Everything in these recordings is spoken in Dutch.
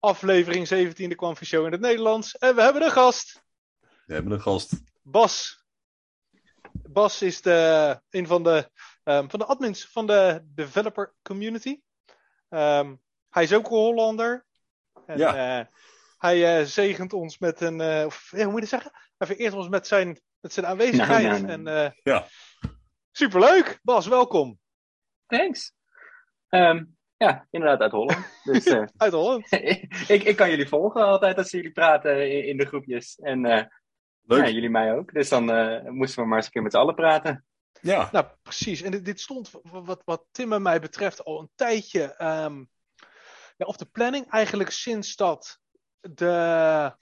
aflevering 17 de Quantum Show in het Nederlands. En we hebben een gast. We hebben een gast. Bas. Bas is de, een van de, um, van de admins van de developer community. Um, hij is ook een Hollander. En, ja. Uh, hij uh, zegent ons met een, uh, of, ja, hoe moet je dat zeggen? Hij vereert ons met zijn, met zijn aanwezigheid. Nou, nou, nou. En, ja. Superleuk. Bas, welkom. Thanks. Um, ja, inderdaad uit Holland. Dus, uh, uit Holland. ik, ik kan jullie volgen altijd als jullie praten in, in de groepjes. En uh, Leuk. Ja, jullie mij ook. Dus dan uh, moesten we maar eens een keer met z'n allen praten. Ja. Nou, precies. En dit, dit stond, wat, wat Tim en mij betreft, al een tijdje um, ja, op de planning. Eigenlijk sinds dat de,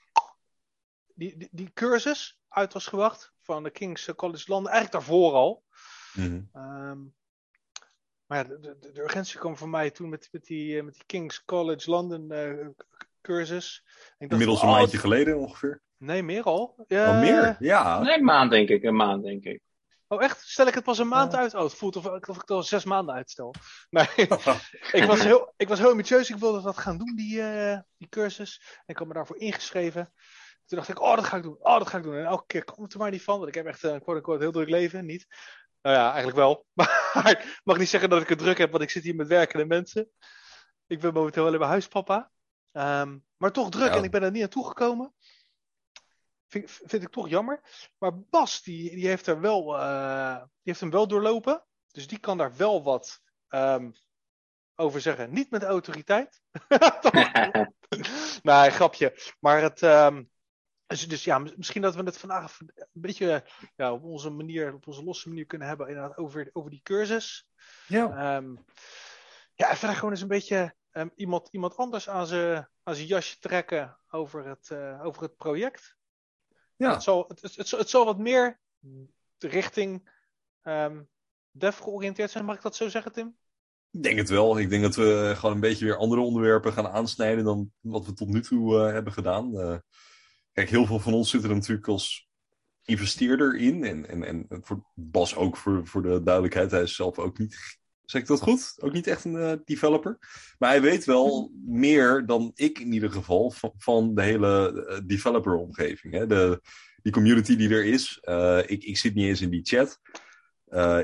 die, die, die cursus uit was gebracht van de King's College London. Eigenlijk daarvoor al. Mm -hmm. um, maar ja, de, de, de, urgentie kwam voor mij toen met, met, die, met die King's College London uh, cursus. Ik Inmiddels een maandje geleden ongeveer. Nee, meer al. Ja. Al meer? Ja. Nee, een maand denk ik. Een maand denk ik. Oh, echt? Stel ik het pas een maand uit? Oh, het voelt of, of ik het al zes maanden uitstel. Nee, ik, was heel, ik was heel ambitieus. Ik wilde dat gaan doen, die, uh, die cursus. En ik had me daarvoor ingeschreven. Toen dacht ik, oh, dat ga ik doen. Oh, dat ga ik doen. En elke keer komt het er maar niet van. Want ik heb echt een quote-unquote heel druk leven. Niet. Nou ja, eigenlijk wel. Maar ik mag niet zeggen dat ik het druk heb, want ik zit hier met werkende mensen. Ik ben momenteel alleen maar huispapa. Um, maar toch druk Ja. en ik ben er niet naartoe gekomen. Vind, vind ik toch jammer. Maar Bas, die, die, heeft, er wel, uh, die heeft hem wel doorlopen. Dus die kan daar wel wat um, over zeggen. Niet met autoriteit. nee, grapje. Maar het. Um, dus, dus, ja, misschien dat we het vandaag een beetje ja, op onze manier, op onze losse manier kunnen hebben inderdaad over, over die cursus. Ja. Um, ja, en verder gewoon eens een beetje um, iemand, iemand anders aan zijn, aan zijn jasje trekken over het, uh, over het project. Ja. Het, zal, het, het, het, het zal wat meer richting um, dev georiënteerd zijn. Mag ik dat zo zeggen, Tim? Ik denk het wel. Ik denk dat we gewoon een beetje weer andere onderwerpen gaan aansnijden dan wat we tot nu toe uh, hebben gedaan. Uh, kijk, heel veel van ons zitten er natuurlijk als investeerder in. En, en, en voor Bas ook voor, voor de duidelijkheid. Hij is zelf ook niet Zeg ik dat goed? Ook niet echt een uh, developer. Maar hij weet wel meer dan ik in ieder geval van, van de hele uh, developer-omgeving. Hè? De, die community die er is. Uh, ik, ik zit niet eens in die chat.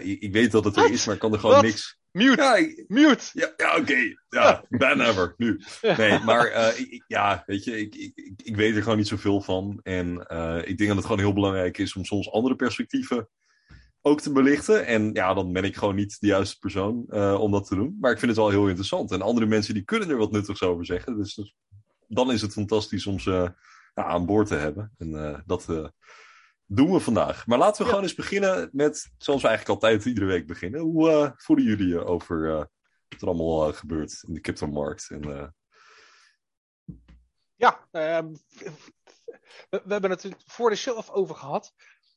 Ik, ik, weet dat het er What? is, maar ik kan er gewoon niks. Mute! Ja, Mute! ja, ja oké. Okay. Ja, ban ever. Nu. Nee, maar ik, ja, weet je, ik, ik, ik weet er gewoon niet zoveel van. En ik denk dat het gewoon heel belangrijk is om soms andere perspectieven ook te belichten. En ja, dan ben ik gewoon niet de juiste persoon uh, om dat te doen. Maar ik vind het wel heel interessant. En andere mensen die kunnen er wat nuttigs over zeggen. Dus, dus dan is het fantastisch om ze ja, aan boord te hebben. En dat doen we vandaag. Maar laten we ja. gewoon eens beginnen met, zoals we eigenlijk altijd iedere week beginnen. Hoe voelen jullie je over wat er allemaal gebeurt in de cryptomarkt? En, ja, we, we, hebben het voor de show over gehad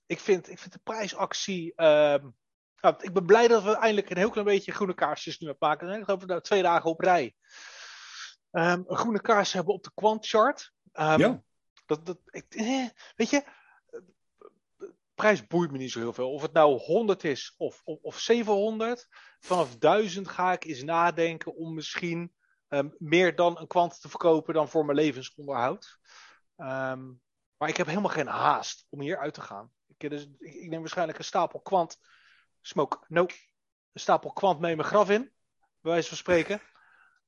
ik vind, ik vind de prijsactie. Uh, nou, ik ben blij dat we eindelijk een heel klein beetje groene kaarsjes nu hebben maken. Ik geloof dat twee dagen op rij. Um, een groene kaars hebben op de quant chart. Um, ja. Dat, dat, ik, eh, weet je, prijs boeit me niet zo heel veel. Of het nou 100 is of, of, of 700. Vanaf 1000 ga ik eens nadenken om misschien um, meer dan een kwant te verkopen dan voor mijn levensonderhoud. Um, maar ik heb helemaal geen haast om hier uit te gaan. Ik, dus, ik, ik neem waarschijnlijk een stapel kwant. Smoke, no. Een stapel kwant mee mijn graf in. Bij wijze van spreken.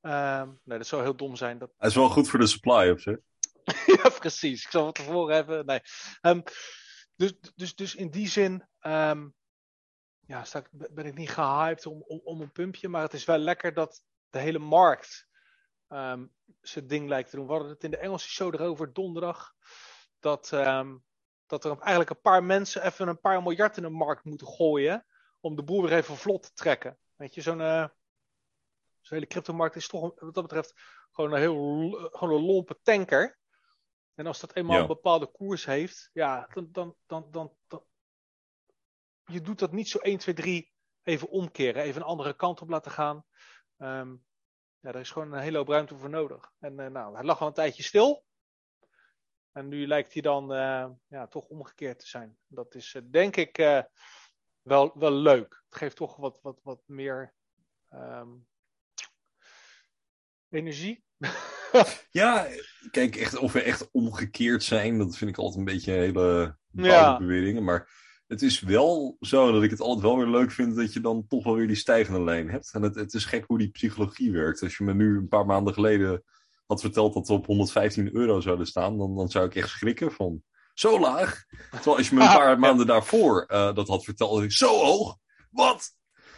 Um, nee, dat zou heel dom zijn. Dat... Hij is wel goed voor de supply op zich. ja, precies. Ik zal het ervoor hebben. Nee. Dus, dus, dus in die zin. Um, ja, sta ik, ben ik niet gehyped om, om, om, een pumpje. Maar het is wel lekker dat de hele markt. zijn ding lijkt te doen. We hadden het in de Engelse show erover donderdag. Dat um, dat er eigenlijk een paar mensen even een paar miljard in de markt moeten gooien. Om de boel weer even vlot te trekken. Weet je, zo'n uh, zo hele cryptomarkt is toch wat dat betreft gewoon een heel gewoon een lompe tanker. En als dat eenmaal Ja. een bepaalde koers heeft, ja, dan, dan, dan, dan, dan. Je doet dat niet zo 1, 2, 3 even omkeren, even een andere kant op laten gaan. Um, ja, daar is gewoon een hele hoop ruimte voor nodig. En uh, nou, hij lag al een tijdje stil. En nu lijkt hij dan uh, ja, toch omgekeerd te zijn. Dat is uh, denk ik wel, wel leuk. Het geeft toch wat, wat, wat meer um, energie. Ja, kijk, echt, of we echt omgekeerd zijn, dat vind ik altijd een beetje een hele Ja. beweringen. Maar het is wel zo dat ik het altijd wel weer leuk vind dat je dan toch wel weer die stijgende lijn hebt. En het, het is gek hoe die psychologie werkt. Als je me nu een paar maanden geleden had verteld dat we op 115 euro zouden staan, dan, dan zou ik echt schrikken van zo laag. Terwijl als je me een paar maanden daarvoor eh, dat had verteld, ik, zo hoog? Wat?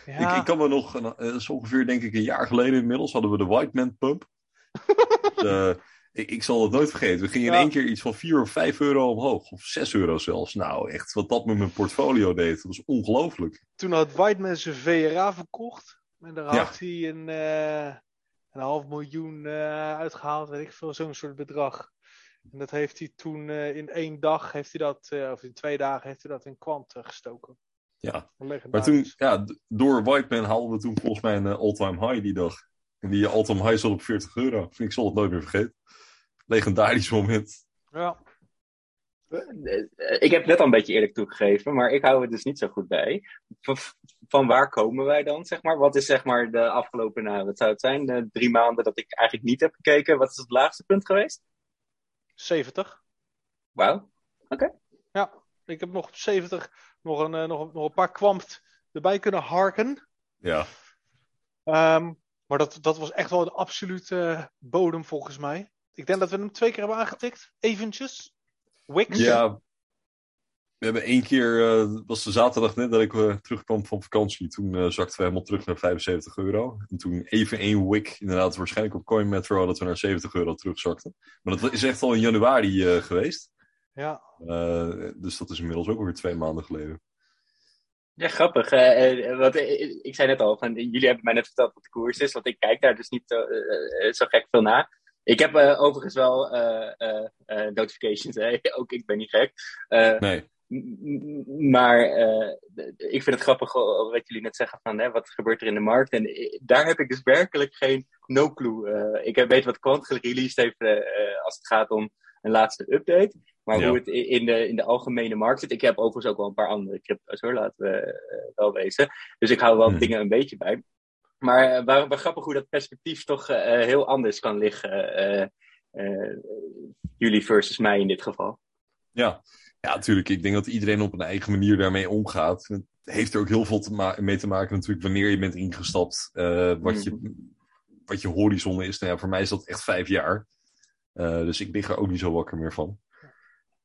Ja. Ik, ik kan me nog, eh, zo ongeveer denk ik een jaar geleden inmiddels, hadden we de White Man Pump. Eh, ik, ik zal het nooit vergeten. We gingen in één keer iets van 4 of 5 euro omhoog. Of 6 euro zelfs. Nou, echt wat dat met mijn portfolio deed. Dat was ongelooflijk. Toen had Whiteman zijn VRA verkocht. En daar Ja. had hij een, eh, een half miljoen eh, uitgehaald, weet ik veel, zo'n soort bedrag. En dat heeft hij toen in één dag, heeft hij dat, of in twee dagen, heeft hij dat in kwant gestoken. Ja. Maar toen, ja, door White Man haalden we toen volgens mij een all-time high die dag. En die all-time high zat op 40 euro. Ik zal het nooit meer vergeten. Legendarisch moment. Ja. Eh, Ik heb net al een beetje eerlijk toegegeven, maar ik hou het dus niet zo goed bij. Van, van waar komen wij dan, zeg maar? Wat is zeg maar de afgelopen, nou, wat zou het zijn, de drie maanden dat ik eigenlijk niet heb gekeken? Wat is het laagste punt geweest? 70. Wauw. Ja, ik heb nog op 70 nog een, eh, nog, nog een paar kwampt erbij kunnen harken. Ja. Ehm, maar dat, dat was echt wel de absolute bodem volgens mij. Ik denk dat we hem twee keer hebben aangetikt. Eventjes. Wix. Ja. We hebben één keer, eh, dat was de zaterdag net dat ik eh, terugkwam van vakantie. Toen eh, zakten we helemaal terug naar 75 euro. En toen even één wick, inderdaad waarschijnlijk op CoinMetro, dat we naar 70 euro terugzakten. Maar dat is echt al in januari eh, geweest. Ja. Eh, dus dat is inmiddels ook alweer twee maanden geleden. Ja, grappig. Eh, eh, wat, eh, ik zei net al, van, jullie hebben mij net verteld wat de koers is, want ik kijk daar dus niet zo, zo gek veel naar. Ik heb overigens wel notifications, hè? ook ik ben niet gek. Nee. Maar ik vind het grappig wat jullie net zeggen van hè, wat gebeurt er in de markt. En daar heb ik dus werkelijk geen no clue. Ik weet wat Quant gereleased heeft als het gaat om een laatste update. Maar Ja. hoe het in de, in de algemene markt zit. Ik heb overigens ook wel een paar andere crypto's hoor, laten we eh, wel wezen. Dus ik hou wel Hmm. dingen een beetje bij. Maar uh, waar, waar grappig hoe dat perspectief toch eh, heel anders kan liggen. eh, eh, jullie versus mij in dit geval. Ja. ja, natuurlijk. Ik denk dat iedereen op een eigen manier daarmee omgaat. Het heeft er ook heel veel te mee te maken natuurlijk wanneer je bent ingestapt. eh, wat, je, wat je horizon is. Nou ja, voor mij is dat echt vijf jaar. Eh, dus ik lig er ook niet zo wakker meer van.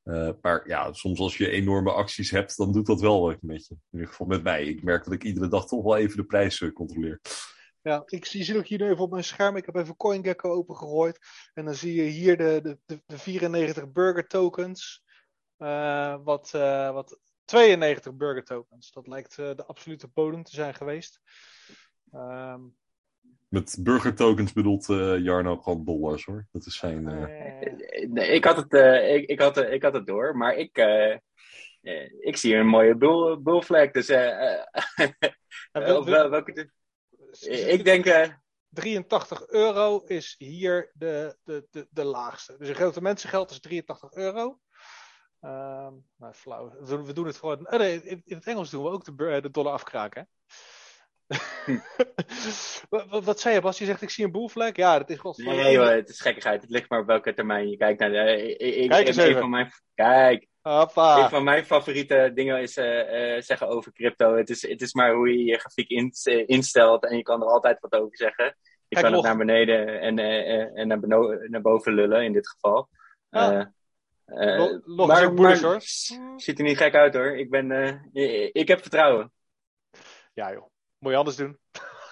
Eh, maar ja, soms als je enorme acties hebt, dan doet dat wel wat met je. In ieder geval met mij. Ik merk dat ik iedere dag toch wel even de prijs eh, controleer. Ja, ik zie, ook hier nu even op mijn scherm. Ik heb even CoinGecko opengegooid. En dan zie je hier de, de, de, de 94 burger tokens. Wat, wat 92 burger tokens. Dat lijkt de absolute bodem te zijn geweest. Um, Met burger tokens bedoelt uh, Jarno gewoon dollars hoor. Dat is zijn. Uh... Nee, ik, had het, uh, ik, ik, had, ik had het door, maar ik, uh, ik zie een mooie bull, bullflag. Dus wel, wel, welke. Ik denk. 83 euro is hier de, de, de, de laagste. Dus een grote mensengeld is 83 euro. Um, nou, flauw. We doen, het gewoon. Oh nee, in, in, het Engels doen we ook de, de dollar afkraken. Hm. wat, wat zei je, Bas? Je zegt ik zie een bullflag? Ja, dat is wel. Nee, het is gekkigheid. Het ligt maar op welke termijn je kijkt naar. De, ik, Kijk eens een even. Van mijn, kijk. Hoppa. Een van mijn favoriete dingen is uh, uh, zeggen over crypto. Het is, het is maar hoe je je grafiek in, uh, instelt en je kan er altijd wat over zeggen. Je Kijk, kan log. het naar beneden en, eh, en naar, beno- naar boven lullen in dit geval. Ja. Log maar, bullish, hoor. Ziet er niet gek uit hoor. Ik, ben, ik heb vertrouwen. Ja joh, moet je anders doen.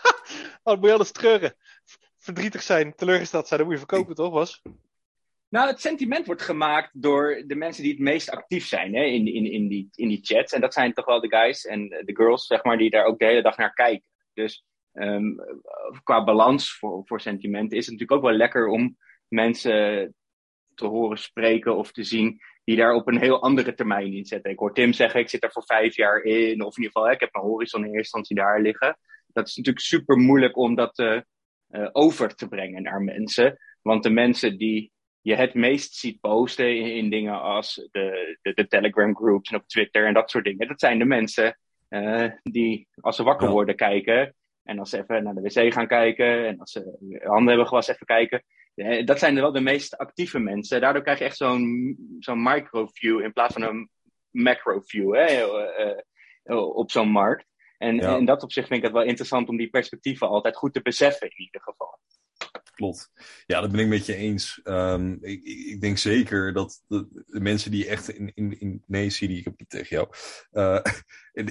oh, moet je anders treuren. Verdrietig zijn, teleurgesteld zijn, dan moet je verkopen toch, was? Nou, het sentiment wordt gemaakt door de mensen die het meest actief zijn hè, in, in, in, die, in die chats. En dat zijn toch wel de guys en de girls, zeg maar, die daar ook de hele dag naar kijken. Dus um, qua balans voor, voor sentiment is het natuurlijk ook wel lekker om mensen te horen spreken of te zien die daar op een heel andere termijn in zetten. Ik hoor Tim zeggen, ik zit daar voor vijf jaar in, of in ieder geval, hè, ik heb mijn horizon in eerste instantie daar liggen. Dat is natuurlijk super moeilijk om dat uh, uh, over te brengen naar mensen. Want de mensen die je het meest ziet posten in, in dingen als de, de, de, Telegram groups en op Twitter en dat soort dingen, dat zijn de mensen uh, die als ze wakker worden kijken en als ze even naar de wc gaan kijken en als ze handen hebben gewassen even kijken. Eh, dat zijn wel de meest actieve mensen. Daardoor krijg je echt zo'n zo'n micro-view in plaats van een macro-view hè, eh, eh, op zo'n markt. En Ja. in dat opzicht vind ik het wel interessant om die perspectieven altijd goed te beseffen in ieder geval. Klopt. Ja, dat ben ik met je eens. Ehm, ik, ik denk zeker dat de, de mensen die echt in, in, in. Nee, Siri, ik heb het tegen jou.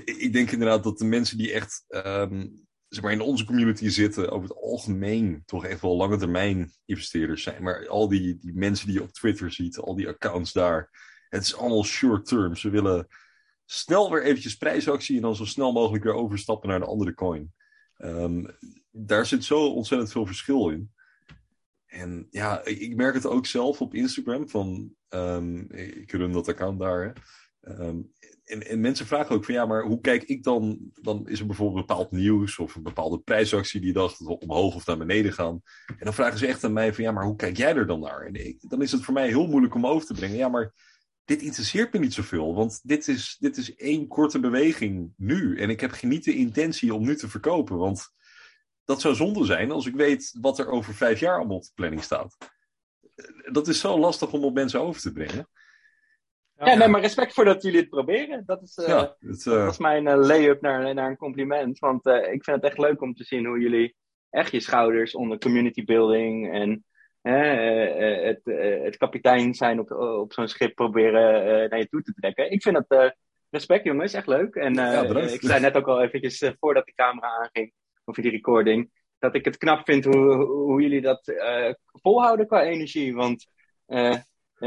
Ik denk inderdaad dat de mensen die echt. ehm, zeg maar in onze community zitten, over het algemeen toch echt wel lange termijn investeerders zijn. Maar al die, die mensen die je op Twitter ziet, al die accounts daar. Het is allemaal short term. Ze willen snel weer eventjes prijsactie en dan zo snel mogelijk weer overstappen naar een andere coin. Ehm, daar zit zo ontzettend veel verschil in. En ja, ik, merk het ook zelf op Instagram. Van, ehm, ik run dat account daar. En, en mensen vragen ook van ja, maar hoe kijk ik dan? Dan is er bijvoorbeeld bepaald nieuws of een bepaalde prijsactie die dag dat we omhoog of naar beneden gaan. En dan vragen ze echt aan mij van ja, maar hoe kijk jij er dan naar? En dan is het voor mij heel moeilijk om over te brengen. Ja, maar dit interesseert me niet zoveel. Want dit is, dit is één korte beweging nu. En ik heb niet de intentie om nu te verkopen. Want dat zou zonde zijn als ik weet wat er over vijf jaar allemaal op de planning staat. Dat is zo lastig om op mensen over te brengen. Ja, nee, maar respect voor dat jullie het proberen. Dat is, eh, ja, het, eh, dat mijn eh, lay-up naar, naar een compliment. Want ik vind het echt leuk om te zien hoe jullie echt je schouders onder community building en het, het kapitein zijn op, op zo'n schip proberen naar je toe te trekken. Ik vind eh, respect, jongens, echt leuk. En Ja, ik zei net ook al eventjes voordat de camera aanging, of die recording, dat ik het knap vind hoe, hoe jullie dat volhouden qua energie. Want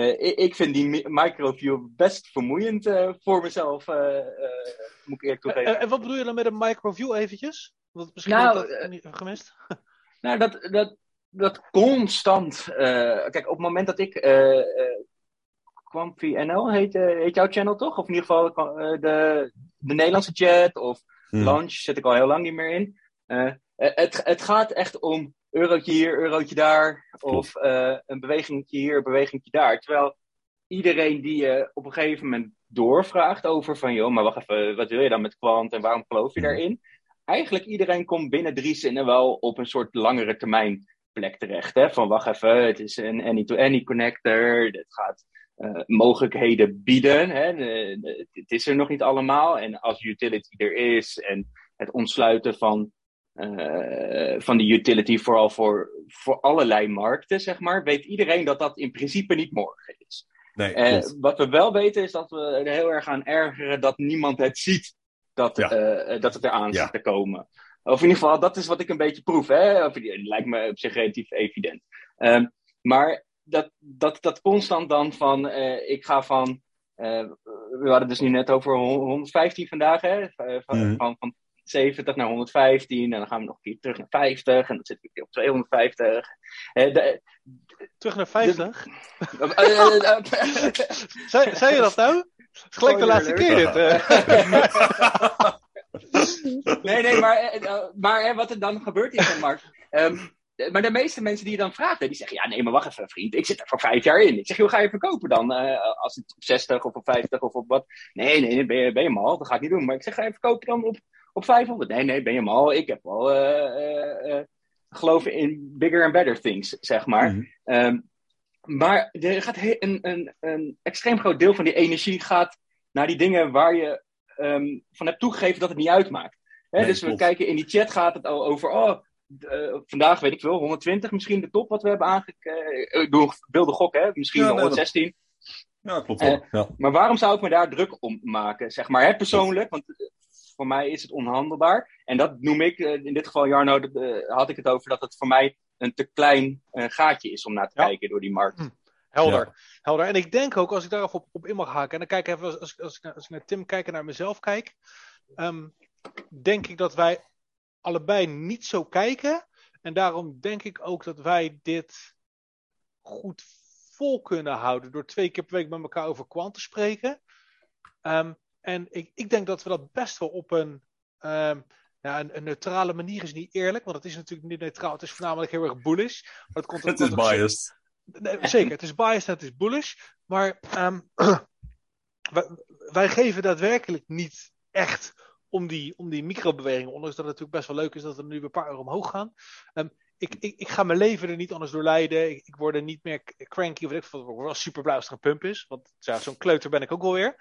ik, ik vind die mi- microview best vermoeiend eh, voor mezelf, eh, eh, moet ik eerlijk toegeven. En, en wat bedoel je dan met een microview eventjes? Want misschien Nou, heb ik dat eh, niet gemist. Nou, dat, dat, dat constant. eh, kijk, op het moment dat ik. eh eh, NL heet, eh, heet jouw channel toch? Of in ieder geval eh, de, de Nederlandse chat of hmm. Launch zit ik al heel lang niet meer in. Eh, het, het gaat echt om eurotje hier, eurotje daar. Of eh, een bewegingje hier, een bewegingje daar. Terwijl iedereen die je op een gegeven moment doorvraagt over van... joh, maar wacht even, wat wil je dan met kwant en waarom geloof je Mhm. daarin? Eigenlijk iedereen komt binnen drie zinnen wel op een soort langere termijn plek terecht. Hè? Van wacht even, het is een any-to-any connector. Het gaat eh, mogelijkheden bieden. Hè? Het is er nog niet allemaal. En als utility er is en het ontsluiten van, van die utility vooral voor, voor allerlei markten, zeg maar, weet iedereen dat dat in principe niet morgen is. Nee, Eh, wat we wel weten is dat we er heel erg aan ergeren dat niemand het ziet dat, Ja. eh, dat het eraan Ja. zit te komen. Of in ieder geval, dat is wat ik een beetje proef. Hè? Of, lijkt me op zich relatief evident. Ehm, maar dat, dat, dat constant dan van, eh, ik ga van, eh, we hadden het dus nu net over hon- 115 vandaag, hè? Eh, Van, Mhm. van, van 70 naar 115 en dan gaan we nog een keer terug naar 50 en dan zitten we weer op 250. Eh, de- Terug naar 50. eh, eh, eh, Zei, zei je dat nou? Het is gelijk de laatste keer dit. eh. Nee, nee, maar, eh, eh, maar wat er dan gebeurt in zo'n markt. ehm, eh, maar de meeste mensen die je dan vraagt, die zeggen: Ja, nee, maar wacht even, vriend. Ik zit er voor vijf jaar in. Ik zeg: Hoe ga je verkopen dan? Eh, als het op 60 of op 50 of op wat? Nee, nee, nee ben, je, ben je mal? Dat ga ik niet doen. Maar ik zeg: Ga je verkopen dan op, op 500? Nee, nee, ben je mal? Ik heb wel eh, eh, eh, geloven in bigger and better things, zeg maar. Mhm. Ehm, maar er gaat een, een, een extreem groot deel van die energie gaat naar die dingen waar je ehm, van hebt toegegeven dat het niet uitmaakt. Hè, Nee, dus we kijken in die chat gaat het al over, oh, vandaag weet ik veel, 120 misschien de top wat we hebben aangekeken. Ik doe wilde gokken, hè? misschien Ja, nee, dat- 116. Ja, klopt wel. ja. Maar waarom zou ik me daar druk om maken, zeg maar, hè, persoonlijk? Want voor mij is het onhandelbaar. En dat noem ik, eh, in dit geval Jarno, dat, eh, had ik het over dat het voor mij een te klein eh, gaatje is om naar te Ja. kijken door die markt. Helder. Helder. En ik denk ook, als ik daarop op, op in mag haken, en dan kijk ik even, als, als, als, ik, naar- als ik naar Tim kijk en naar mezelf kijk, ehm, denk ik dat wij allebei niet zo kijken. En daarom denk ik ook dat wij dit goed vol kunnen houden door twee keer per week met elkaar over kwant te spreken. Ehm, en ik, ik denk dat we dat best wel op een, ehm, ja, een, een neutrale manier is niet eerlijk, want het is natuurlijk niet neutraal, het is voornamelijk heel erg bullish. Maar het komt Het is biased. Nee, zeker, het is biased en het is bullish. Maar ehm, wij, wij geven daadwerkelijk niet echt om die, om die microbewegingen. Ondanks dat het natuurlijk best wel leuk is dat we nu weer een paar euro omhoog gaan. Ehm, ik, ik, ik ga mijn leven er niet anders door leiden. Ik, ik word er niet meer cranky. Of ik word wel super blij als er een pump is. Want ja, zo'n kleuter ben ik ook wel weer.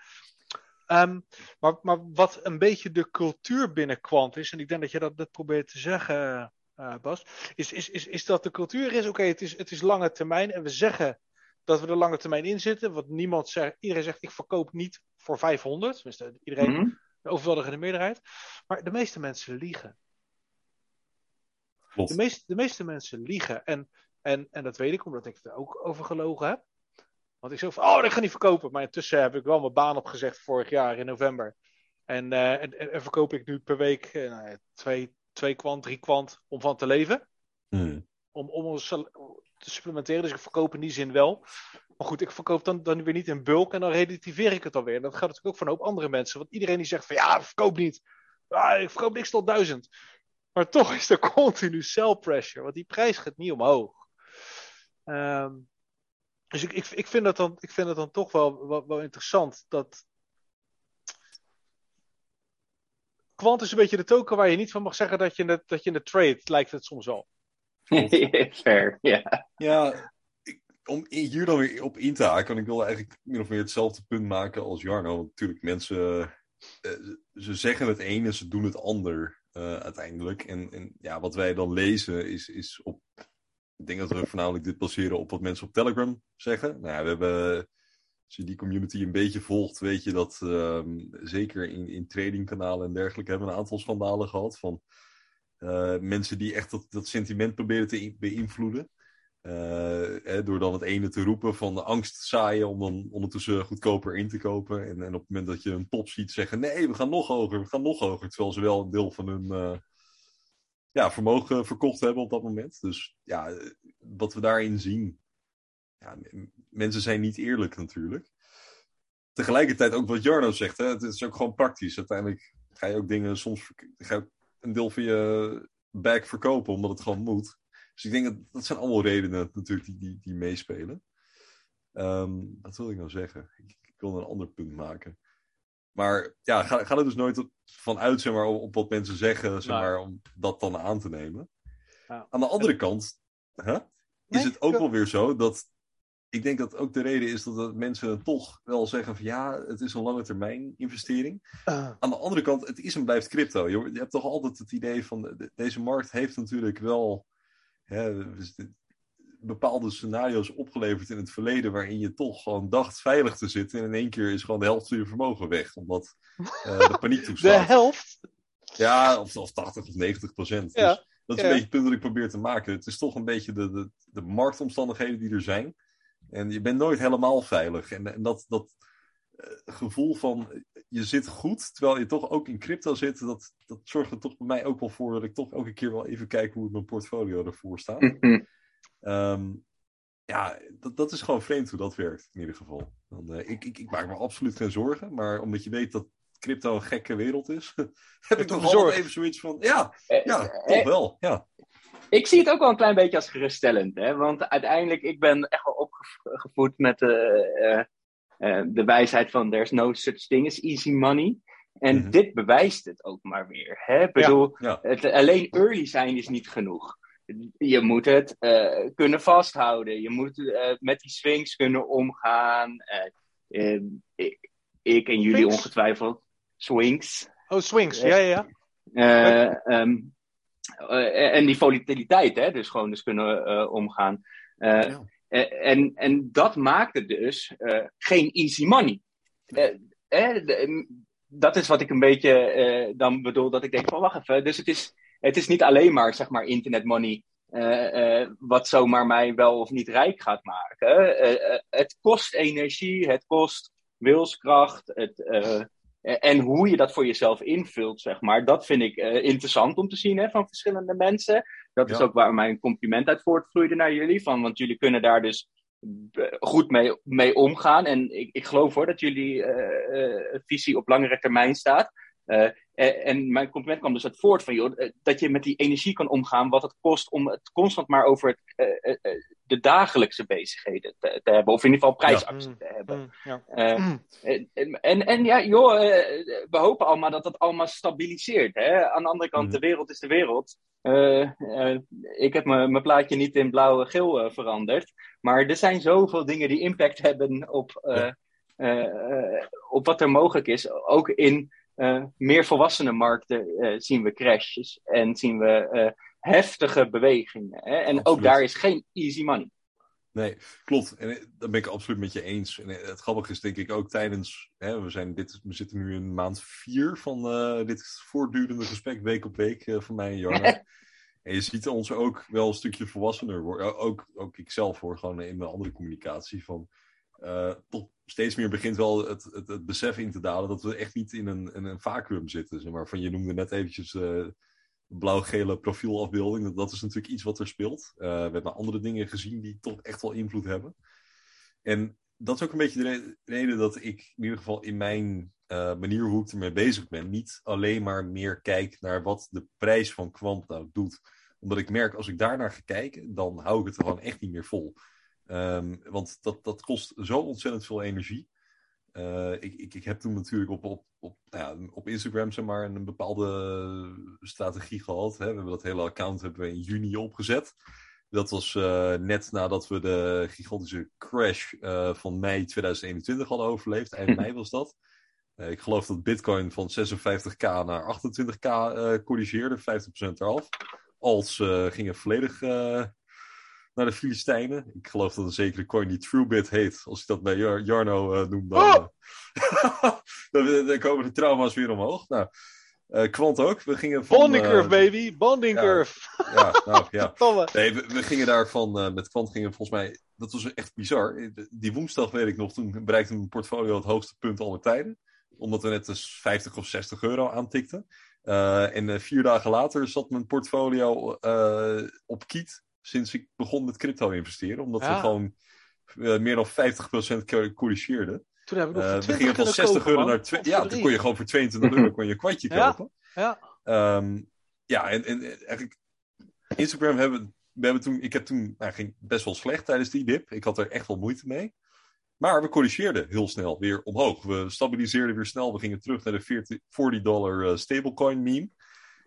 Ehm, maar, maar wat een beetje de cultuur binnen Quant is, en ik denk dat je dat, dat probeert te zeggen, uh, Bas, is, is, is, is dat de cultuur is, oké, het, is, het is lange termijn en we zeggen dat we er lange termijn in zitten, want niemand zegt, iedereen zegt ik verkoop niet voor 500, tenminste iedereen, mm -hmm. de overweldigende meerderheid, maar de meeste mensen liegen. De meeste, de meeste mensen liegen en, en, en dat weet ik omdat ik er ook over gelogen heb. Want ik zei van, oh, dat ga niet verkopen. Maar intussen heb ik wel mijn baan opgezegd vorig jaar in november. En, uh, en, en, verkoop ik nu per week uh, twee, twee kwant, drie kwant om van te leven. Hmm. Om, om ons te supplementeren. Dus ik verkoop in die zin wel. Maar goed, ik verkoop dan, dan weer niet in bulk en dan relativeer ik het alweer. En dat gaat natuurlijk ook van een hoop andere mensen. Want iedereen die zegt van ja, verkoop niet. Ah, ik verkoop niks tot duizend. Maar toch is er continu sell pressure. Want die prijs gaat niet omhoog. Um, dus ik, ik, ik, vind dat dan, ik vind dat dan toch wel, wel, wel interessant. Dat. Quant is een beetje de token waar je niet van mag zeggen dat je in de, dat je in de trade lijkt het soms wel. Fair, ja. Ja, ik, om hier dan weer op in te haken, ik wil eigenlijk min of meer hetzelfde punt maken als Jarno. Want natuurlijk, mensen, uh, ze zeggen het een en ze doen het ander uh, uiteindelijk. En, en ja, wat wij dan lezen is, is op ik denk dat we voornamelijk dit baseren op wat mensen op Telegram zeggen. Nou we hebben, als je die community een beetje volgt, weet je dat um, zeker in, in tradingkanalen en dergelijke hebben we een aantal schandalen gehad van uh, mensen die echt dat, dat sentiment proberen te beïnvloeden. Uh, door dan het ene te roepen van de angst zaaien om dan ondertussen goedkoper in te kopen. En, en op het moment dat je een top ziet zeggen, nee, we gaan nog hoger, we gaan nog hoger. Terwijl ze wel een deel van hun uh, ja, vermogen verkocht hebben op dat moment. Dus ja, wat we daarin zien. Ja, mensen zijn niet eerlijk natuurlijk. Tegelijkertijd ook wat Jarno zegt, hè, het is ook gewoon praktisch. Uiteindelijk ga je ook dingen soms ga je een deel van je bag verkopen omdat het gewoon moet. Dus ik denk dat dat zijn allemaal redenen natuurlijk die, die, die meespelen. Um, wat wil ik nou zeggen? Ik, ik wil een ander punt maken. Maar ja, ga, ga er dus nooit van uit zeg maar, op wat mensen zeggen, zeg maar, om dat dan aan te nemen. Ja. Aan de andere kant is het ook wel weer zo dat ik denk dat ook de reden is dat mensen toch wel zeggen van ja, het is een lange termijn investering. Uh. Aan de andere kant, het is en blijft crypto. Je, je hebt toch altijd het idee van de, deze markt heeft natuurlijk wel hè, bepaalde scenario's opgeleverd in het verleden waarin je toch gewoon dacht veilig te zitten en in één keer is gewoon de helft van je vermogen weg, omdat uh, de paniek toestaat. De helft? Ja, of, of 80 of 90 procent. Ja. Dus dat is een beetje het punt dat ik probeer te maken. Het is toch een beetje de, de, de marktomstandigheden die er zijn. En je bent nooit helemaal veilig. En, en dat, dat uh, gevoel van je zit goed, terwijl je toch ook in crypto zit, dat, dat zorgt er toch bij mij ook wel voor dat ik toch elke keer wel even kijk hoe mijn portfolio ervoor staat. Um, ja, dat, dat is gewoon vreemd hoe dat werkt, in ieder geval. Dan, uh, ik, ik, ik, maak me absoluut geen zorgen, maar omdat je weet dat crypto een gekke wereld is, heb ik toch altijd even zoiets van, ja, ja, toch wel, ja. Ik zie het ook wel een klein beetje als geruststellend, hè? want uiteindelijk, ik ben echt wel opgevoed met de, uh, uh, de wijsheid van there's no such thing as easy money. En mm -hmm. dit bewijst het ook maar weer. Hè? Ik bedoel, ja, ja. Het, alleen early zijn is niet genoeg je moet het uh, kunnen vasthouden. Je moet uh, met die swings kunnen omgaan. Uh, ik, ik, en jullie ongetwijfeld. Swings. Oh, swings, ja, ja. ja. Um, en die volatiliteit, hè, dus gewoon dus kunnen omgaan. Ja. en, en dat maakt het dus geen easy money. dat is wat ik een beetje dan bedoel, dat ik denk van wacht even. Dus het is, het is niet alleen maar, zeg maar, internet money. Uh, uh, wat zomaar mij wel of niet rijk gaat maken. Uh, het kost energie, het kost wilskracht. Het, en hoe je dat voor jezelf invult, zeg maar, dat vind ik interessant om te zien hè, van verschillende mensen. Dat ja. is ook waar mijn compliment uit voortvloeide naar jullie. Van, want jullie kunnen daar dus goed mee, mee omgaan. En ik, ik geloof hoor dat jullie visie op langere termijn staat. Uh, en mijn compliment kwam dus uit voort van, joh, dat je met die energie kan omgaan, wat het kost om het constant maar over het, uh, de dagelijkse bezigheden te, te, hebben. Of in ieder geval prijsactie Ja. te hebben. Mm, ja. Eh, en, en, en ja, joh, eh, we hopen allemaal dat dat allemaal stabiliseert. Hè? Aan de andere kant, Mhm. de wereld is de wereld. Eh, eh, ik heb mijn mijn plaatje niet in blauw-geel eh, veranderd. Maar er zijn zoveel dingen die impact hebben op, eh, Ja. eh, eh, op wat er mogelijk is. Ook in eh, meer volwassene markten eh, zien we crashes en zien we eh, heftige bewegingen. Hè? En ook daar is geen easy money. Nee, klopt. En eh, dat ben ik absoluut met je eens. En eh, het grappige is denk ik ook tijdens... Hè, we, zijn dit, we zitten nu in maand vier van eh, dit voortdurende gesprek, week op week, eh, van mij en Jarno. en je ziet ons ook wel een stukje volwassener worden. Ook, ook ikzelf hoor, gewoon in mijn andere communicatie. Van, eh, tot steeds meer begint wel het, het, het besef in te dalen dat we echt niet in een, een vacuüm zitten. Zeg maar. van, je noemde net eventjes... eh, blauw-gele profielafbeelding. Dat, is natuurlijk iets wat er speelt. Eh, we hebben andere dingen gezien die toch echt wel invloed hebben. En dat is ook een beetje de re- reden dat ik in ieder geval in mijn eh, manier hoe ik ermee bezig ben, niet alleen maar meer kijk naar wat de prijs van kwant nou doet. Omdat ik merk, als ik daarnaar ga kijken, dan hou ik het gewoon echt niet meer vol. Ehm, want dat, dat kost zo ontzettend veel energie. Eh, ik, ik, ik heb toen natuurlijk op, op, op, nou ja, op Instagram zeg maar, een bepaalde strategie gehad. Hè. We hebben dat hele account hebben we in juni opgezet. Dat was eh, net nadat we de gigantische crash eh, van mei 2021 hadden overleefd. Eind mei was dat. Ik geloof dat Bitcoin van 56k naar 28k eh corrigeerde, 50% eraf. Als gingen volledig naar de Filistijnen. Ik geloof dat een zekere coin die TrueBit heet. Als ik dat bij Jar- Jarno eh noem, dan, Oh! eh, dan, dan komen de trauma's weer omhoog. Nou, eh Kwant ook. We gingen van... Bonding eh, curve, baby. Bonding ja. curve. Ja, nou ja. Nee, we, we gingen daarvan, eh met Kwant gingen volgens mij, dat was echt bizar. Die woensdag weet ik nog, toen bereikte mijn portfolio het hoogste punt aller tijden. Omdat we net dus 50 of 60 euro aantikten. Eh, en eh, vier dagen later zat mijn portfolio eh, op kiet sinds ik begon met crypto investeren. Omdat we gewoon eh, meer dan 50% co- corrigeerden. Toen heb ik nog Eh, we 20 gingen van kunnen 60 kopen, euro naar... twe- Ja, Godverdorie. toen kon je gewoon voor 22 euro kon je een kwartje Ja. kopen. Ja. Ehm, ja, en, en eigenlijk Instagram hebben we hebben toen, ik heb toen, nou, ging best wel slecht tijdens die dip. Ik had er echt wel moeite mee. Maar we corrigeerden heel snel weer omhoog. We stabiliseerden weer snel. We gingen terug naar de 40, 40 dollar eh, stablecoin meme.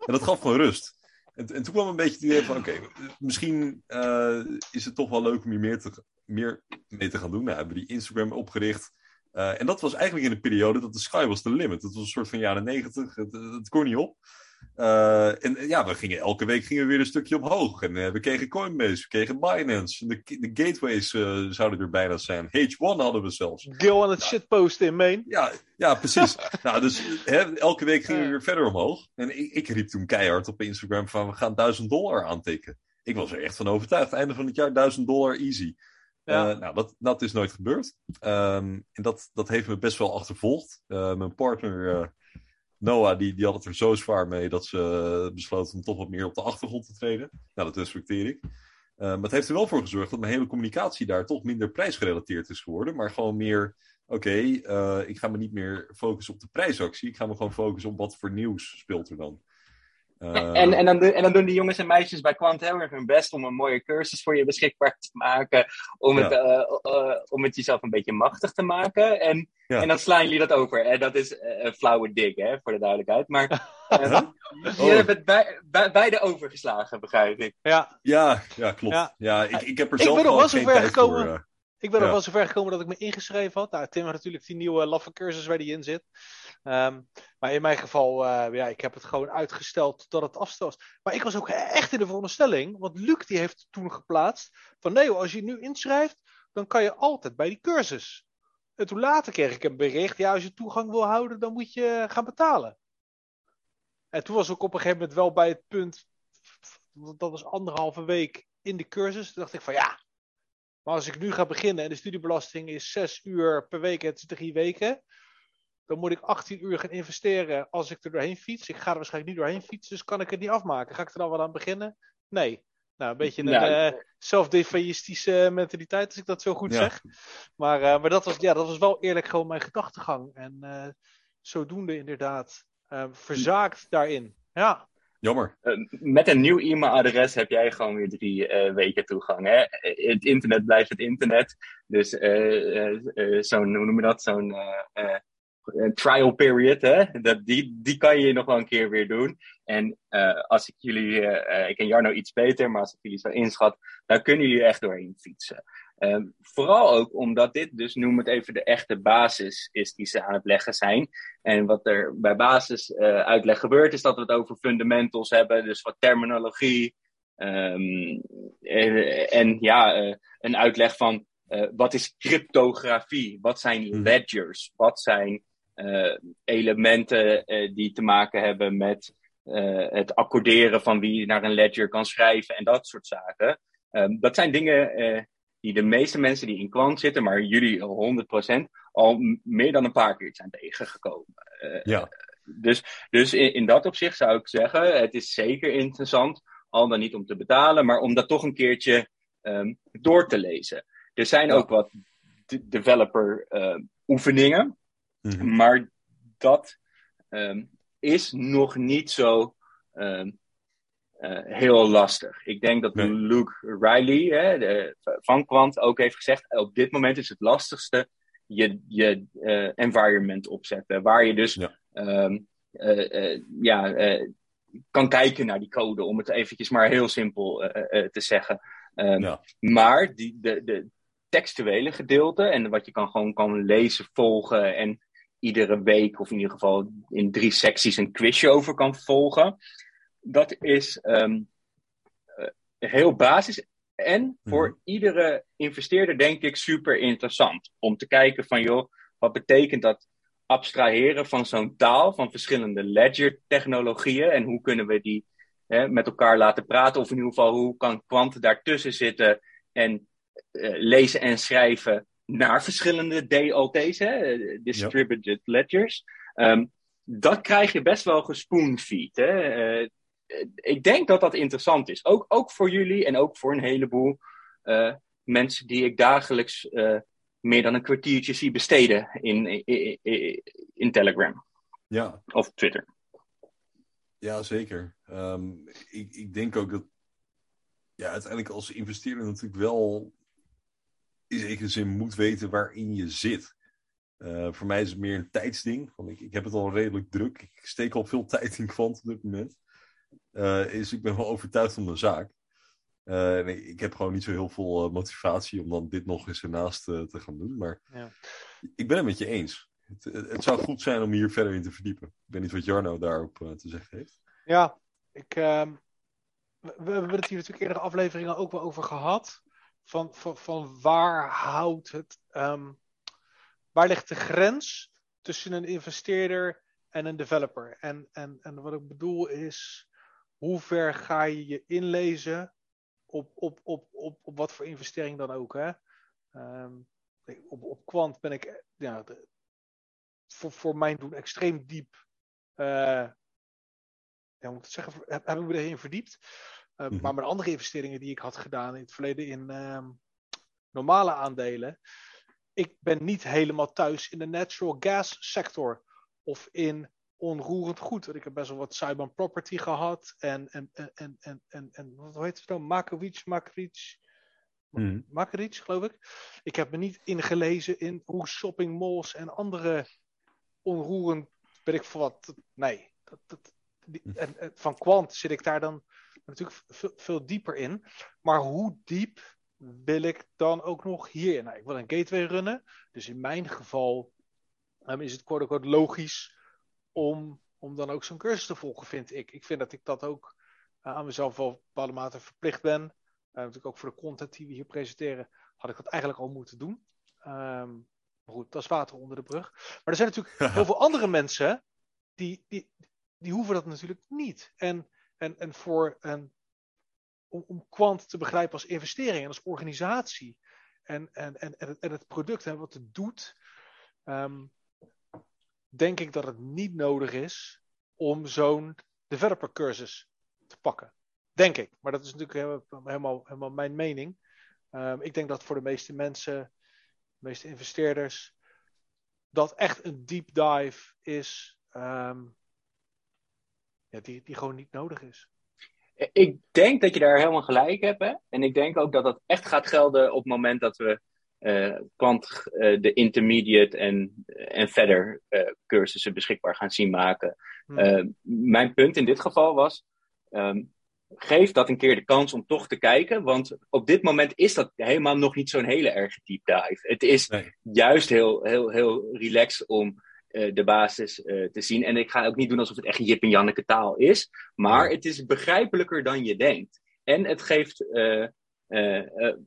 En dat gaf gewoon rust. En, en toen kwam een beetje het idee van, oké, misschien eh, is het toch wel leuk om hier meer, te, meer mee te gaan doen. Nou, hebben we die Instagram opgericht. Eh, en dat was eigenlijk in de periode dat de sky was the limit. Dat was een soort van jaren negentig. Het, het kon niet op. Uh, en ja, we gingen, elke week gingen we weer een stukje omhoog. En uh, we kregen Coinbase, we kregen Binance. De, de gateways uh, zouden er bijna zijn. H1 hadden we zelfs. Gil aan het shitposten in Maine. Ja, ja precies. nou, dus hè, elke week gingen we weer verder omhoog. En ik, ik riep toen keihard op Instagram van we gaan 1000 dollar aantikken. Ik was er echt van overtuigd. Einde van het jaar 1000 dollar easy. Ja. Nou, dat, dat is nooit gebeurd. Um, en dat, dat heeft me best wel achtervolgd. Mijn partner Noah, die, die had het er zo zwaar mee dat ze besloten om toch wat meer op de achtergrond te treden. Nou, dat respecteer ik. Uh, maar het heeft er wel voor gezorgd dat mijn hele communicatie daar toch minder prijsgerelateerd is geworden. Maar gewoon meer, oké, uh, ik ga me niet meer focussen op de prijsactie. Ik ga me gewoon focussen op wat voor nieuws speelt er dan. Uh, en, en, dan, en dan doen die jongens en meisjes bij Quant heel erg hun best om een mooie cursus voor je beschikbaar te maken. Om, ja. het, uh, uh, om het jezelf een beetje machtig te maken. En, ja. en dan slaan jullie dat over. En dat is een flauwe dik, hè, voor de duidelijkheid. Maar uh, oh. je hebt het bij, bij, beide overgeslagen, begrijp ik. Ja, ja, ja klopt. Ja. ja ik, ik heb er ik zelf ben nog wel geen zover tijd gekomen. voor. Ik ben ja. nog wel zover gekomen dat ik me ingeschreven had. Nou, Tim had natuurlijk die nieuwe laffe cursus waar die in zit. Um, maar in mijn geval, uh, ja, ik heb het gewoon uitgesteld tot het afstel. Maar ik was ook echt in de veronderstelling, want Luc die heeft toen geplaatst, van nee, als je nu inschrijft, dan kan je altijd bij die cursus. En toen later kreeg ik een bericht, ja, als je toegang wil houden, dan moet je gaan betalen. En toen was ik op een gegeven moment wel bij het punt, dat was anderhalve week in de cursus. Toen dacht ik van ja, maar als ik nu ga beginnen en de studiebelasting is 6 uur per week, het is drie weken, dan moet ik 18 uur gaan investeren als ik er doorheen fiets. Ik ga er waarschijnlijk niet doorheen fietsen, dus kan ik het niet afmaken. Ga ik er dan wel aan beginnen? Nee. Nou, een beetje een Nou, uh, zelfdefaitistische mentaliteit, als ik dat zo goed Ja. zeg. Maar, uh, maar dat, was, ja, dat was wel eerlijk gewoon mijn gedachtegang. En uh, zodoende inderdaad verzaakt daarin. Ja. Jammer. Met een nieuw e-mailadres heb jij gewoon weer drie uh, weken toegang. Hè? Het internet blijft het internet. Dus uh, zo'n, hoe noem je dat? Zo'n trial period, hè? Dat, die, die kan je nog wel een keer weer doen. En als ik jullie, ik ken Jarno iets beter, maar als ik jullie zo inschat, dan kunnen jullie echt doorheen fietsen. Um, vooral ook omdat dit, dus noem het even de echte basis is die ze aan het leggen zijn. En wat er bij basis uitleg gebeurt, is dat we het over fundamentals hebben, dus wat terminologie. Um, en, en, ja, een uitleg van wat is cryptografie? Wat zijn Mhm. ledgers? Wat zijn elementen die te maken hebben met het accorderen van wie naar een ledger kan schrijven en dat soort zaken. Um, dat zijn dingen die de meeste mensen die in kwant zitten, maar jullie 100%, al meer dan een paar keer zijn tegengekomen. Ja. Dus, dus in, in, dat opzicht zou ik zeggen, het is zeker interessant, al dan niet om te betalen, maar om dat toch een keertje um, door te lezen. Er zijn ook wat de developer uh, oefeningen, Mhm. maar dat um, is nog niet zo um, uh, heel lastig. Ik denk dat Nee. Luke Riley hè, de, van Quant ook heeft gezegd: op dit moment is het lastigste je, je uh, environment opzetten. Waar je dus Ja. um, uh, ja, kan kijken naar die code, om het eventjes maar heel simpel te zeggen. Um, Ja. Maar die, de, de textuele gedeelte en wat je kan gewoon kan lezen, volgen en iedere week of in ieder geval in drie secties een quizje over kan volgen dat is um, uh, heel basis. En voor Mhm. iedere investeerder denk ik super interessant. Om te kijken van joh, wat betekent dat abstraheren van zo'n taal, van verschillende ledger technologieën. En hoe kunnen we die hè, met elkaar laten praten. Of in ieder geval hoe kan kwanten daartussen zitten en uh, lezen en schrijven naar verschillende DLT's, hè, distributed ledgers. Um, dat krijg je best wel gespoonfeed. Hè? Uh, ik denk dat dat interessant is. Ook, ook voor jullie en ook voor een heleboel uh, mensen die ik dagelijks uh, meer dan een kwartiertje zie besteden in, in, in, in Telegram Ja. of Twitter. Ja, zeker. Um, ik, ik denk ook dat ja, uiteindelijk als investeerder natuurlijk wel in zekere zin moet weten waarin je zit. Uh, voor mij is het meer een tijdsding. Want ik, ik heb het al redelijk druk. Ik steek al veel tijd in kwant op dit moment. Uh, is, ik ben wel overtuigd van de zaak. Uh, nee, ik heb gewoon niet zo heel veel motivatie om dan dit nog eens ernaast te gaan doen. Maar ja. ik ben het met je eens. Het, het, zou goed zijn om hier verder in te verdiepen. Ik weet niet wat Jarno daarop te zeggen heeft. Ja, ik, ehm, we, we, hebben het hier natuurlijk eerdere afleveringen ook wel over gehad. Van, van, van waar houdt het. Um, waar ligt de grens tussen een investeerder en een developer? En, en, en wat ik bedoel is, hoe ver ga je je inlezen op, op, op, op, op wat voor investering dan ook? Hè? Um, op, op Quant ben ik ja, voor, voor mijn doen extreem diep. Uh, ja, moet ik zeggen, heb, heb ik me erin verdiept. Uh, mm-hmm. Maar met andere investeringen die ik had gedaan in het verleden in um, normale aandelen ik ben niet helemaal thuis in de natural gas sector of in onroerend goed. Ik heb best wel wat cyber property gehad en, en, en, en, en, en, en wat heet het nou? Makovic, Makovic. Makovic, geloof ik. Ik heb me niet ingelezen in hoe shopping malls en andere onroerend, weet ik veel wat. Nee, dat, dat, die, en, en van kwant zit ik daar dan natuurlijk veel, veel dieper in. Maar hoe diep wil ik dan ook nog hierin? Nou, ik wil een gateway runnen. Dus in mijn geval um, is het quote unquote logisch om, om dan ook zo'n cursus te volgen, vind ik. Ik vind dat ik dat ook uh, aan mezelf wel op bepaalde mate verplicht ben. Uh, natuurlijk ook voor de content die we hier presenteren, had ik dat eigenlijk al moeten doen. Um, maar goed, dat is water onder de brug. Maar er zijn natuurlijk heel veel andere mensen die, die, die hoeven dat natuurlijk niet. En, en, en voor een om, om kwant te begrijpen als investering en als organisatie. En, en, en, en, het, product en wat het doet. Um, denk ik dat het niet nodig is om zo'n developer cursus te pakken. Denk ik. Maar dat is natuurlijk helemaal, helemaal mijn mening. Um, ik denk dat voor de meeste mensen, de meeste investeerders, dat echt een deep dive is. Um, ja, die, die gewoon niet nodig is. Ik denk dat je daar helemaal gelijk hebt. Hè? En ik denk ook dat dat echt gaat gelden op het moment dat we uh, kwant uh, de intermediate en, en verder uh, cursussen beschikbaar gaan zien maken. Hmm. mijn punt in dit geval was. Um, geef dat een keer de kans om toch te kijken. Want op dit moment is dat helemaal nog niet zo'n hele erge deep dive. Het is nee. juist heel, heel, heel relaxed om uh, de basis uh, te zien. En ik ga ook niet doen alsof het echt Jip en Janneke taal is. Maar het is begrijpelijker dan je denkt. En het geeft uh,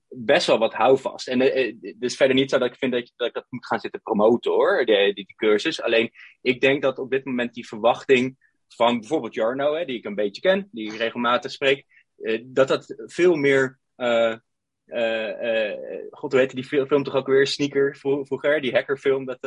best wel wat houvast. En het is verder niet zo dat ik vind dat, je, dat ik dat moet gaan zitten promoten hoor, die, die, cursus. Alleen ik denk dat op dit moment die verwachting van bijvoorbeeld Jarno, hè, die ik een beetje ken, die ik regelmatig spreek, uh, dat dat veel meer. Uh, uh, God, hoe heette die film, toch ook weer? Sneaker vroeger, die hackerfilm, dat,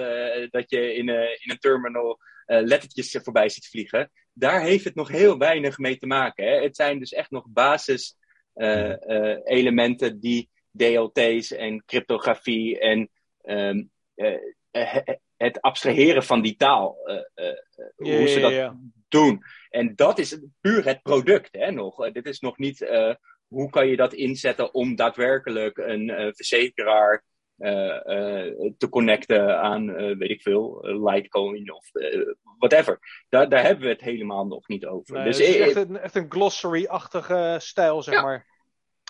dat je in, in een terminal lettertjes voorbij ziet vliegen. Daar heeft het nog heel weinig mee te maken. Hè. Het zijn dus echt nog basis-elementen die DLT's en cryptografie en um, het abstraheren van die taal, hoe ze dat doen. En dat is puur het product hè, nog. Dit is nog niet hoe kan je dat inzetten om daadwerkelijk een uh, verzekeraar uh, te connecten aan, weet ik veel, Litecoin of whatever. Daar, daar hebben we het helemaal nog niet over. Nee, dus het is echt een, echt een glossary-achtige stijl, zeg ja. maar.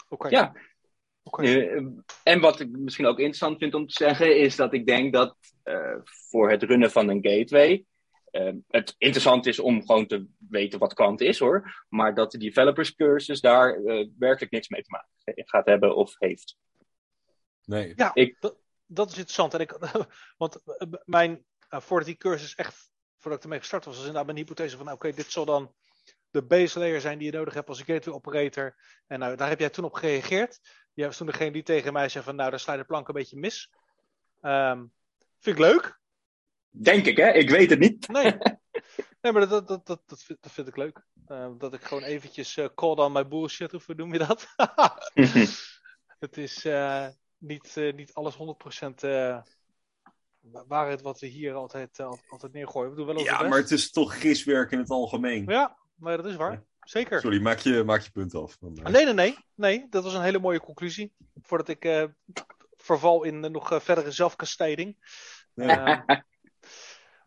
Okay. Ja. Okay. en wat ik misschien ook interessant vind om te zeggen, is dat ik denk dat voor het runnen van een gateway uh, het interessant is om gewoon te weten wat kwant is hoor. Maar dat de developers cursus daar uh, werkelijk niks mee te maken gaat hebben of heeft. Nee. Ja, ik... dat, dat is interessant. En ik, want eh, mijn, uh, voordat die cursus echt, voordat ik ermee gestart was, was inderdaad mijn hypothese van, oké, okay, dit zal dan de base layer zijn die je nodig hebt als een gateway operator. En nou, daar heb jij toen op gereageerd. Jij was toen degene die tegen mij zei van, nou, daar sla je de plank een beetje mis. Um, vind ik leuk. Denk ik, hè? Ik weet het niet. Nee, nee maar dat, dat, dat, dat, vind, dat vind ik leuk. Uh, dat ik gewoon eventjes uh, call on my bullshit, of hoe noem je dat? het is uh, niet, niet alles 100% waarheid wat we hier altijd, altijd neergooien. We doen wel ja, maar het is toch giswerk in het algemeen. Ja, maar dat is waar. Ja. Zeker. Sorry, maak je, maak je punt af. Dan, nee, nee, nee, nee. Dat was een hele mooie conclusie. Voordat ik verval in nog verdere zelfkastijding. Nee.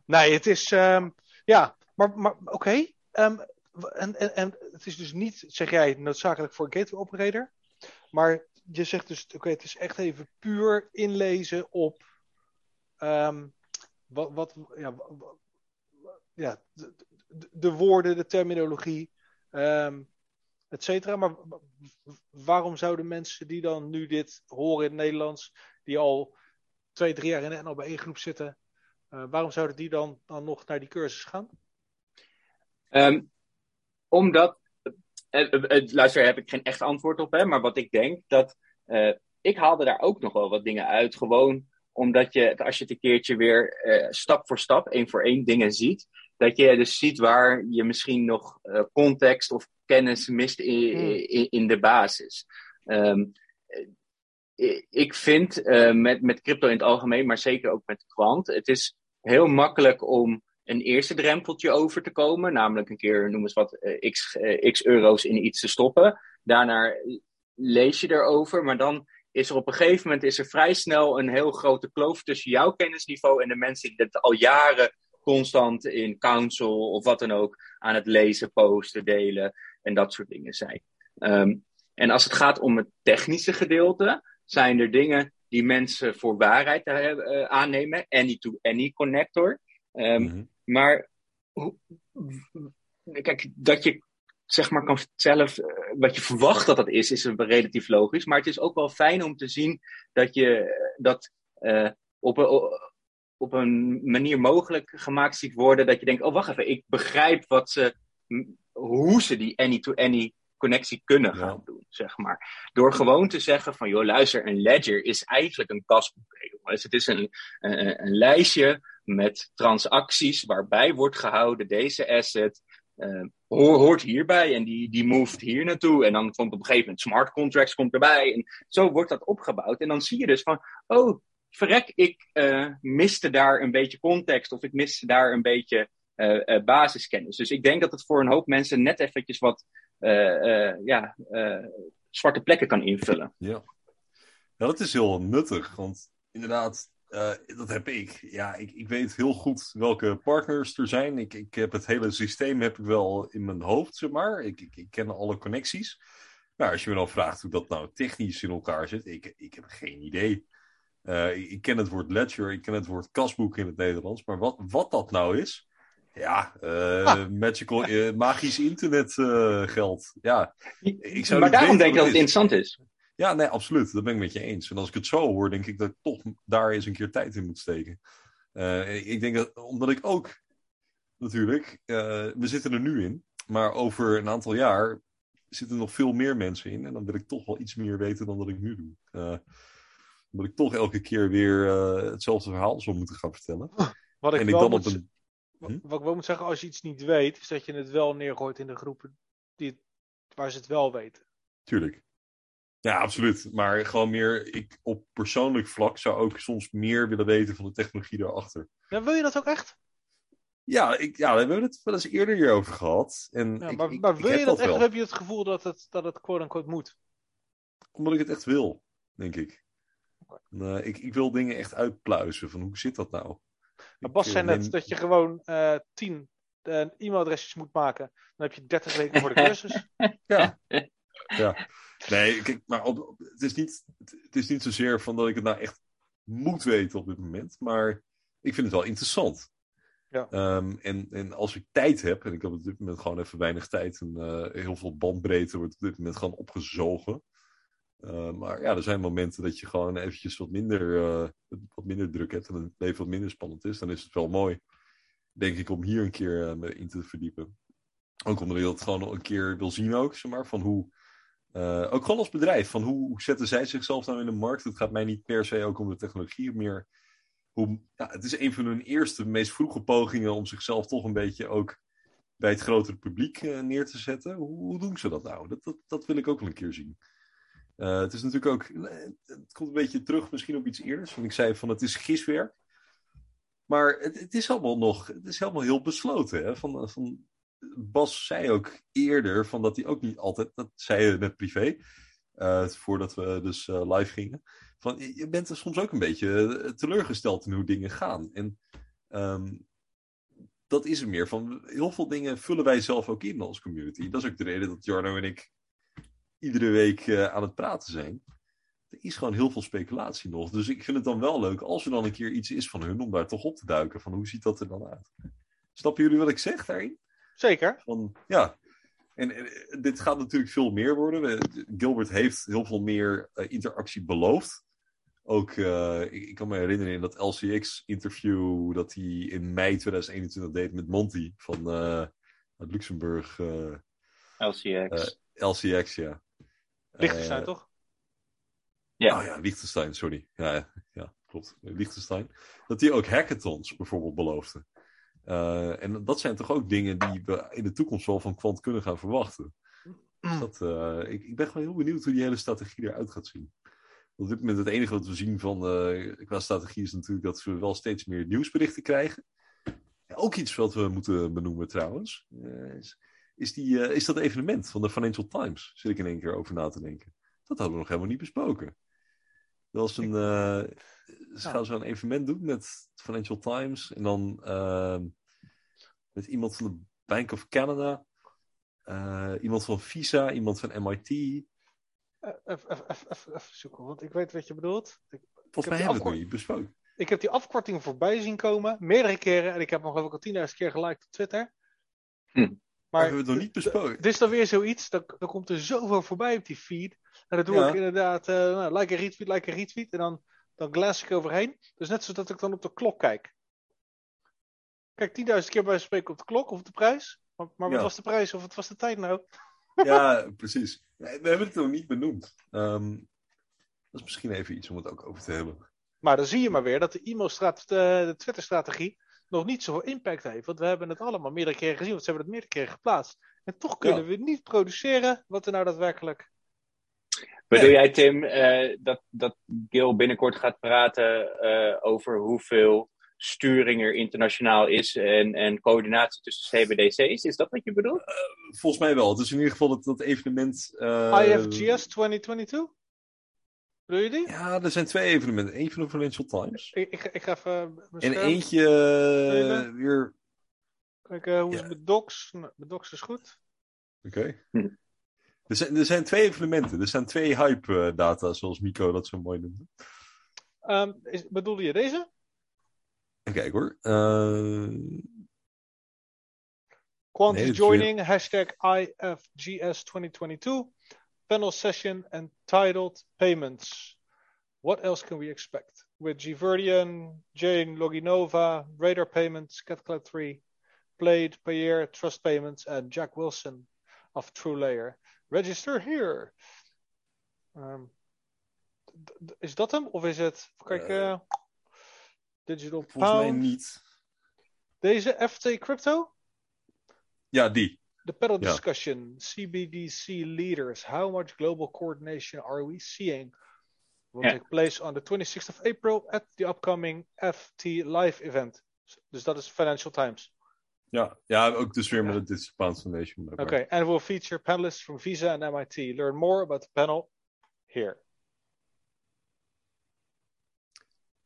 Nee, het is. Um, ja, maar, maar oké. Um, en, en, en het is dus niet, zeg jij, noodzakelijk voor een gateway operator. Maar je zegt dus, oké, het is echt even puur inlezen op. Um, wat, wat, ja, ja de, de, de, woorden, de terminologie, um, et cetera. Maar waarom zouden mensen die dan nu dit horen in het Nederlands, die al twee, drie jaar in de NLB groep zitten, waarom zouden die dan, dan nog naar die cursus gaan? Um, omdat, uh, uh, luister, heb ik geen echt antwoord op, hè, maar wat ik denk, dat ik haalde daar ook nog wel wat dingen uit. Gewoon omdat je, als je het een keertje weer stap voor stap, één voor één dingen ziet, dat je dus ziet waar je misschien nog context of kennis mist in, hmm. in, in de basis. Um, ik vind uh, met, met crypto in het algemeen, maar zeker ook met kwant, het is heel makkelijk om een eerste drempeltje over te komen. Namelijk een keer, noem eens wat, uh, x, uh, x euro's in iets te stoppen. Daarna lees je erover, maar dan is er op een gegeven moment is er vrij snel een heel grote kloof tussen jouw kennisniveau en de mensen die dit al jaren constant in council of wat dan ook aan het lezen, posten, delen en dat soort dingen zijn. Um, en als het gaat om het technische gedeelte, zijn er dingen die mensen voor waarheid uh, aannemen. Any-to-any connector. Um, mm-hmm. Maar kijk, dat je zeg maar kan zelf uh, wat je verwacht dat dat is, is relatief logisch. Maar het is ook wel fijn om te zien dat je dat uh, op, een, op een manier mogelijk gemaakt ziet worden. Dat je denkt, oh wacht even, ik begrijp wat ze, hoe ze die any-to-any connectie kunnen gaan doen, zeg maar. Door gewoon te zeggen van, joh, luister, een ledger is eigenlijk een kasboek. Dus het is een, een, een, lijstje met transacties waarbij wordt gehouden, deze asset uh, hoort hierbij en die, die moved hier naartoe. En dan komt op een gegeven moment smart contracts komt erbij. En zo wordt dat opgebouwd. En dan zie je dus van, oh, verrek, ik uh, miste daar een beetje context of ik miste daar een beetje uh, basiskennis. Dus ik denk dat het voor een hoop mensen net eventjes wat ja, zwarte plekken kan invullen. Ja. dat is heel nuttig. Want inderdaad, dat heb ik. Ja, ik, ik weet heel goed welke partners er zijn. Ik, ik heb het hele systeem heb ik wel in mijn hoofd, zeg maar. Ik, ik, ik ken alle connecties. Maar als je me dan vraagt hoe dat nou technisch in elkaar zit, ik, ik heb geen idee. Uh, ik ken het woord ledger, ik ken het woord kasboek in het Nederlands. Maar wat, wat dat nou is, ja, uh, ah. magical, uh, magisch internetgeld. ja, ik zou maar daarom denk ik dat het interessant is. Ja, nee, absoluut. Dat ben ik met je eens. En als ik het zo hoor, denk ik dat ik toch daar eens een keer tijd in moet steken. ik denk dat, omdat ik ook, natuurlijk, we zitten er nu in. Maar over een aantal jaar zitten er nog veel meer mensen in. En dan wil ik toch wel iets meer weten dan dat ik nu doe. Uh, omdat ik toch elke keer weer uh, hetzelfde verhaal zou moeten gaan vertellen. Wat ik, en ik wel dan op een... Hm? Wat ik wel moet zeggen, als je iets niet weet, is dat je het wel neergooit in de groepen die, waar ze het wel weten. Tuurlijk. Ja, absoluut. Maar gewoon meer, ik op persoonlijk vlak zou ook soms meer willen weten van de technologie daarachter. Ja, wil je dat ook echt? Ja, ik, ja, we hebben het wel eens eerder hierover gehad. En ja, ik, maar, maar wil je dat, echt? Heb je het gevoel dat het, dat het quote-unquote moet? Omdat ik het echt wil, denk ik. Uh, ik. Ik wil dingen echt uitpluizen. Van hoe zit dat nou? Maar Bas zei net dat je gewoon uh, tien uh, e-mailadresjes moet maken. Dan heb je 30 weken voor de cursus. ja. ja. Nee, kijk, maar op, het, is niet, het is niet zozeer van dat ik het nou echt moet weten op dit moment. Maar ik vind het wel interessant. Ja. Um, en, en als ik tijd heb, en ik heb op dit moment gewoon even weinig tijd, en uh, heel veel bandbreedte wordt op dit moment gewoon opgezogen. Uh, maar ja, er zijn momenten dat je gewoon eventjes wat minder, uh, wat minder druk hebt en het leven wat minder spannend is. Dan is het wel mooi, denk ik, om hier een keer me in te verdiepen. Ook omdat ik dat gewoon een keer wil zien ook, zeg maar, van hoe... ook gewoon als bedrijf, van hoe, zetten zij zichzelf nou in de markt? Het gaat mij niet per se ook om de technologie, meer hoe, ja, het is een van hun eerste, meest vroege pogingen om zichzelf toch een beetje ook bij het grotere publiek uh, neer te zetten. Hoe, hoe, doen ze dat nou? Dat, dat, dat wil ik ook wel een keer zien. Uh, het is natuurlijk ook, eh, het komt een beetje terug misschien op iets eerders. Want ik zei van het is giswerk. Maar het, het is allemaal nog, het is helemaal heel besloten. Hè? Van, van, Bas zei ook eerder van dat hij ook niet altijd, dat zei hij net privé, uh, voordat we dus live gingen van, je bent soms ook een beetje eh, teleurgesteld in hoe dingen gaan. En um, dat is er meer van. Heel veel dingen vullen wij zelf ook in als community. Dat is ook de reden dat Jarno en ik iedere week uh, aan het praten zijn. Er is gewoon heel veel speculatie nog. Dus ik vind het dan wel leuk als er dan een keer iets is van hun om daar toch op te duiken. Van hoe ziet dat er dan uit? Snappen jullie wat ik zeg daarin? Zeker. Van, ja, en, en, dit gaat natuurlijk veel meer worden. Gilbert heeft heel veel meer uh, interactie beloofd ook, uh, ik, ik, kan me herinneren in dat LCX-interview dat hij in mei 2021 deed met Monty van uh, uit Luxemburg. Uh, LCX. LCX, ja. Liechtenstein, toch? Ja. Oh ja, Liechtenstein, sorry. Ja, ja klopt. Liechtenstein. Dat hij ook hackathons bijvoorbeeld beloofde. en dat zijn toch ook dingen die we in de toekomst wel van Quant kunnen gaan verwachten. Dus dat, ik, ik ben gewoon heel benieuwd hoe die hele strategie eruit gaat zien op dit moment het enige wat we zien van uh, qua strategie is natuurlijk dat we wel steeds meer nieuwsberichten krijgen. ook iets wat we moeten benoemen trouwens. Uh, is, is, die, uh, is dat evenement van de Financial Times? Zit ik in één keer over na te denken. Dat hadden we nog helemaal niet besproken. Dat was een, ze gaan zo'n evenement doen met Financial Times. En dan ehm, met iemand van de Bank of Canada. iemand van Visa, iemand van MIT. Even, zoeken, want ik weet wat je bedoelt. Ik, Volgens mij hebben we het niet besproken. Ik heb die afkorting voorbij zien komen, meerdere keren. En ik heb nog geloof ik al 10.000 keer geliked op Twitter. Hm. Maar hebben we het nog niet besproken. Dit is dan weer zoiets, dan, dan komt er zoveel voorbij op die feed. En dat doe ik inderdaad, uh, nou, like een retweet, like een retweet. En dan, dan glaas ik overheen. Dus net zoals dat ik dan op de klok kijk. Kijk, 10.000 keer bij spreken op de klok of op de prijs. Maar, maar wat was de prijs of wat was de tijd nou? Ja, precies. We hebben het nog niet benoemd. Um, dat is misschien even iets om het ook over te hebben. Maar dan zie je maar weer dat de e-mailstrategie, de Twitter-strategie, nog niet zoveel impact heeft. Want we hebben het allemaal meerdere keren gezien, want ze hebben het meerdere keren geplaatst. En toch kunnen we niet produceren wat er nou daadwerkelijk. Bedoel jij, Tim, uh, dat, dat Gil binnenkort gaat praten uh, over hoeveel sturing er internationaal is en, en coördinatie tussen CBDC's. Is dat wat je bedoelt? Volgens mij wel. Het is in ieder geval dat, dat evenement. eh, IFGS 2022? Bedoel je die? Ja, er zijn twee evenementen. Eén van de Financial Times. Ik, ik, ik ga even mijn En eentje eh, weer. kijken. Hoe is Ja. het met docs? Nou, met docs is goed. Oké. Hm. Er, zijn, er zijn twee evenementen. Er zijn twee hype-data, zoals Mico dat zo mooi noemde. Ehm, is, bedoelde je deze? Even kijken hoor. Eh, Quant Nee, weer- joining hashtag IFGS 2022 panel session entitled Payments. What else can we expect? With Giverdian, Jane Loginova, Radar Payments, CatCloud 3, Blade, Payer, Trust Payments, and Jack Wilson of TrueLayer. Register here. D- is dat hem? Of is het. Kijk, Eh, eh, Digital volgens mij Pound. niet. Deze FT Crypto? Ja, die. The panel discussion, CBDC leaders, how much global coordination are we seeing? Will take place on the 26th of April at the upcoming FT Live event. Dus dat is Financial Times. Ja, ja ook dus weer met de Digital Pound Foundation. blijkbaar. Okay, and will feature panelists from Visa and MIT. Learn more about the panel here.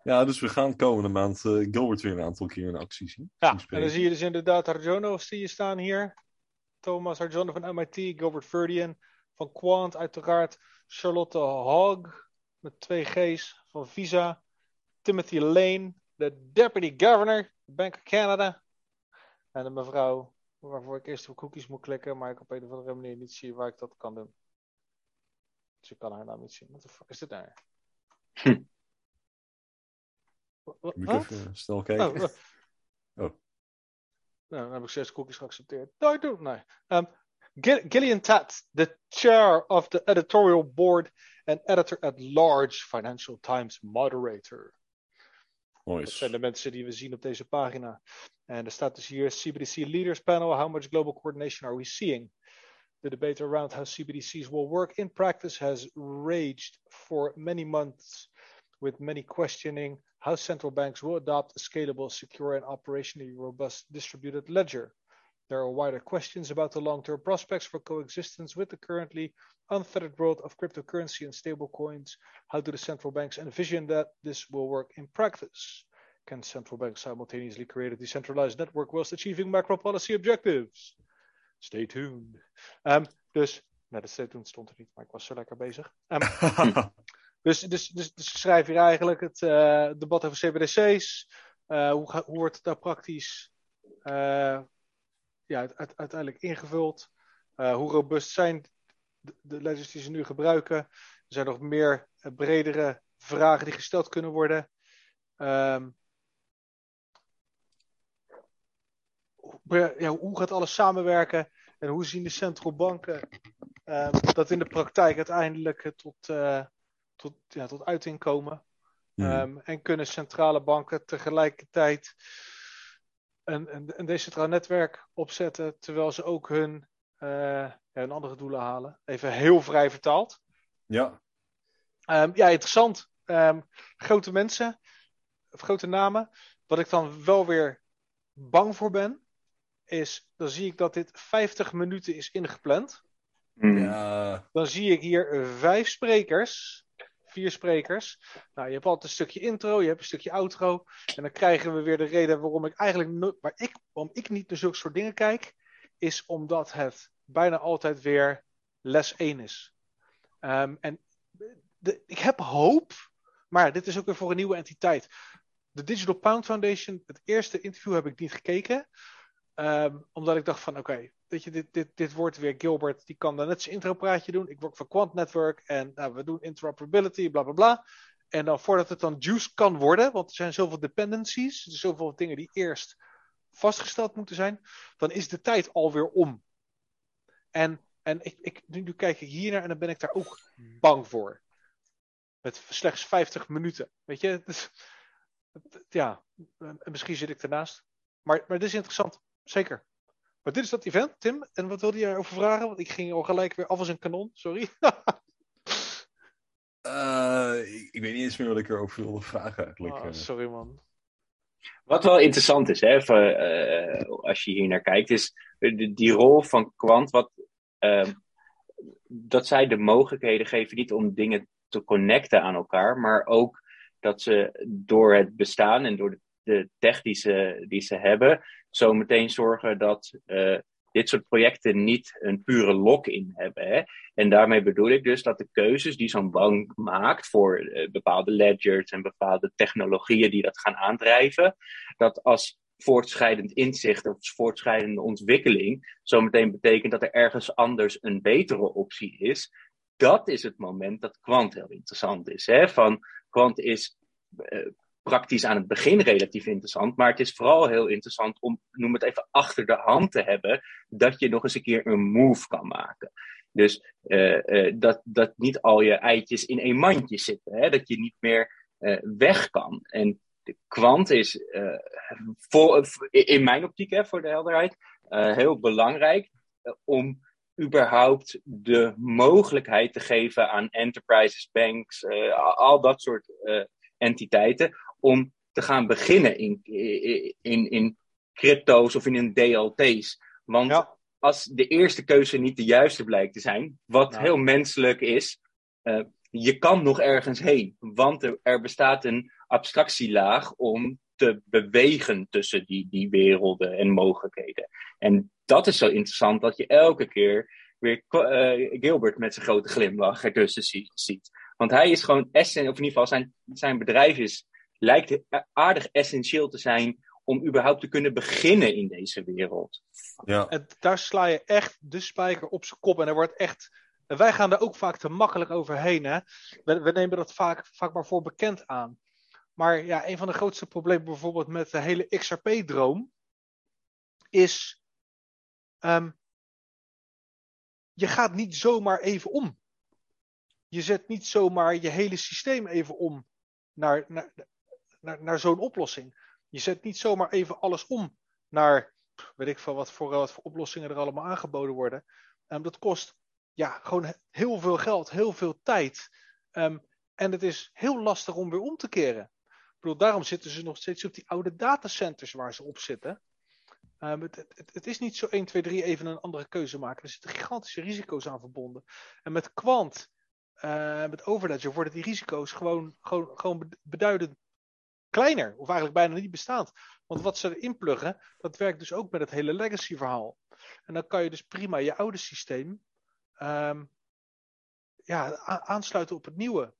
Ja, dus we gaan komende maand eh, Gilbert weer een aantal keer in actie zien. Ja, en dan zie je dus inderdaad Arjono zie je staan hier. Thomas Arjono van MIT, Gilbert Verdian van Quant uiteraard. Charlotte Hogg met twee G's van Visa. Timothy Lane, de Deputy Governor, Bank of Canada. En een mevrouw waarvoor ik eerst op cookies moet klikken, maar ik op een of andere manier niet zie waar ik dat kan doen. Dus ik kan haar naam niet zien. Wat de fuck is dit nou? Hm. Moet ik even snel kijken. Oh, Oh. Nou, dan heb ik zes cookies geaccepteerd. Nee, doe. Nee. Um, Gill- Gillian Tat, the chair of the editorial board and editor at large Financial Times moderator. Dat Nice. zijn de mensen die we zien op deze pagina. En er staat dus hier CBDC Leaders Panel. How much global coordination are we seeing? The debate around how CBDCs will work in practice has raged for many months, with many questioning how central banks will adopt a scalable, secure, and operationally robust distributed ledger. There are wider questions about the long term prospects for coexistence with the currently unfettered world of cryptocurrency and stablecoins. How do the central banks envision that this will work in practice? Can central banks simultaneously create a decentralized network whilst achieving macro policy objectives? Stay tuned. Ehm, dus, nou, stay tuned stond er niet, maar ik was zo lekker bezig. Ehm, dus, dus, dus, dus schrijf hier eigenlijk het eh, debat over CBDC's. Eh, hoe, hoe wordt het nou praktisch eh, ja, uit- uit- uiteindelijk ingevuld? Hoe robuust zijn de, de ledgers die ze nu gebruiken? Er zijn nog meer bredere vragen die gesteld kunnen worden. Ehm, ja, hoe gaat alles samenwerken? En hoe zien de central banken ehm, dat in de praktijk uiteindelijk tot, tot, ja, tot uiting komen? Hmm. Ehm, en kunnen centrale banken tegelijkertijd een, een, een decentraal netwerk opzetten, terwijl ze ook hun, eh, ja, hun andere doelen halen? Even heel vrij vertaald. ja, Ehm, ja, interessant. Ehm, grote mensen, of grote namen. Wat ik dan wel weer bang voor ben, is dan zie ik dat dit 50 minuten is ingepland. Hmm. ja. Dan zie ik hier vijf sprekers, vier sprekers. Nou, je hebt altijd een stukje intro, je hebt een stukje outro. En dan krijgen we weer de reden waarom ik eigenlijk waar ik, waarom ik niet naar zulke soort dingen kijk, is omdat het bijna altijd weer les 1 is. Ehm, en ik heb hoop, maar dit is ook weer voor een nieuwe entiteit. De Digital Pound Foundation, het eerste interview heb ik niet gekeken. Ehm, omdat ik dacht van, oké, weet je, dit, dit, dit wordt weer Gilbert, die kan dan net zijn intropraatje doen. Ik werk voor Quant Network en nou, we doen interoperability, bla bla bla. En dan voordat het dan juice kan worden, want er zijn zoveel dependencies, er zijn zoveel dingen die eerst vastgesteld moeten zijn, dan is de tijd alweer om. En, en ik, ik, nu, kijk ik hier naar en dan ben ik daar ook bang voor. Met slechts 50 minuten. Weet je, het- ja, en misschien zit ik ernaast. Maar, maar dit is interessant, zeker. Maar dit is dat event, Tim. En wat wilde je erover vragen? Want ik ging al gelijk weer af als een kanon, sorry. Eh, ik, ik weet niet eens meer wat ik erover wilde vragen eigenlijk. Oh, eh. sorry man. Wat wel interessant is, hè, voor, uh, als je hier naar kijkt, is die, die rol van kwant, wat, uh, dat zij de mogelijkheden geven niet om dingen te connecten aan elkaar, maar ook dat ze door het bestaan en door de, de tech die ze, die ze hebben, zo meteen zorgen dat uh, dit soort projecten niet een pure lock-in hebben. Hè? En daarmee bedoel ik dus dat de keuzes die zo'n bank maakt voor uh, bepaalde ledgers en bepaalde technologieën die dat gaan aandrijven, dat als voortschrijdend inzicht of voortschrijdende ontwikkeling zometeen betekent dat er ergens anders een betere optie is. Dat is het moment dat kwant heel interessant is. Hè? Van kwant is uh, praktisch aan het begin relatief interessant. Maar het is vooral heel interessant om, noem het even, achter de hand te hebben. Dat je nog eens een keer een move kan maken. Dus uh, uh, dat, dat niet al je eitjes in één mandje zitten. Hè? Dat je niet meer uh, weg kan. En de kwant is in mijn optiek, hè, voor de helderheid, heel belangrijk om überhaupt de mogelijkheid te geven aan enterprises, banks, al dat soort entiteiten om te gaan beginnen in, in, in crypto's of in een DLT's. Want ja. als de eerste keuze niet de juiste blijkt te zijn, wat heel menselijk is, uh, je kan nog ergens heen. Want er, er, bestaat een abstractielaag om te bewegen tussen die, die werelden en mogelijkheden. En dat is zo interessant dat je elke keer weer uh, Gilbert met zijn grote glimlach ertussen ziet. Want hij is gewoon essentieel, of in ieder geval zijn, zijn bedrijf is lijkt aardig essentieel te zijn om überhaupt te kunnen beginnen in deze wereld. Ja. En daar sla je echt de spijker op zijn kop. En er wordt echt. Wij gaan er ook vaak te makkelijk overheen. Hè? We, we nemen dat vaak, vaak maar voor bekend aan. Maar ja, een van de grootste problemen bijvoorbeeld met de hele XRP-droom is. Um, je gaat niet zomaar even om. Je zet niet zomaar je hele systeem even om naar, naar, naar, naar zo'n oplossing. Je zet niet zomaar even alles om naar, weet ik veel wat voor, wat voor oplossingen er allemaal aangeboden worden. Um, dat kost ja, gewoon heel veel geld, heel veel tijd. Um, en het is heel lastig om weer om te keren. Ik bedoel, daarom zitten ze nog steeds op die oude datacenters waar ze op zitten. Um, het, het, het, is niet zo 1, 2, 3 even een andere keuze maken. Er zitten gigantische risico's aan verbonden. En met Quant, uh, met Overledger, worden die risico's gewoon, gewoon, gewoon beduidend kleiner, of eigenlijk bijna niet bestaand. Want wat ze erin pluggen, dat werkt dus ook met het hele legacy verhaal. En dan kan je dus prima je oude systeem um, ja, aansluiten op het nieuwe.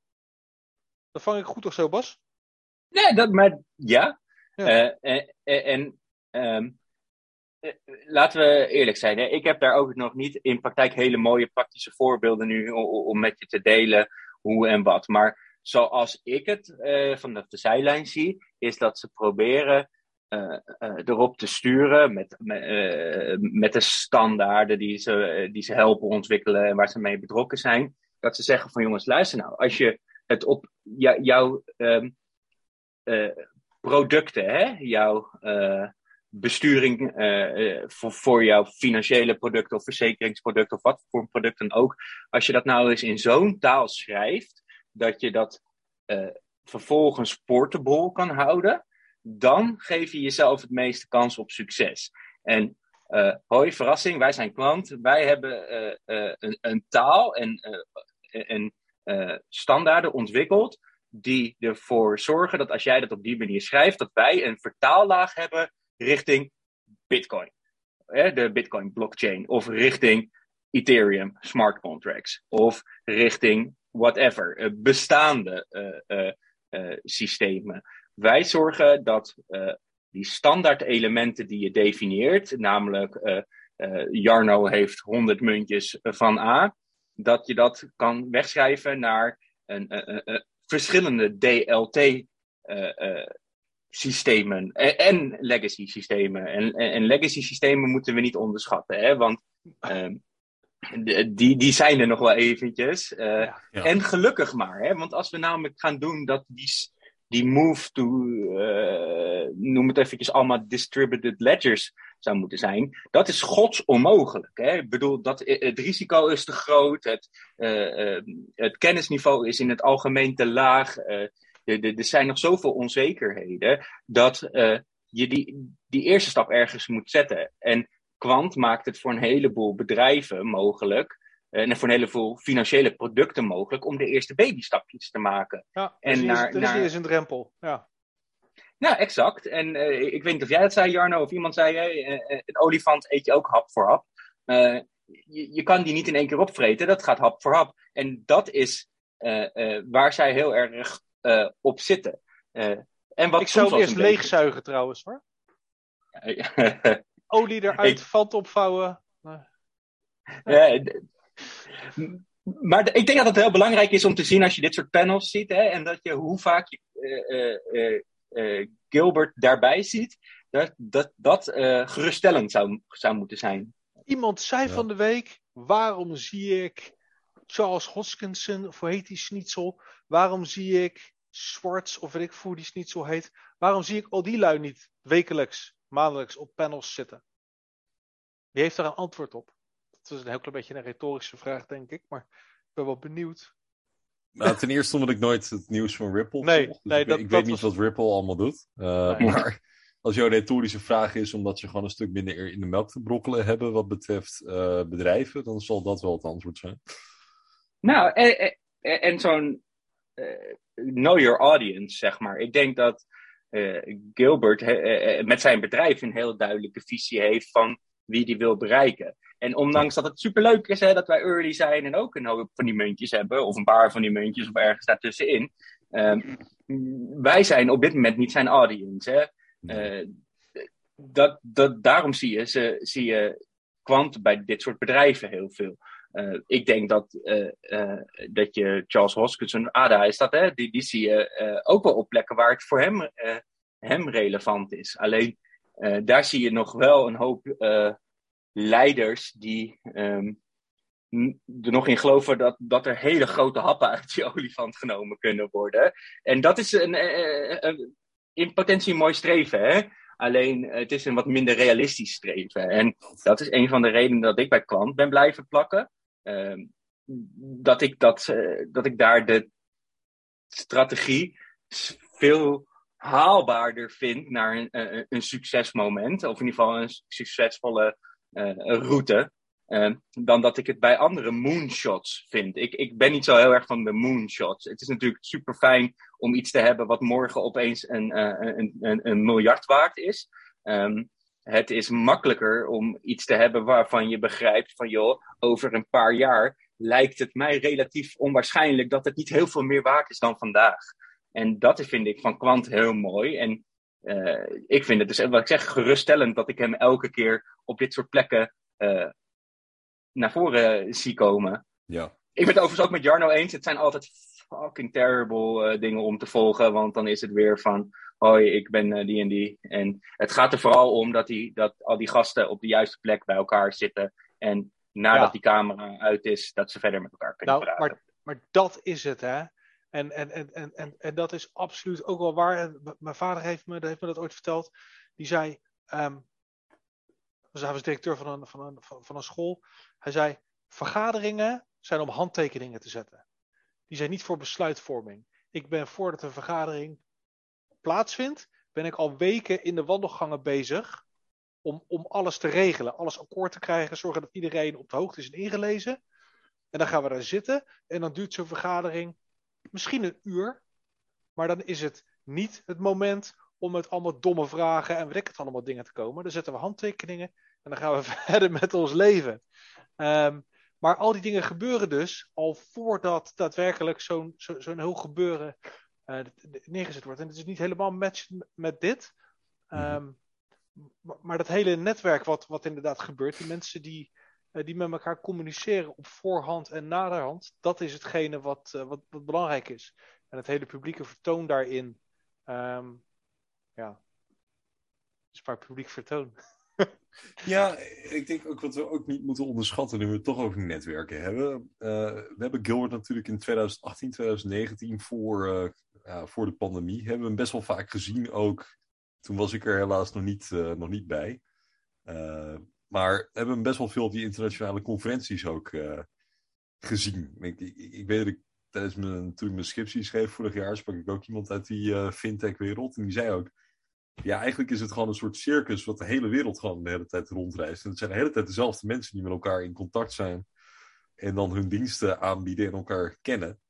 Dat vang ik goed of zo, Bas? Nee, dat, maar ja. ja. Uh, en um, laten we eerlijk zijn, hè? ik heb daar ook nog niet in praktijk hele mooie praktische voorbeelden nu om, om met je te delen hoe en wat. Maar zoals ik het uh, vanaf de zijlijn zie, is dat ze proberen uh, uh, erop te sturen met, met, de standaarden die ze, die ze helpen ontwikkelen en waar ze mee betrokken zijn. Dat ze zeggen van jongens, luister nou, als je het op jouw um, producten, hè, jouw besturing voor, voor jouw financiële producten of verzekeringsproducten of wat voor producten ook, als je dat nou eens in zo'n taal schrijft, dat je dat uh, vervolgens portable kan houden, dan geef je jezelf het meeste kans op succes. En uh, hoi, verrassing, wij zijn klant. Wij hebben uh, een, een, taal en, en standaarden ontwikkeld die ervoor zorgen dat als jij dat op die manier schrijft, dat wij een vertaallaag hebben richting Bitcoin. De Bitcoin blockchain. Of richting Ethereum smart contracts. Of richting whatever, uh, bestaande uh, systemen. Wij zorgen dat die standaard elementen die je definieert, namelijk Jarno heeft 100 muntjes van A, dat je dat kan wegschrijven naar een, verschillende DLT systemen en, en, legacy systemen. En, en, legacy systemen moeten we niet onderschatten, hè? want ehm, die, die zijn er nog wel eventjes. Uh, ja, ja. En gelukkig maar, hè? want als we namelijk gaan doen dat die, die move to, uh, noem het eventjes allemaal distributed ledgers zou moeten zijn, dat is gods onmogelijk. Hè? Ik bedoel, dat, het risico is te groot, het, uh, het kennisniveau is in het algemeen te laag. er zijn nog zoveel onzekerheden dat uh, je die, die eerste stap ergens moet zetten. En Quant maakt het voor een heleboel bedrijven mogelijk. En voor een heleboel financiële producten mogelijk om de eerste babystapjes te maken. Ja, en dus naar, is, naar... is een drempel. Ja. Nou, exact. En uh, ik weet niet of jij het zei, Jarno, of iemand zei: hey, een olifant eet je ook hap voor hap. Uh, je, je, kan die niet in één keer opvreten, dat gaat hap voor hap. En dat is uh, waar zij heel erg op zitten. en wat ik zou eerst leegzuigen trouwens hoor. Olie eruit, ik... valt opvouwen. maar ik denk dat het heel belangrijk is om te zien als je dit soort panels ziet. Hè, en dat je hoe vaak je Gilbert daarbij ziet. Dat dat, dat geruststellend zou, zou moeten zijn. Iemand zei van de week: waarom zie ik Charles Hoskinson, of hoe heet die schnitzel? Waarom zie ik Swartz, of weet ik hoe die schnitzel heet? Waarom zie ik al die lui niet wekelijks, maandelijks op panels zitten? Wie heeft daar een antwoord op? Dat is een heel klein beetje een retorische vraag, denk ik, maar ik ben wel benieuwd. Nou, ten eerste omdat ik nooit het nieuws van Ripple nee, dus nee, ik, dat, ik weet niet wat Ripple allemaal doet. Uh, Maar als jouw retorische vraag is omdat ze gewoon een stuk minder in de melk te brokkelen hebben wat betreft uh, bedrijven, dan zal dat wel het antwoord zijn. Nou, en, en, en zo'n uh, know your audience, zeg maar. Ik denk dat uh, Gilbert met zijn bedrijf een heel duidelijke visie heeft van wie die wil bereiken. En ondanks dat het superleuk is hè, dat wij early zijn en ook een hoop van die muntjes hebben, of een paar van die muntjes of ergens daartussenin. Um, wij zijn op dit moment niet zijn audience. Hè. Uh, dat, dat, daarom zie je, ze, zie je kwant bij dit soort bedrijven heel veel. Uh, ik denk dat, uh, dat je Charles Hoskinson, ADA is dat, hè? Die, die zie je ook wel op plekken waar het voor hem, hem relevant is. Alleen daar zie je nog wel een hoop leiders die um, er nog in geloven dat, dat er hele grote happen uit die olifant genomen kunnen worden. En dat is een, een in potentie een mooi streven, hè? Alleen het is een wat minder realistisch streven. En dat is een van de redenen dat ik bij klant ben blijven plakken. Uh, dat, ik dat, uh, dat ik daar de strategie veel haalbaarder vind naar een, een, een succesmoment. Of in ieder geval een succesvolle route. Uh, dan dat ik het bij andere moonshots vind. Ik, ik ben niet zo heel erg van de moonshots. Het is natuurlijk super fijn om iets te hebben wat morgen opeens een, een, een, een, miljard waard is. Um, het is makkelijker om iets te hebben waarvan je begrijpt van joh, over een paar jaar lijkt het mij relatief onwaarschijnlijk dat het niet heel veel meer waard is dan vandaag. En dat vind ik van Kwant heel mooi. En uh, ik vind het dus, wat ik zeg, geruststellend dat ik hem elke keer op dit soort plekken uh, naar voren zie komen. Ja. Ik ben het overigens ook met Jarno eens. Het zijn altijd fucking terrible uh, dingen om te volgen. Want dan is het weer van, hoi, ik ben uh, die en die. En het gaat er vooral om dat, die, dat al die gasten op de juiste plek bij elkaar zitten. En nadat ja. die camera uit is, dat ze verder met elkaar kunnen nou, praten. Maar, maar dat is het, hè. En, en, en, en, en, en dat is absoluut ook wel waar. En mijn vader heeft me, heeft me dat ooit verteld. Die zei, um, dus hij was directeur van een, van, een, van een school. Hij zei: vergaderingen zijn om handtekeningen te zetten. Die zijn niet voor besluitvorming. Ik ben voordat een vergadering plaatsvindt, ben ik al weken in de wandelgangen bezig om, om alles te regelen, alles akkoord te krijgen, zorgen dat iedereen op de hoogte is en ingelezen. En dan gaan we daar zitten en dan duurt zo'n vergadering misschien een uur, maar dan is het niet het moment om met allemaal domme vragen en weet ik het allemaal dingen te komen. Dan zetten we handtekeningen en dan gaan we verder met ons leven. Um, maar al die dingen gebeuren dus al voordat daadwerkelijk zo'n zo, zo'n heel gebeuren uh, neergezet wordt. En het is niet helemaal match met dit. Um, maar, maar, dat hele netwerk wat, wat inderdaad gebeurt, die mensen die, uh, die met elkaar communiceren op voorhand en naderhand, dat is hetgene wat, uh, wat, wat, belangrijk is. En het hele publieke vertoon daarin, um, ja, is maar publiek vertoon. ja, ik denk ook wat we ook niet moeten onderschatten nu we toch over netwerken hebben. Uh, we hebben Gilbert natuurlijk in 2018, 2019 voor, ja, voor de pandemie. Hebben we hem best wel vaak gezien ook. Toen was ik er helaas nog niet, uh, nog niet bij. maar we hebben hem best wel veel op die internationale conferenties ook gezien. Ik, ik, weet dat ik tijdens mijn, toen ik mijn scriptie schreef vorig jaar, sprak ik ook iemand uit die uh, fintech-wereld. En die zei ook, ja, eigenlijk is het gewoon een soort circus wat de hele wereld gewoon de hele tijd rondreist. En het zijn de hele tijd dezelfde mensen die met elkaar in contact zijn. En dan hun diensten aanbieden en elkaar kennen.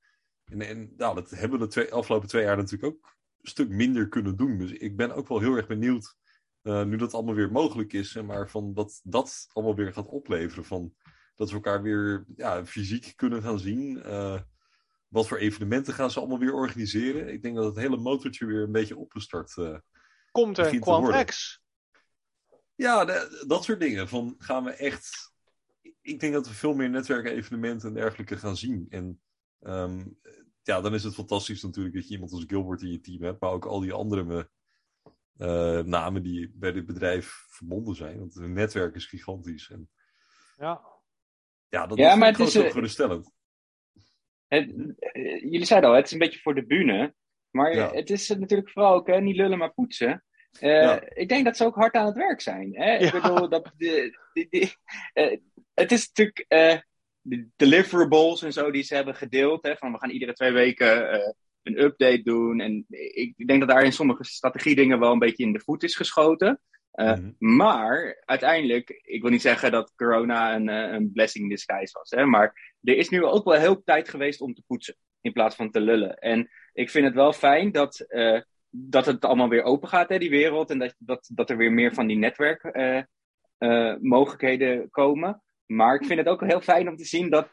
En, en nou, dat hebben we de twee, afgelopen twee jaar natuurlijk ook een stuk minder kunnen doen. Dus ik ben ook wel heel erg benieuwd, uh, nu dat allemaal weer mogelijk is, maar van wat dat allemaal weer gaat opleveren. Van dat we elkaar weer ja, fysiek kunnen gaan zien. Uh, wat voor evenementen gaan ze allemaal weer organiseren? Ik denk dat het hele motortje weer een beetje opgestart uh, Komt er Quant X? Ja, de, dat soort dingen. Van gaan we echt. Ik denk dat we veel meer netwerkevenementen en dergelijke gaan zien. En um, ja, dan is het fantastisch natuurlijk dat je iemand als Gilbert in je team hebt, maar ook al die andere uh, namen die bij dit bedrijf verbonden zijn. Want het netwerk is gigantisch. En, ja. Ja, dat ja, is maar het is, heel geruststellend. Het, jullie zeiden al, het is een beetje voor de bühne. Maar Ja. het is natuurlijk vooral ook hè, niet lullen, maar poetsen. Eh, Ja. Ik denk dat ze ook hard aan het werk zijn. Hè? Ik bedoel, dat de, eh, het is natuurlijk eh, de deliverables en zo die ze hebben gedeeld. Hè, van we gaan iedere twee weken eh, een update doen. En ik denk dat daar in sommige strategiedingen wel een beetje in de voet is geschoten. Eh, Mhm. Maar uiteindelijk, ik wil niet zeggen dat corona een, eh, een blessing in disguise was. Hè, maar er is nu ook wel heel tijd geweest om te poetsen. In plaats van te lullen. En ik vind het wel fijn dat, eh, dat het allemaal weer open gaat, hè, die wereld. En dat, dat, dat er weer meer van die netwerkmogelijkheden komen. Maar ik vind het ook heel fijn om te zien dat,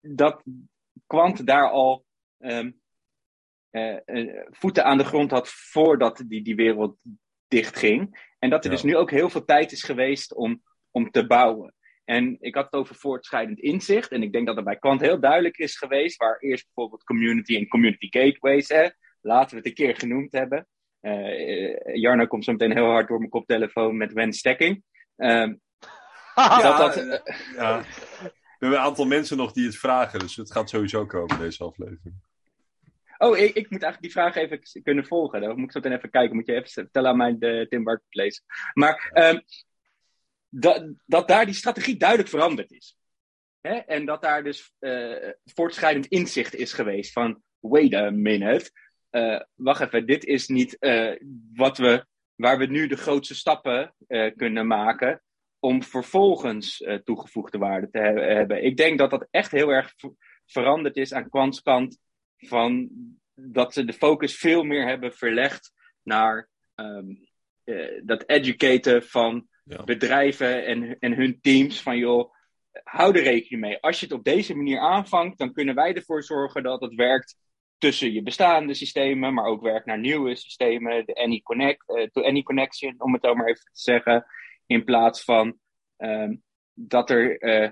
dat Quant daar al ehm, eh, eh, voeten aan de grond had voordat die, die wereld dichtging. En dat er Ja. dus nu ook heel veel tijd is geweest om, om te bouwen. En ik had het over voortschrijdend inzicht. En ik denk dat er bij Quant heel duidelijk is geweest. Waar eerst bijvoorbeeld community en community gateways. Hè, laten we het een keer genoemd hebben. Eh, eh, Jarno komt zo meteen heel hard door mijn koptelefoon met Wen Stacking. Ehm, Ja, dat dat, eh, ja. We hebben een aantal mensen nog die het vragen, dus het gaat sowieso komen deze aflevering. Oh, ik, ik moet eigenlijk die vraag even kunnen volgen. Dan moet ik zo meteen even kijken. Moet je even vertellen aan mij de Tim Marketplace. Maar ehm, dat, dat daar die strategie duidelijk veranderd is. Hè? En dat daar dus eh, voortschrijdend inzicht is geweest van... Wait a minute. Eh, wacht even, dit is niet eh, wat we, waar we nu de grootste stappen kunnen maken... om vervolgens toegevoegde waarde te he- hebben. Ik denk dat dat echt heel erg ver- veranderd is aan Quants kant van dat ze de focus veel meer hebben verlegd naar ehm, eh, dat educaten van Bedrijven en, en hun teams. Van joh, hou er rekening mee. Als je het op deze manier aanvangt, dan kunnen wij ervoor zorgen dat het werkt tussen je bestaande systemen, maar ook werkt naar nieuwe systemen. De Any Connect, eh, to Any Connection, om het zo maar even te zeggen. In plaats van ehm, dat er eh,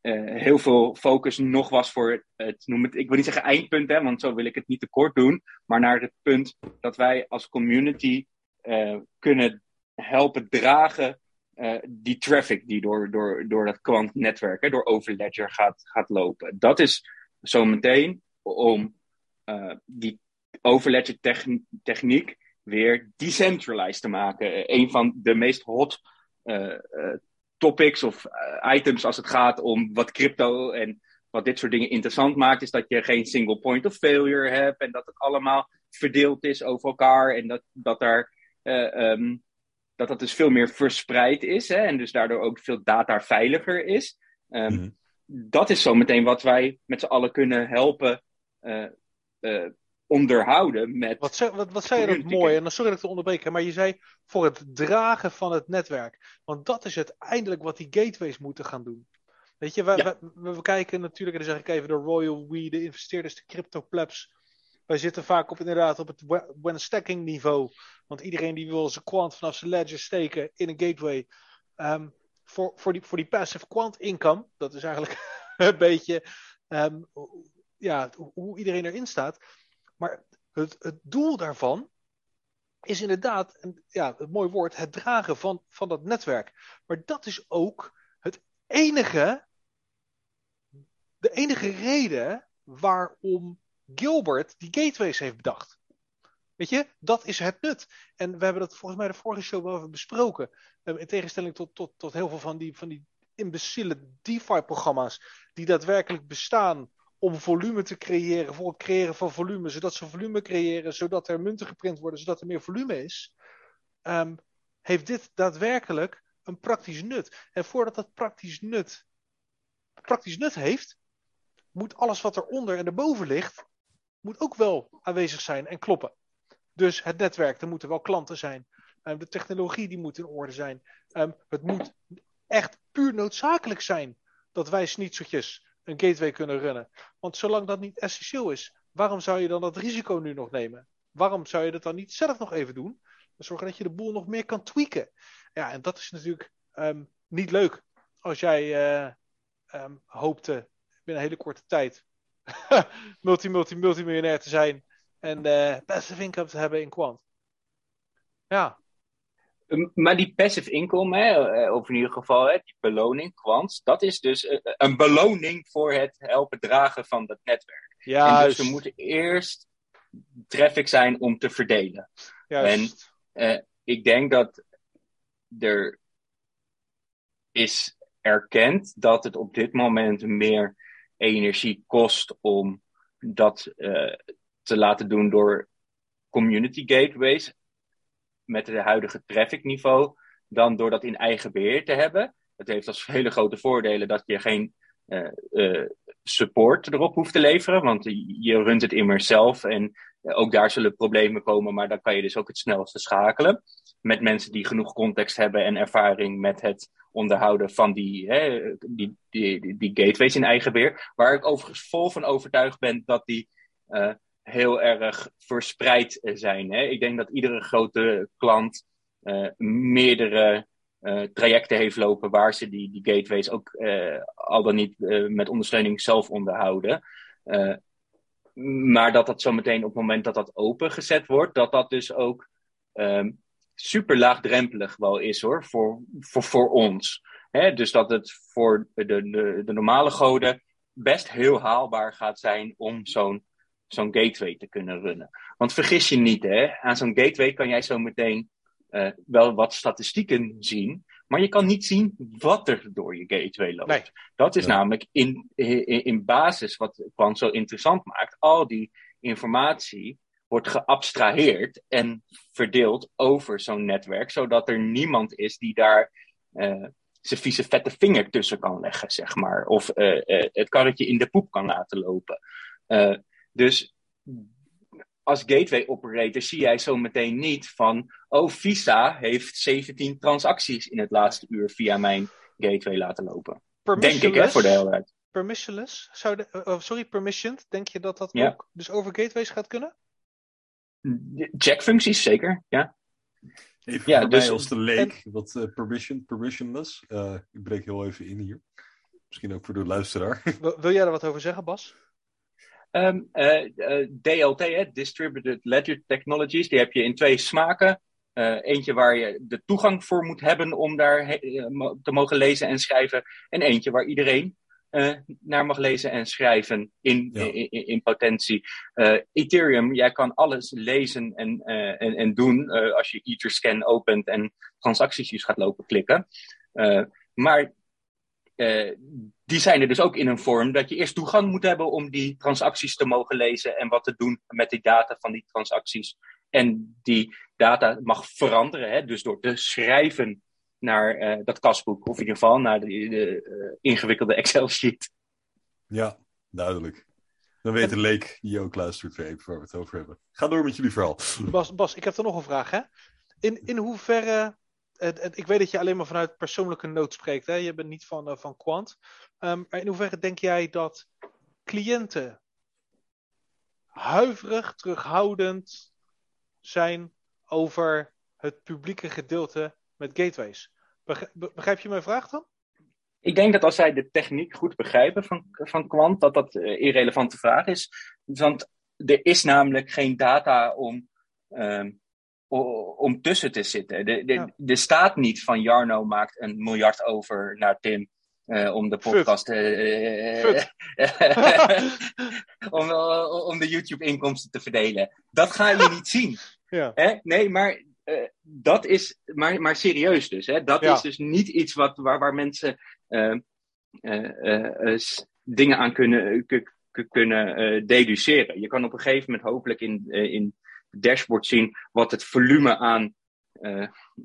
eh, heel veel focus nog was voor het, noem het, ik wil niet zeggen eindpunt, hè, want zo wil ik het niet te kort doen, maar naar het punt dat wij als community eh, kunnen helpen dragen eh, die traffic die door, door, door dat kwantnetwerk, hè, door Overledger gaat, gaat lopen. Dat is zometeen om eh, die Overledger techn- techniek weer decentralized te maken. Eh, een van de meest hot topics of items als het gaat om wat crypto en wat dit soort dingen interessant maakt, is dat je geen single point of failure hebt en dat het allemaal verdeeld is over elkaar en dat, dat daar eh, ehm, dat dat dus veel meer verspreid is hè, en dus daardoor ook veel data veiliger is. Ehm, Mhm. Dat is zometeen wat wij met z'n allen kunnen helpen eh, eh, onderhouden met Wat, zei- wat, wat zei je dat mooi? En dan sorry dat ik te onderbreken, maar je zei voor het dragen van het netwerk. Want dat is uiteindelijk wat die gateways moeten gaan doen. Weet je, Ja. wij- we, kijken natuurlijk, en dan zeg ik even de Royal We, de investeerders, de crypto plebs. Wij zitten vaak op inderdaad op het when stacking niveau. Want iedereen die wil zijn quant vanaf zijn ledger steken in een gateway. Ehm, voor, voor, die, voor die passive quant income, dat is eigenlijk een beetje ehm, ja, hoe- iedereen erin staat. Maar het, het doel daarvan is inderdaad, en ja, het mooi woord, het dragen van, van dat netwerk. Maar dat is ook het enige, de enige reden waarom Gilbert die gateways heeft bedacht. Weet je, dat is het nut. En we hebben dat volgens mij de vorige show wel even besproken. Eh, In tegenstelling tot, tot, tot heel veel van die, van die imbeciele DeFi-programma's die daadwerkelijk bestaan om volume te creëren, voor het creëren van volume, zodat ze volume creëren, zodat er munten geprint worden, zodat er meer volume is, ehm, heeft dit daadwerkelijk een praktisch nut. En voordat dat praktisch nut, praktisch nut heeft, moet alles wat eronder en erboven ligt, moet ook wel aanwezig zijn en kloppen. Dus het netwerk, er moeten wel klanten zijn. Um, de technologie die moet in orde zijn. Um, het moet echt puur noodzakelijk zijn dat wij snitseltjes een gateway kunnen runnen. Want zolang dat niet essentieel is, waarom zou je dan dat risico nu nog nemen? Waarom zou je dat dan niet zelf nog even doen? Zorgen dat je de boel nog meer kan tweaken. Ja, en dat is natuurlijk um, niet leuk. Als jij um, hoopte binnen een hele korte tijd multi, multi, multimiljonair te zijn en uh, passive income te hebben in Quant. Ja. Maar die passive income, hè, eh, of in ieder geval hè, die beloning, Quant, dat is dus een beloning voor het helpen dragen van dat netwerk. Ja. En dus er moet eerst traffic zijn om te verdelen. Juist. En uh, ik denk dat er is erkend dat het op dit moment meer energie kost om dat uh, te laten doen door community gateways met het huidige traffic niveau dan door dat in eigen beheer te hebben. Het heeft als hele grote voordelen dat je geen uh, uh, support erop hoeft te leveren, want je runt het immers zelf en ook daar zullen problemen komen, maar dan kan je dus ook het snelste schakelen met mensen die genoeg context hebben en ervaring met het onderhouden van die, hè, die, die, die, gateways in eigen beheer. Waar ik overigens vol van overtuigd ben dat die uh, heel erg verspreid zijn. Hè. Ik denk dat iedere grote klant meerdere trajecten heeft lopen waar ze die, die gateways ook al dan niet met ondersteuning zelf onderhouden. Maar dat dat zometeen op het moment dat dat opengezet wordt, dat dat dus ook um, super laagdrempelig wel is hoor, voor, voor, voor ons. Dus dat het voor de, de, de normale goden best heel haalbaar gaat zijn om zo'n zo'n gateway te kunnen runnen. Want vergis je niet, hè, aan zo'n gateway kan jij zo meteen uh, wel wat statistieken zien, maar je kan niet zien wat er door je gateway loopt. Nee. Dat is Ja. namelijk in, in, in basis wat Quant zo interessant maakt. Al die informatie wordt geabstraheerd en verdeeld over zo'n netwerk, zodat er niemand is die daar uh, zijn vieze vette vinger tussen kan leggen, zeg maar. Of uh, uh, het karretje in de poep kan laten lopen. Uh, dus als gateway operator zie jij zo meteen niet van, oh, Visa heeft 17 transacties in het laatste uur via mijn gateway laten lopen. Denk ik, hè, voor de helderheid. Permissionless? Zou de, oh, sorry, permissioned. Denk je dat dat Ja. ook dus over gateways gaat kunnen? Checkfuncties, zeker, ja. Even Ja, voor dus- mij als de leek, wat eh, permission, permissionless. Eh, ik breek heel even in hier. Misschien ook voor de luisteraar. Wil, wil jij er wat over zeggen, Bas? Um, uh, uh, DLT, hè, Distributed Ledger Technologies, die heb je in twee smaken. Uh, eentje waar je de toegang voor moet hebben om daar te mogen lezen en schrijven. En eentje waar iedereen uh, naar mag lezen en schrijven in, Ja. in, in, in potentie. Uh, Ethereum, jij kan alles lezen en, en, en doen als je Etherscan opent en transacties gaat lopen klikken. Maar die zijn er dus ook in een vorm dat je eerst toegang moet hebben om die transacties te mogen lezen en wat te doen met die data van die transacties. En die data mag veranderen, hè? dus door te schrijven naar uh, dat kasboek, of in ieder geval naar de, de uh, ingewikkelde Excel-sheet. Ja, duidelijk. Dan weet de leek die ook luistert weer even waar we het over hebben. Ga door met jullie verhaal. Bas, Bas ik heb er nog een vraag. Hè? In, in hoeverre. En, en ik weet dat je alleen maar vanuit persoonlijke nood spreekt. Hè? Je bent niet van, uh, van Quant. Um, maar in hoeverre denk jij dat cliënten huiverig, terughoudend zijn over het publieke gedeelte met gateways? Begrijp, je mijn vraag dan? Ik denk dat als zij de techniek goed begrijpen van, van Quant, dat dat een irrelevante vraag is. Want er is namelijk geen data om, um, om tussen te zitten. Ja. er staat niet van Jarno maakt een miljard over naar Tim. Uh, om de podcast. Uh, om, om de YouTube-inkomsten te verdelen. Dat ga je niet zien. Ja. Hè? Nee, maar dat is. Maar, maar serieus dus. Hè? Dat Ja. is dus niet iets wat, waar, waar mensen dingen aan kunnen, kunnen deduceren. Je kan op een gegeven moment hopelijk in, in het dashboard zien wat het volume aan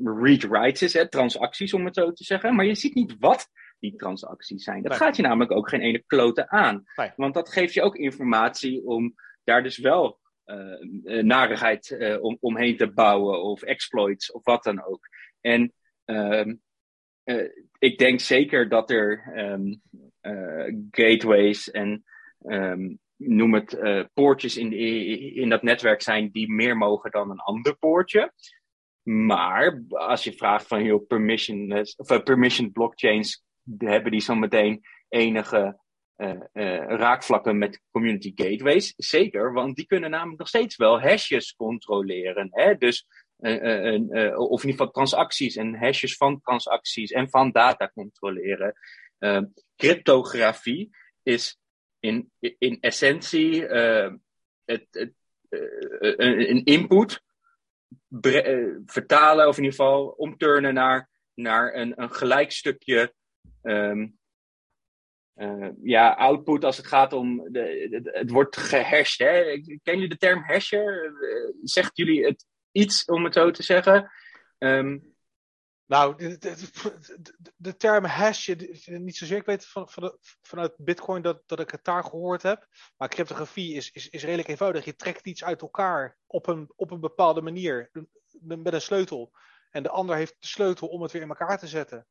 read-writes is, hè, transacties om het zo te zeggen. Maar je ziet niet wat die transacties zijn. Dat gaat je namelijk ook geen ene klote aan. Want dat geeft je ook informatie om daar dus wel uh, narigheid uh, om, omheen te bouwen of exploits of wat dan ook. En uh, ik denk zeker dat er um, gateways en um, noem het poortjes in, in dat netwerk zijn die meer mogen dan een ander poortje. Maar als je vraagt van heel permissionless, of permission blockchains hebben die zo meteen enige uh, uh, raakvlakken met community gateways. Zeker, want die kunnen namelijk nog steeds wel hashes controleren. Hè? Dus, uh, of in ieder geval transacties en hashes van transacties en van data controleren. Cryptografie is in, in essentie het, het, een input vertalen of in ieder geval omturnen naar, naar een, een gelijk stukje um, uh, ja, output als het gaat om. De, het wordt gehashed. Hè? Kennen jullie de term hashen? Uh, zegt jullie het iets om het zo te zeggen? Um, nou, de, de, de, term hash, niet zozeer ik weet van, van vanuit Bitcoin dat, dat ik het daar gehoord heb. Maar cryptografie is, is, is redelijk eenvoudig. Je trekt iets uit elkaar op een, op een bepaalde manier met een sleutel. En de ander heeft de sleutel om het weer in elkaar te zetten.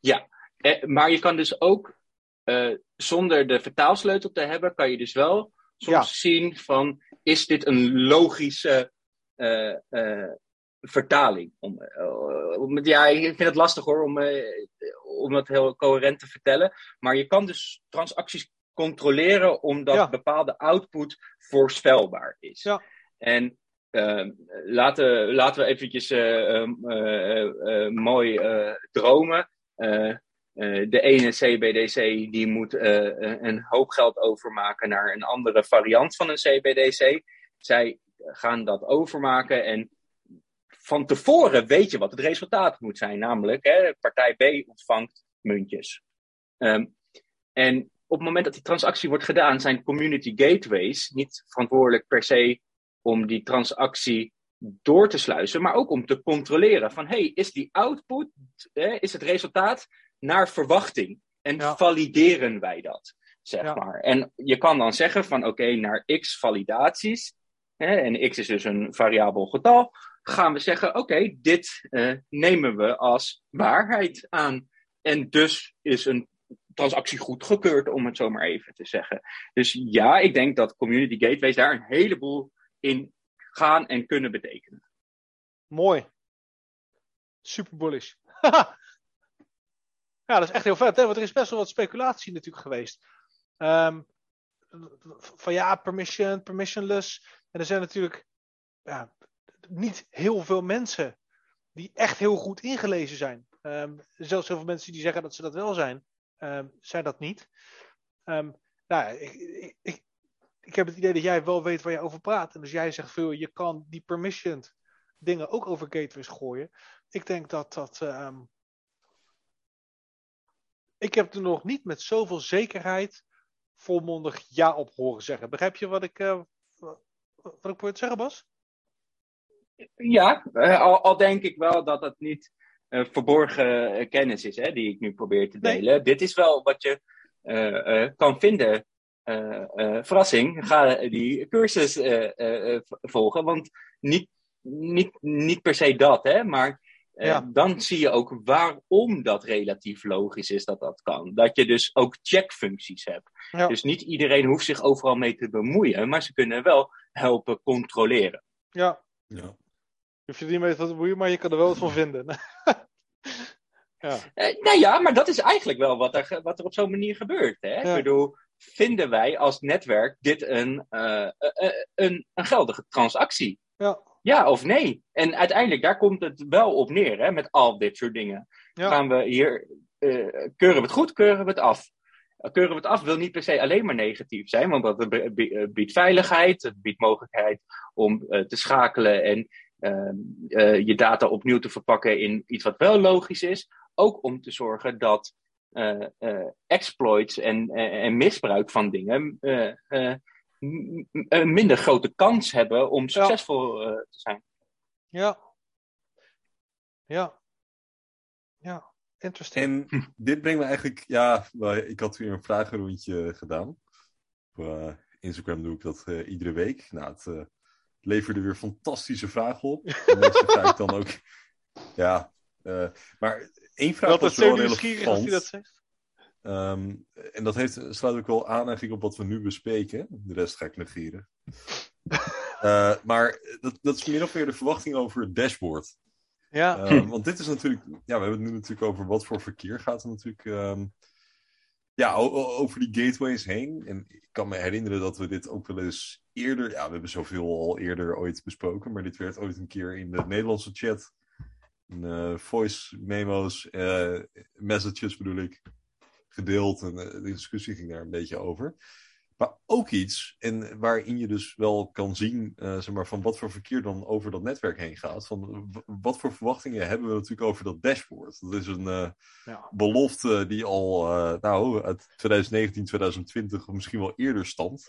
Ja, eh, maar je kan dus ook uh, zonder de vertaalsleutel te hebben, kan je dus wel soms zien van is dit een logische uh, uh, vertaling. Om, ja, ik vind het lastig hoor om, om dat heel coherent te vertellen. Maar je kan dus transacties controleren omdat bepaalde output voorspelbaar is. Ja. En laten, laten we eventjes mooi dromen. Uh, de ene CBDC die moet uh, een hoop geld overmaken naar een andere variant van een CBDC. Zij gaan dat overmaken en van tevoren weet je wat het resultaat moet zijn. Namelijk, hè, partij B ontvangt muntjes. Um, en op het moment dat die transactie wordt gedaan, zijn community gateways niet verantwoordelijk per se om die transactie door te sluizen, maar ook om te controleren van, hey, is die output, hè, is het resultaat naar verwachting. En valideren wij dat, zeg maar. En je kan dan zeggen van oké, naar x validaties, hè, en x is dus een variabel getal, gaan we zeggen oké, dit uh, nemen we als waarheid aan. En dus is een transactie goedgekeurd, om het zo maar even te zeggen. Dus ja, ik denk dat community gateways daar een heleboel in gaan en kunnen betekenen. Mooi. Super bullish. Ja, dat is echt heel vet, hè? want er is best wel wat speculatie natuurlijk geweest. Um, van ja, permission, permissionless. En er zijn natuurlijk ja, niet heel veel mensen die echt heel goed ingelezen zijn. Um, zelfs heel veel mensen die zeggen dat ze dat wel zijn, um, zijn dat niet. nou, ik, ik, ik, heb het idee dat jij wel weet waar je over praat. En als jij zegt veel, je kan die permissioned dingen ook over gateways gooien. Ik denk dat dat ik heb er nog niet met zoveel zekerheid volmondig ja op horen zeggen. Begrijp je wat ik, uh, wat ik probeer te zeggen, Bas? Ja, uh, al, al, denk ik wel dat het niet uh, verborgen kennis is hè, die ik nu probeer te delen. Nee. Dit is wel wat je kan vinden. verrassing, ga die cursus volgen. Want niet, niet, niet per se dat, hè, maar eh, ja. dan zie je ook waarom dat relatief logisch is dat dat kan. Dat je dus ook checkfuncties hebt. Dus niet iedereen hoeft zich overal mee te bemoeien, maar ze kunnen wel helpen controleren. Ja. ja. Je hoeft je niet mee te bemoeien, maar je kan er wel wat van vinden. ja. Uh, nou ja, maar dat is eigenlijk wel wat er, wat er op zo'n manier gebeurt. Hè? Ik bedoel, vinden wij als netwerk dit een, uh, een, een geldige transactie? Ja. Ja of nee? En uiteindelijk, daar komt het wel op neer, hè, met al dit soort dingen. Gaan we hier, uh, keuren we het goed, keuren we het af? Keuren we het af wil niet per se alleen maar negatief zijn, want dat biedt veiligheid, het biedt mogelijkheid om uh, te schakelen en uh, je data opnieuw te verpakken in iets wat wel logisch is. Ook om te zorgen dat eh, eh, exploits en, en misbruik van dingen een minder grote kans hebben om succesvol te zijn. Ja. Ja. Ja. Interesting. En dit brengt me eigenlijk, ja, ik had weer een vragenrondje gedaan. Op Instagram doe ik dat iedere week. Nou, het leverde weer fantastische vragen op. De meeste ga ik dan ook, ja, maar één vraag was wel relevant. Als dat zegt. Um, en dat heeft, sluit ook wel aan eigenlijk op wat we nu bespreken. De rest ga ik negeren. uh, maar dat, dat is meer of meer de verwachting over het dashboard. Ja. Uh, want dit is natuurlijk, ja, we hebben het nu natuurlijk over wat voor verkeer gaat er natuurlijk. Um, ja, over die gateways heen. En ik kan me herinneren dat we dit ook wel eens eerder. Ja, we hebben zoveel al eerder ooit besproken. Maar dit werd ooit een keer in de Nederlandse chat uh, voice memo's, uh, messages bedoel ik, gedeeld. En uh, de discussie ging daar een beetje over. Maar ook iets en waarin je dus wel kan zien zeg maar, van wat voor verkeer dan over dat netwerk heen gaat. Van wat voor verwachtingen hebben we natuurlijk over dat dashboard. Dat is een ja. belofte die al nou, uit 2019, 2020 of misschien wel eerder stamt.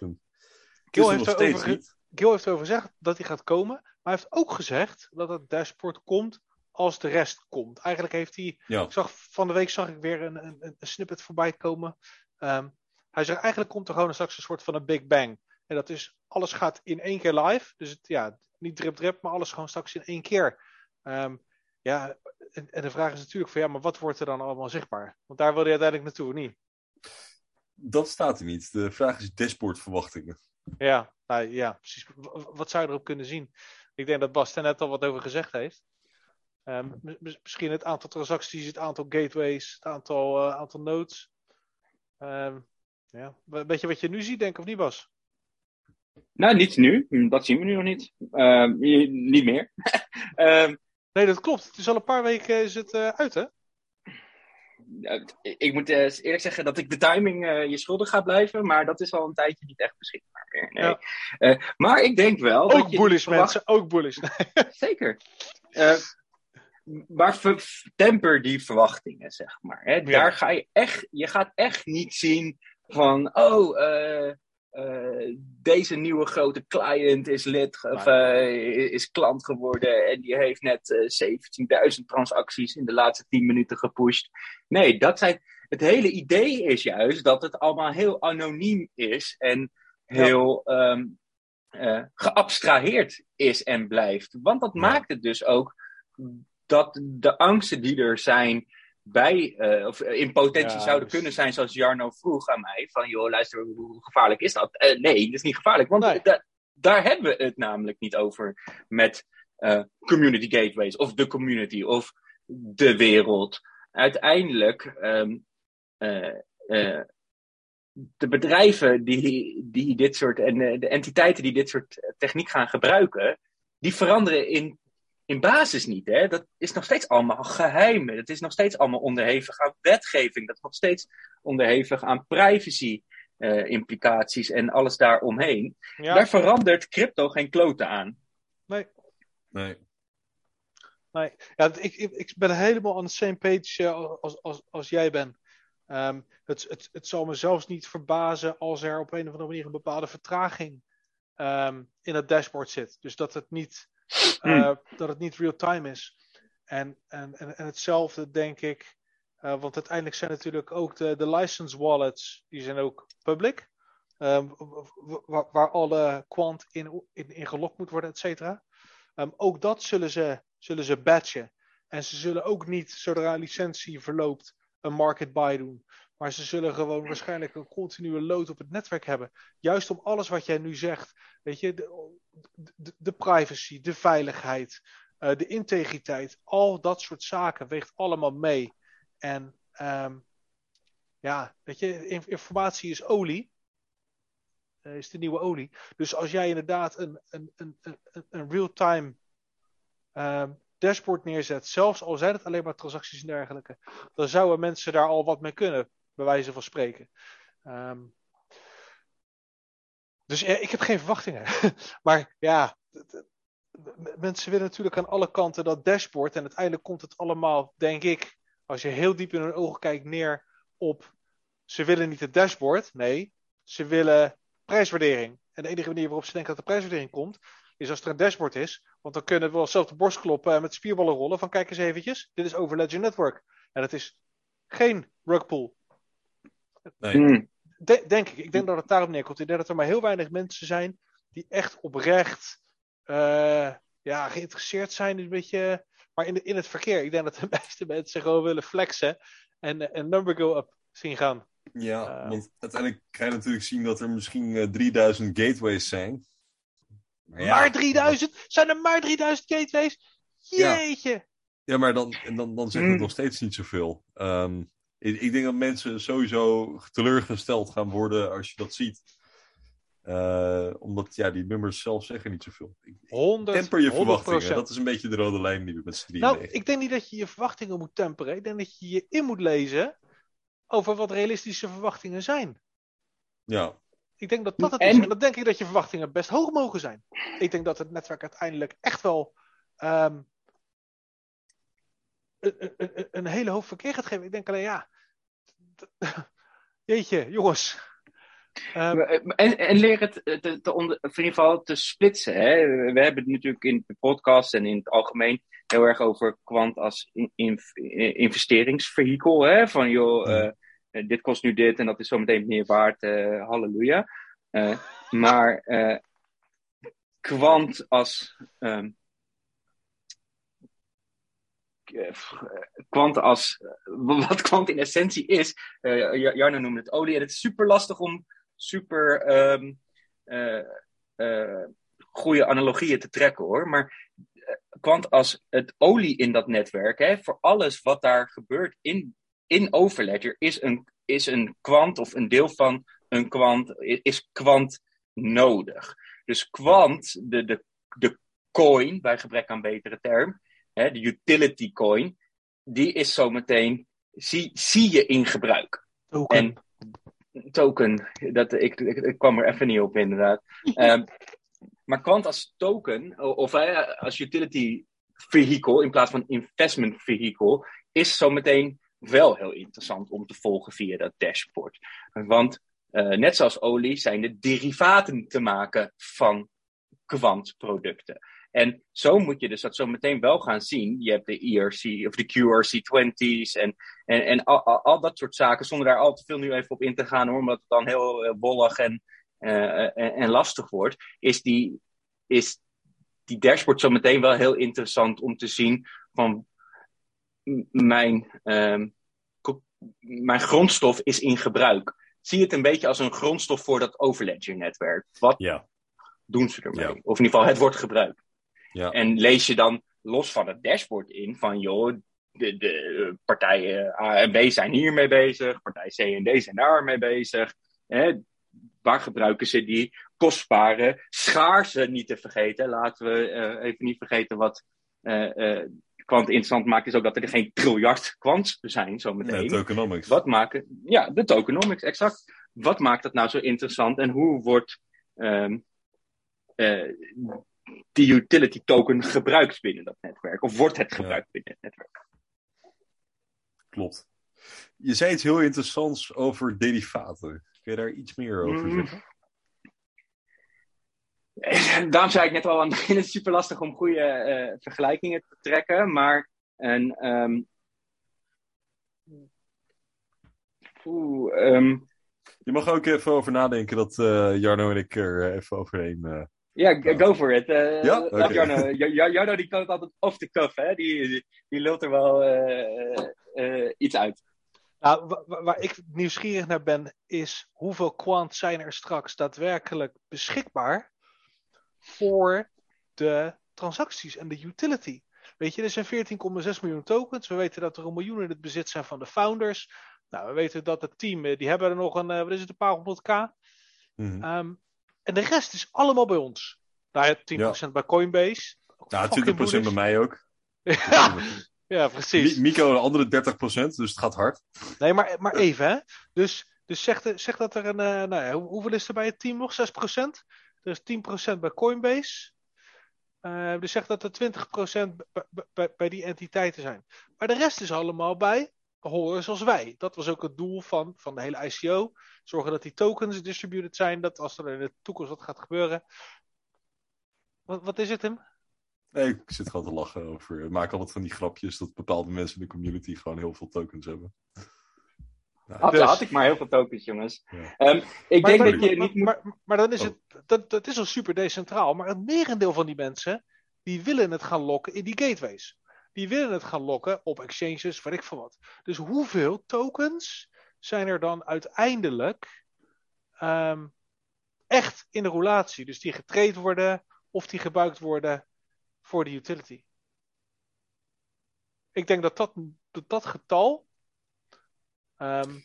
Gil heeft, erover, Gil heeft erover gezegd dat hij gaat komen. Maar hij heeft ook gezegd dat het dashboard komt als de rest komt. Eigenlijk heeft hij. Ik zag, van de week zag ik weer een, een, een snippet voorbij komen. Um, hij zegt eigenlijk komt er gewoon straks een soort van een Big Bang. En dat is, alles gaat in één keer live. Dus het, ja, niet drip drip, maar alles gewoon straks in één keer. Um, ja, en, en, de vraag is natuurlijk van ja, maar wat wordt er dan allemaal zichtbaar? Want daar wil je uiteindelijk naartoe, niet? Dat staat er niet. De vraag is dashboardverwachtingen. Ja, nou, ja, precies. Wat zou je erop kunnen zien? Ik denk dat Bas er net al wat over gezegd heeft. Um, misschien het aantal transacties, het aantal gateways, het aantal, uh, aantal nodes. Um, ja. Weet je wat je nu ziet, denk ik, of niet, Bas? Nou, niet nu. Hm, dat zien we nu nog niet. Uh, niet meer. nee, dat klopt. Het is al een paar weken is het, uh, uit, hè? ik moet eerlijk zeggen dat ik de timing je schuldig ga blijven, maar dat is al een tijdje niet echt beschikbaar meer. Nee. Ja. maar ik denk wel. Ook dat bullish, verwacht... mensen, ook bullish. Zeker maar temper die verwachtingen, zeg maar. Hè? Daar ga je echt, je gaat echt niet zien van, oh, uh, uh, deze nieuwe grote client is lid of uh, is klant geworden en die heeft net 17.000 transacties in de laatste 10 minuten gepusht. Nee, dat zijn, het hele idee is juist dat het allemaal heel anoniem is en heel ja. um, geabstraheerd is en blijft. Want dat ja. maakt het dus ook dat de angsten die er zijn bij, uh, of in potentie ja, zouden dus... kunnen zijn, zoals Jarno vroeg aan mij, van joh, luister, hoe gevaarlijk is dat? Uh, nee, dat is niet gevaarlijk, want nee. da daar hebben we het namelijk niet over met uh, community gateways, of de community, of de wereld. Uiteindelijk, um, de bedrijven die, die dit soort, en de entiteiten die dit soort techniek gaan gebruiken, die veranderen in in basis niet. Hè? Dat is nog steeds allemaal geheim. Het is nog steeds allemaal onderhevig aan wetgeving. Dat is nog steeds onderhevig aan privacy. Uh, implicaties en alles daaromheen. Ja. Daar verandert crypto geen kloten aan. Nee. Nee. Nee. Ja, ik, ik, ben helemaal aan de same page uh, als, als, als jij bent. Um, het, het, het zal me zelfs niet verbazen als er op een of andere manier een bepaalde vertraging um, in het dashboard zit. Dus dat het niet uh, dat het niet real-time is. En, en, en, en, hetzelfde denk ik, uh, want uiteindelijk zijn natuurlijk ook de, de license wallets, die zijn ook public. Um, waar, alle quant in, in, in gelokt moet worden, et cetera. Um, ook dat zullen ze, zullen ze batchen. En ze zullen ook niet, zodra een licentie verloopt, een market buy doen. Maar ze zullen gewoon waarschijnlijk een continue load op het netwerk hebben. Juist om alles wat jij nu zegt. Weet je, de, de, privacy, de veiligheid, uh, de integriteit. Al dat soort zaken weegt allemaal mee. En um, ja, weet je, informatie is olie. Uh, is de nieuwe olie. Dus als jij inderdaad een, een, een, een, real-time um, dashboard neerzet, zelfs al zijn het alleen maar transacties en dergelijke, dan zouden mensen daar al wat mee kunnen bij wijze van spreken. Um, dus ja, ik heb geen verwachtingen. maar ja, mensen willen natuurlijk aan alle kanten dat dashboard. En uiteindelijk komt het allemaal, denk ik, als je heel diep in hun ogen kijkt, neer op. Ze willen niet het dashboard. Nee, ze willen prijswaardering. En de enige manier waarop ze denken dat de prijswaardering komt. Is als er een dashboard is. Want dan kunnen we wel zelf de borst kloppen en met spierballen rollen. Van kijk eens eventjes. Dit is over Ledger Network. En het is geen rugpool. Nee. Hmm. De- denk ik. Ik denk dat het daarop neerkomt. Ik denk dat er maar heel weinig mensen zijn die echt oprecht eh, ja, geïnteresseerd zijn. Een beetje, maar in, de, in het verkeer. Ik denk dat de meeste mensen gewoon willen flexen en een number go up zien gaan. Ja, Eh. want uiteindelijk ga je natuurlijk zien dat er misschien eh, 3000 gateways zijn. Maar ja, maar 3000? Zijn er maar 3000 gateways? Jeetje! Ja, maar dan, en dan, dan zegt het Hmm. nog steeds niet zoveel. Ehm, ik, ik denk dat mensen sowieso teleurgesteld gaan worden als je dat ziet. Eh, omdat ja, die nummers zelf zeggen niet zoveel. Ik- 100, Temper je 100%. verwachtingen. Dat is een beetje de rode lijn die we met z'n drieën Nou, ik denk niet dat je je verwachtingen moet temperen. Ik denk dat je je in moet lezen over wat realistische verwachtingen zijn. Ja, Ik denk dat dat het En- is. En dan denk ik dat je verwachtingen best hoog mogen zijn. Ik denk dat het netwerk uiteindelijk echt wel ehm, een, hele hoop verkeer gaat geven. Ik denk alleen, ja. Jeetje, jongens. Ehm, En, en leer het eh, te, te onder, in ieder geval te splitsen. Hè? We hebben het natuurlijk in de podcast en in het algemeen heel erg over kwant als in, in- investeringsvehikel. Hè? Van joh, Ja. eh, eh, dit kost nu dit en dat is zometeen meer waard. eh, halleluja. Eh, maar eh, kwant als. ehm, eh, kwant als. eh, wat kwant in essentie is. eh, Ja- Jarno noemde het olie. En het is super lastig om super eh, eh, goede analogieën te trekken hoor. Maar eh, kwant als het olie in dat netwerk, hè, voor alles wat daar gebeurt in, in Overledger, is een, is een kwant of een deel van een kwant, is kwant nodig. Dus kwant, de, de, de coin, bij gebrek aan betere term, hè, de utility coin, die is zometeen, zie, zie je in gebruik token. En- token. Dat, ik, ik, ik kwam er even niet op, inderdaad. Ehm, maar kwant als token, of als utility vehicle in plaats van investment vehicle, is zometeen wel heel interessant om te volgen via dat dashboard. Want eh, net zoals olie zijn er derivaten te maken van kwantproducten. En zo moet je dus dat zo meteen wel gaan zien. Je hebt de ERC of de QRC20's en, en, en al, al, al dat soort zaken, zonder daar al te veel nu even op in te gaan, hoor, omdat het dan heel eh, wollig en, eh, en, en lastig wordt, is die, is die dashboard zo meteen wel heel interessant om te zien van mijn, ehm, mijn grondstof is in gebruik. Zie het een beetje als een grondstof voor dat Overledger-netwerk. Wat ja, doen ze ermee? Ja. Of in ieder geval, het wordt gebruikt. Ja. En lees je dan los van het dashboard in van, joh, de, de partijen A en B zijn hiermee bezig, partij C en D zijn daar mee bezig. Hè? Waar gebruiken ze die kostbare schaarse niet te vergeten? Laten we eh, even niet vergeten wat eh eh kwant interessant maakt, is ook dat er geen triljard kwants zijn zometeen. Nee, tokenomics. Wat maken, ja, de tokenomics, exact. Wat maakt dat nou zo interessant en hoe wordt ehm, eh, die utility token gebruikt binnen dat netwerk? Of wordt het Ja. gebruikt binnen het netwerk? Klopt. Je zei iets heel interessants over derivaten. Kun je daar iets meer over Mm. zeggen? Daarom zei ik net al aan het begin, het is super lastig om goede eh, vergelijkingen te trekken, maar een, ehm, oeh, ehm, Je mag ook even over nadenken dat eh, Jarno en ik er eh, even overheen. Ja, go for it. Eh, Ja? laat Oké. Jarno, Ja- Ja- Jarno die kan het altijd off the cuff, hè? Die, die, lult er wel eh, eh, iets uit. Nou, wa- wa- waar ik nieuwsgierig naar ben, is hoeveel kwant zijn er straks daadwerkelijk beschikbaar voor de transacties en de utility. Weet je, er zijn 14,6 miljoen tokens. We weten dat er een miljoen in het bezit zijn van de founders. Nou, we weten dat het team, eh, die hebben er nog een, eh, wat is het, een paar honderd k. Ehm, en de rest is allemaal bij ons. Nou ja, 10% bij Coinbase. Nou, Fucking 20% bij mij ook. ja, ja, precies. Mi- Mico een andere 30%, dus het gaat hard. Nee, maar, maar even, hè. Dus, dus zeg, de- zeg dat er een... eh, nou ja, hoe- hoeveel is er bij het team nog? 6%? Er is 10% bij Coinbase. Eh, dus zeg dat er 20% bij, bij, bij die entiteiten zijn. Maar de rest is allemaal bij holders als wij. Dat was ook het doel van, van de hele ICO. Zorgen dat die tokens distributed zijn. Dat als er in de toekomst wat gaat gebeuren. Wat, wat is het hem? Nee, ik zit gewoon te lachen over. Ik maak altijd van die grapjes dat bepaalde mensen in de community gewoon heel veel tokens hebben. Nou, had, dus... had, ik maar heel veel tokens, jongens. Ja. Um, ik maar, denk dat je maar, niet moet... maar, maar dan is Oh. het. Dat, dat is al super decentraal. Maar het merendeel van die mensen. die willen het gaan lokken in die gateways. Die willen het gaan lokken op exchanges, weet ik veel wat. Dus hoeveel tokens zijn er dan uiteindelijk. ehm, echt in de roulatie? Dus die getraind worden. of die gebruikt worden voor de utility. Ik denk dat dat, dat, dat getal. ehm,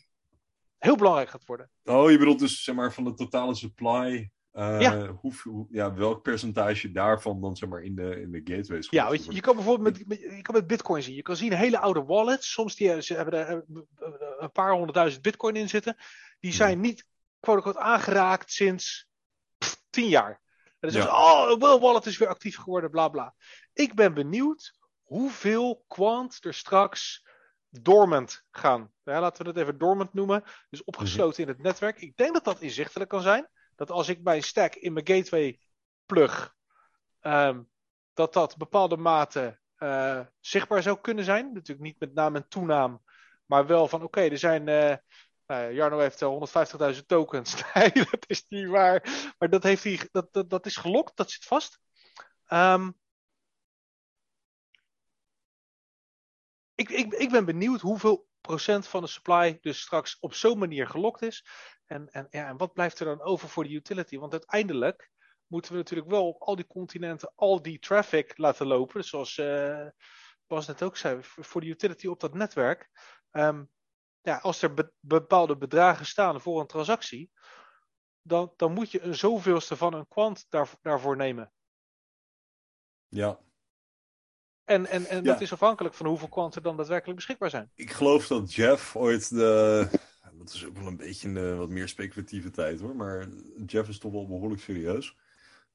heel belangrijk gaat worden. Oh, je bedoelt dus zeg maar van de totale supply. Eh, Ja. hoeveel- ja, welk percentage daarvan dan zeg maar in de, in de gateways Ja, weet je, kan bijvoorbeeld met, met- je kan met Bitcoin zien. Je kan zien hele oude wallets. Soms die, ze hebben er eh, een paar honderdduizend Bitcoin in zitten. Die zijn niet quote-unquote aangeraakt sinds pff, tien jaar. En dan zeggen ze, oh, wel wallet is weer actief geworden, bla bla. Ik ben benieuwd hoeveel kwant er straks dormant gaan. Ja, laten we het even dormant noemen. Dus opgesloten in het netwerk. Ik denk dat dat inzichtelijk kan zijn. Dat als ik mijn stack in mijn gateway plug, ehm, dat dat bepaalde mate eh, zichtbaar zou kunnen zijn. Natuurlijk niet met naam en toenaam, maar wel van oké, er zijn. eh, nou, Jarno heeft eh, 150.000 tokens. Nee, dat is niet waar. Maar dat, heeft hij, dat, dat, dat is gelokt, dat zit vast. Ehm, ik, ik, ik ben benieuwd hoeveel van de supply dus straks op zo'n manier gelokt is. En, en, ja, en wat blijft er dan over voor de utility? Want uiteindelijk moeten we natuurlijk wel op al die continenten al die traffic laten lopen. Zoals eh Bas net ook zei, voor de utility op dat netwerk. Ehm, ja, als er be- bepaalde bedragen staan voor een transactie, dan, dan moet je een zoveelste van een kwant daar, daarvoor nemen. Ja, En, en, en Ja. dat is afhankelijk van hoeveel kwanten dan daadwerkelijk beschikbaar zijn. ik geloof dat Jeff ooit de. Dat is ook wel een beetje een eh, wat meer speculatieve tijd hoor. Maar Jeff is toch wel behoorlijk serieus.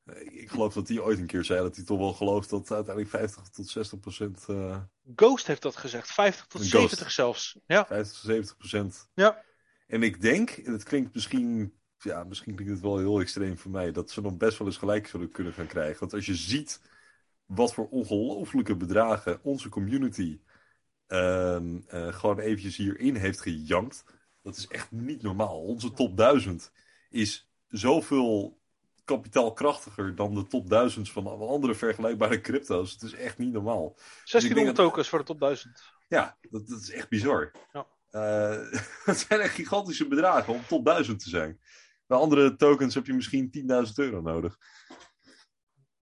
Eh, Ik geloof dat hij ooit een keer zei dat hij toch wel gelooft dat uiteindelijk 50 tot 60 procent. eh Ghost heeft dat gezegd, 50 tot Een 70 Ghost. zelfs. Ja, 50 tot 70 procent. Ja. En ik denk, en het klinkt misschien. Ja, misschien klinkt het wel heel extreem voor mij. Dat ze dan best wel eens gelijk zullen kunnen gaan krijgen. Want als je ziet wat voor ongelofelijke bedragen onze community. ehm, eh, gewoon eventjes hierin heeft gejankt. Dat is echt niet normaal. Onze top 1000 is zoveel kapitaalkrachtiger dan de top 1000 van alle andere vergelijkbare crypto's. Het is echt niet normaal. 1600 dat- tokens voor de top 1000. Ja, dat, dat is echt bizar. Ja. Eh, dat zijn echt gigantische bedragen om top 1000 te zijn. Bij andere tokens heb je misschien 10.000 euro nodig.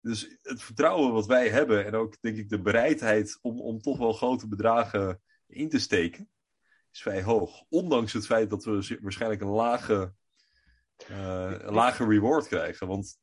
Dus het vertrouwen wat wij hebben en ook denk ik de bereidheid om, om toch wel grote bedragen in te steken, is vrij hoog. Ondanks het feit dat we waarschijnlijk een lage, eh, een lage reward krijgen. Want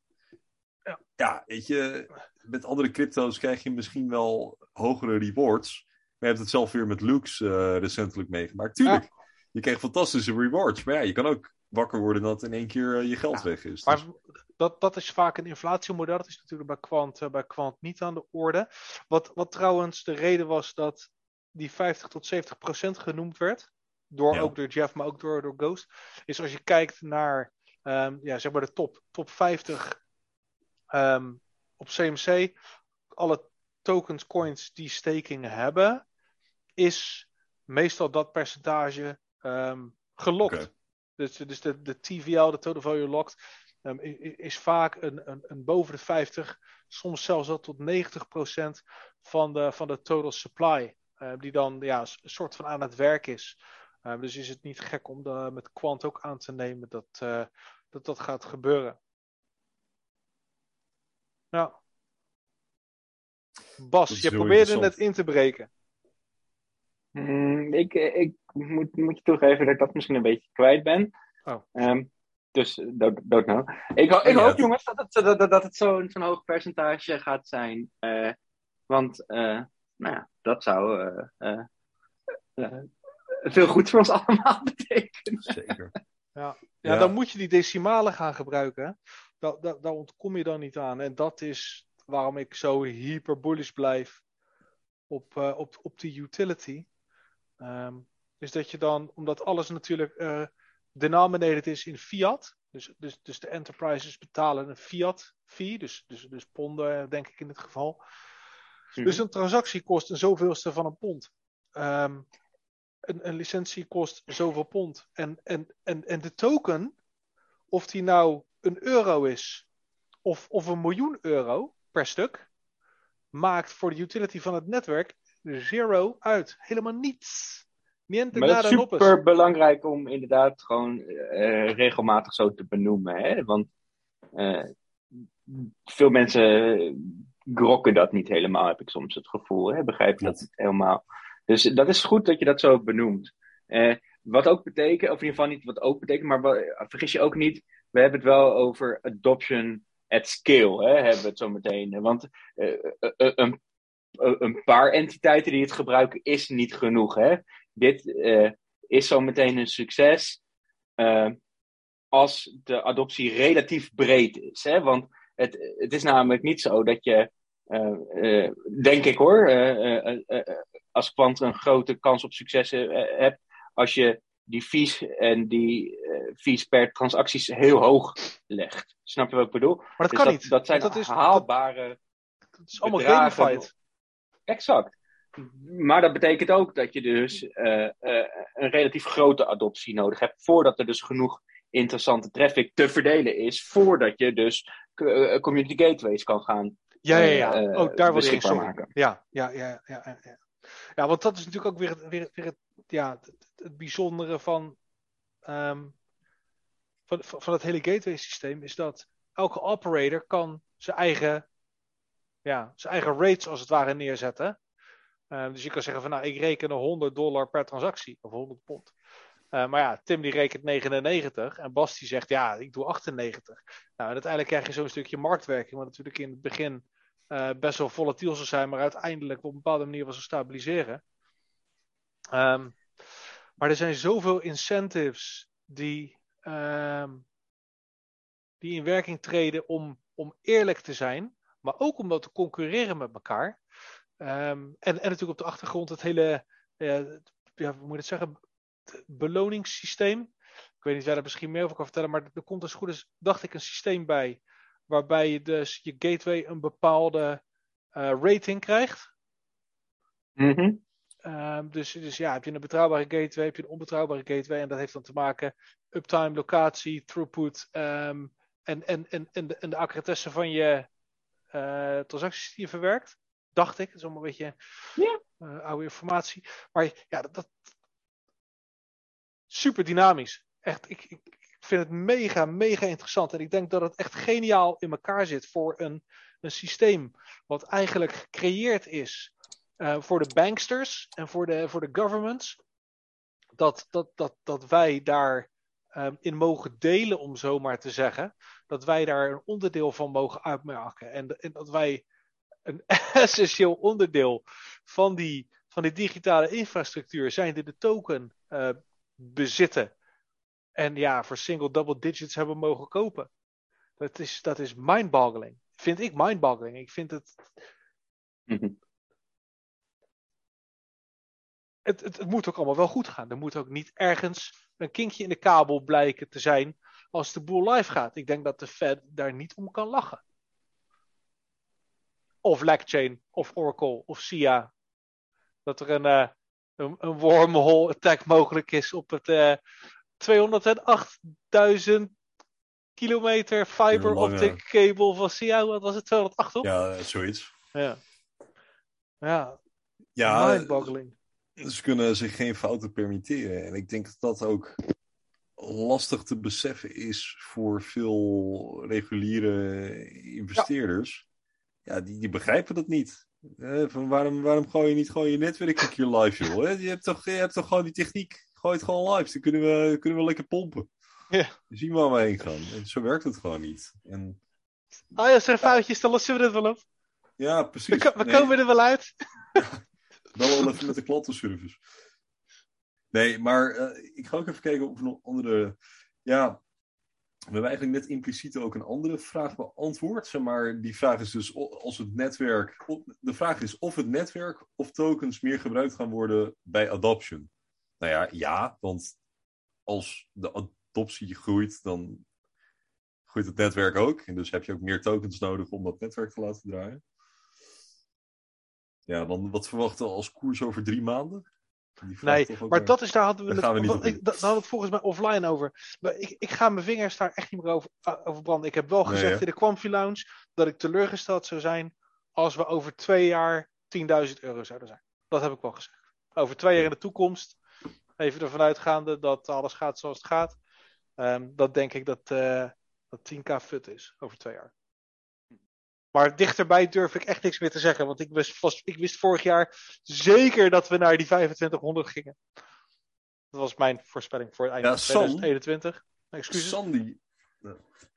Ja. ja, weet je, met andere crypto's krijg je misschien wel hogere rewards. Maar je hebt het zelf weer met Lux eh, recentelijk meegemaakt. Tuurlijk, je krijgt fantastische rewards. Maar ja, je kan ook wakker worden dat in één keer eh, je geld Ja, weg is. Maar Dus- dat, dat is vaak een inflatiemodel. Dat is natuurlijk bij Quant, eh, bij Quant niet aan de orde. Wat, wat trouwens de reden was dat die 50 tot 70 procent genoemd werd. Door, Ja. Ook door Jeff, maar ook door, door Ghost. Is als je kijkt naar ehm, ja, zeg maar de top, top 50 ehm, op CMC. Alle tokens, coins die staking hebben. Is meestal dat percentage ehm, gelokt. Dus, dus de, de TVL, de Total Value Locked, ehm, is vaak een, een, een boven de 50, soms zelfs wel tot 90% van de, van de total supply. eh, die dan ja, een soort van aan het werk is. Eh, dus is het niet gek om de, met Quant ook aan te nemen dat, eh, dat dat gaat gebeuren. Ja. Bas, Dat is je probeerde het in te breken. Hmm, ik, ik moet, moet je toegeven dat ik dat misschien een beetje kwijt ben. Oh. Ehm, dus don't, don't know. Ik, ho- ik Ja, hoop, jongens, dat het, dat, dat, dat het zo'n zo'n hoog percentage gaat zijn. Eh, want, eh, nou ja, dat zou eh, eh, eh, veel goed voor ons allemaal betekenen. Zeker. Ja, Ja. dan moet je die decimalen gaan gebruiken. hè. Daar, daar, daar ontkom je dan niet aan. En dat is waarom ik zo hyper bullish blijf op, eh, op, op die utility. Ehm, is dat je dan, omdat alles natuurlijk uh, denominated is in fiat, dus, dus, dus de enterprises betalen een fiat fee, dus, dus, dus ponden denk ik in dit geval. Mhm. Dus een transactie kost een zoveelste van een pond. Um, een, een licentie kost zoveel pond. En, en, en, en de token, of die nou een euro is of, of een miljoen euro per stuk, maakt voor de utility van het netwerk zero uit. Helemaal niets. Niente maar is super belangrijk om inderdaad gewoon uh, regelmatig zo te benoemen. Hè? Want uh, veel mensen grokken dat niet helemaal, heb ik soms het gevoel. Hè? Begrijp je dat niet helemaal? Dus dat is goed dat je dat zo benoemt. Uh, wat ook betekent, of in ieder geval niet wat ook betekent, maar wat, vergis je ook niet, we hebben het wel over adoption at scale, hè, hebben we het zo meteen. Want uh, uh, een, een, paar entiteiten die het gebruiken is niet genoeg. Hè? Dit is zo meteen een succes als de adoptie relatief breed is. Hè? Want het, het is namelijk niet zo dat je, denk ik hoor, als kwant een grote kans op succes hebt als je die fees en die fees per transacties heel hoog legt. Snap je wat ik bedoel? Maar dat dus kan niet. Dat zijn dat is, haalbare. Dat, is allemaal gamified. Exact. Maar dat betekent ook dat je dus uh, uh, een relatief grote adoptie nodig hebt voordat er dus genoeg interessante traffic te verdelen is, voordat je dus community gateways kan gaan. Ja, ja, ja. ook daar wil ik maken. Ja, ja, ja, ja, ja. Ja, want dat is natuurlijk ook weer, weer, weer het, ja, het, bijzondere van, um, van, van het hele gateway systeem. Is dat elke operator kan zijn eigen, ja, zijn eigen rates als het ware neerzetten. Uh, dus je kan zeggen van nou, ik reken 100 dollar per transactie of 100 pond. Uh, maar ja, Tim die rekent 99 en Bas die zegt ja, ik doe 98. Nou, en uiteindelijk krijg je zo'n stukje marktwerking, wat natuurlijk in het begin uh, best wel volatiel zal zijn, maar uiteindelijk op een bepaalde manier wel zal stabiliseren. Um, maar er zijn zoveel incentives die, um, die in werking treden om, om eerlijk te zijn, maar ook om dat te concurreren met elkaar. Um, en, en natuurlijk op de achtergrond het hele, uh, ja, hoe moet je het zeggen, beloningssysteem. Ik weet niet of jij daar misschien meer over kan vertellen, maar er komt als goed is, dacht ik, een systeem bij waarbij je dus je gateway een bepaalde uh, rating krijgt. Mm um, dus, dus ja, heb je een betrouwbare gateway, heb je een onbetrouwbare gateway. En dat heeft dan te maken uptime, locatie, throughput um, en, en, en, en, de, en de accuratesse van je uh, transacties die je verwerkt. Dacht ik, dat is allemaal een beetje yeah. uh, oude informatie. Maar ja, dat, dat super dynamisch. Echt, ik, ik, vind het mega, mega interessant. En ik denk dat het echt geniaal in elkaar zit voor een, een systeem wat eigenlijk gecreëerd is uh, voor de banksters en voor de, voor de governments. Dat, dat, dat, dat wij daar um, in mogen delen, om zo maar te zeggen. Dat wij daar een onderdeel van mogen uitmaken. En, en dat wij een essentieel onderdeel van die, van die digitale infrastructuur zijn die de token uh, bezitten. En ja, voor single double digits hebben mogen kopen. Dat is, dat is mindboggling. Vind ik mindboggling. Ik vind het. Mm -hmm. het, het, het, moet ook allemaal wel goed gaan. Er moet ook niet ergens een kinkje in de kabel blijken te zijn als de boel live gaat. Ik denk dat de Fed daar niet om kan lachen. Of Lackchain, of Oracle, of SIA. Dat er een, uh, een, een wormhole attack mogelijk is op het, uh, 208.000 kilometer fiber optic cable van SIA. Wat was het? 208 op? Ja, zoiets. Ja. Ja. Ja. Mindboggling. Ze kunnen zich geen fouten permitteren. En ik denk dat dat ook lastig te beseffen is voor veel reguliere investeerders. Ja, ja die, die begrijpen dat niet. Eh, van waarom, waarom gooi je niet gewoon je netwerk een keer live, joh? Je hebt toch, je hebt toch gewoon die techniek gooi het gewoon live. Dan kunnen we, kunnen we lekker pompen. Ja. Dan zien we waar we heen gaan. En zo werkt het gewoon niet. En... Oh ja, als er foutjes, dan lossen we het wel op. Ja, precies. We, we komen er wel uit. wel wel even met de klantenservice. Nee, maar uh, ik ga ook even kijken of een andere... Ja, we hebben eigenlijk net impliciet ook een andere vraag beantwoord. Zeg maar die vraag is dus als het netwerk. De vraag is of het netwerk of tokens meer gebruikt gaan worden bij adoption. Nou ja, ja, want als de adoptie groeit, dan groeit het netwerk ook. En dus heb je ook meer tokens nodig om dat netwerk te laten draaien. Ja, dan wat verwachten we als koers over drie maanden? Nee, maar dat is, daar hadden we, daar we het, ik, daar hadden we het volgens mij offline over. Maar ik, ik ga mijn vingers daar echt niet meer over, uh, over branden. Ik heb wel gezegd Nee, in de Quamfi Lounge dat ik teleurgesteld zou zijn als we over twee jaar 10.000 euro zouden zijn. Dat heb ik wel gezegd. Over twee jaar in de toekomst, even ervan uitgaande dat alles gaat zoals het gaat. Um, dat denk ik dat, uh, dat 10k fut is over twee jaar. Maar dichterbij durf ik echt niks meer te zeggen. Want ik wist, vast, ik wist vorig jaar zeker dat we naar die 2500 gingen. Dat was mijn voorspelling voor het einde ja, van 2021. Excuses. Sandy,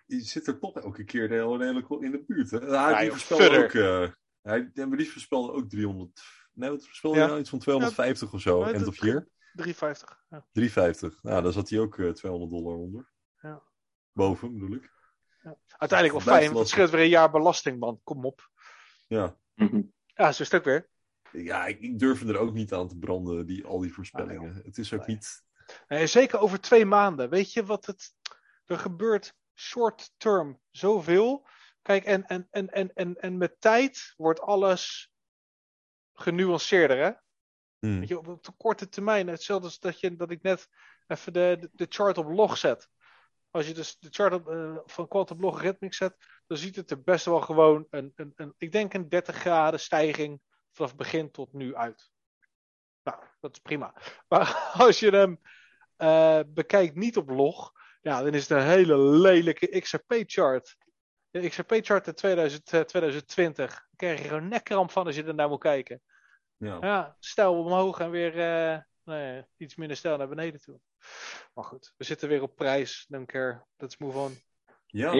die zit er toch elke keer de hele in de buurt. Hè? Hij, Ja, die joh, voorspelde ook, uh, hij, die voorspelde ook 300. Nee, wat voorspelde Ja. hij nou? Iets van 250 of zo, end of year. 350. Ja. 350. Nou, daar zat hij ook uh, 200 dollar onder. Ja. Boven, bedoel ik. Uiteindelijk wel fijn, want het scheelt weer een jaar belasting, man. Kom op. Ja. Mhm. Ja, zo'n stuk weer. Ja, ik, ik durf er ook niet aan te branden, die, al die voorspellingen. Ah, het is ook Nee. niet... Nee, zeker over twee maanden. Weet je wat het. Er gebeurt short term zoveel. Kijk, en, en, en, en, en, en met tijd wordt alles genuanceerder, hè? Hmm. Weet je, op, de korte termijn. Hetzelfde als dat, je, dat ik net even de, de chart op log zet. Als je dus de chart op, uh, van Quantum Logarithmic zet, dan ziet het er best wel gewoon een, een, een, ik denk een 30 graden stijging vanaf begin tot nu uit. Nou, dat is prima. Maar als je hem uh, bekijkt niet op log, ja, dan is het een hele lelijke XRP-chart. De XRP-chart in 2000, uh, 2020, daar krijg je gewoon nekkramp van als je er naar moet kijken. Ja. Ja, stijl omhoog en weer uh, nee, iets minder stijl naar beneden toe. Maar goed, we zitten weer op prijs. Don't care. Let's move on. Ja.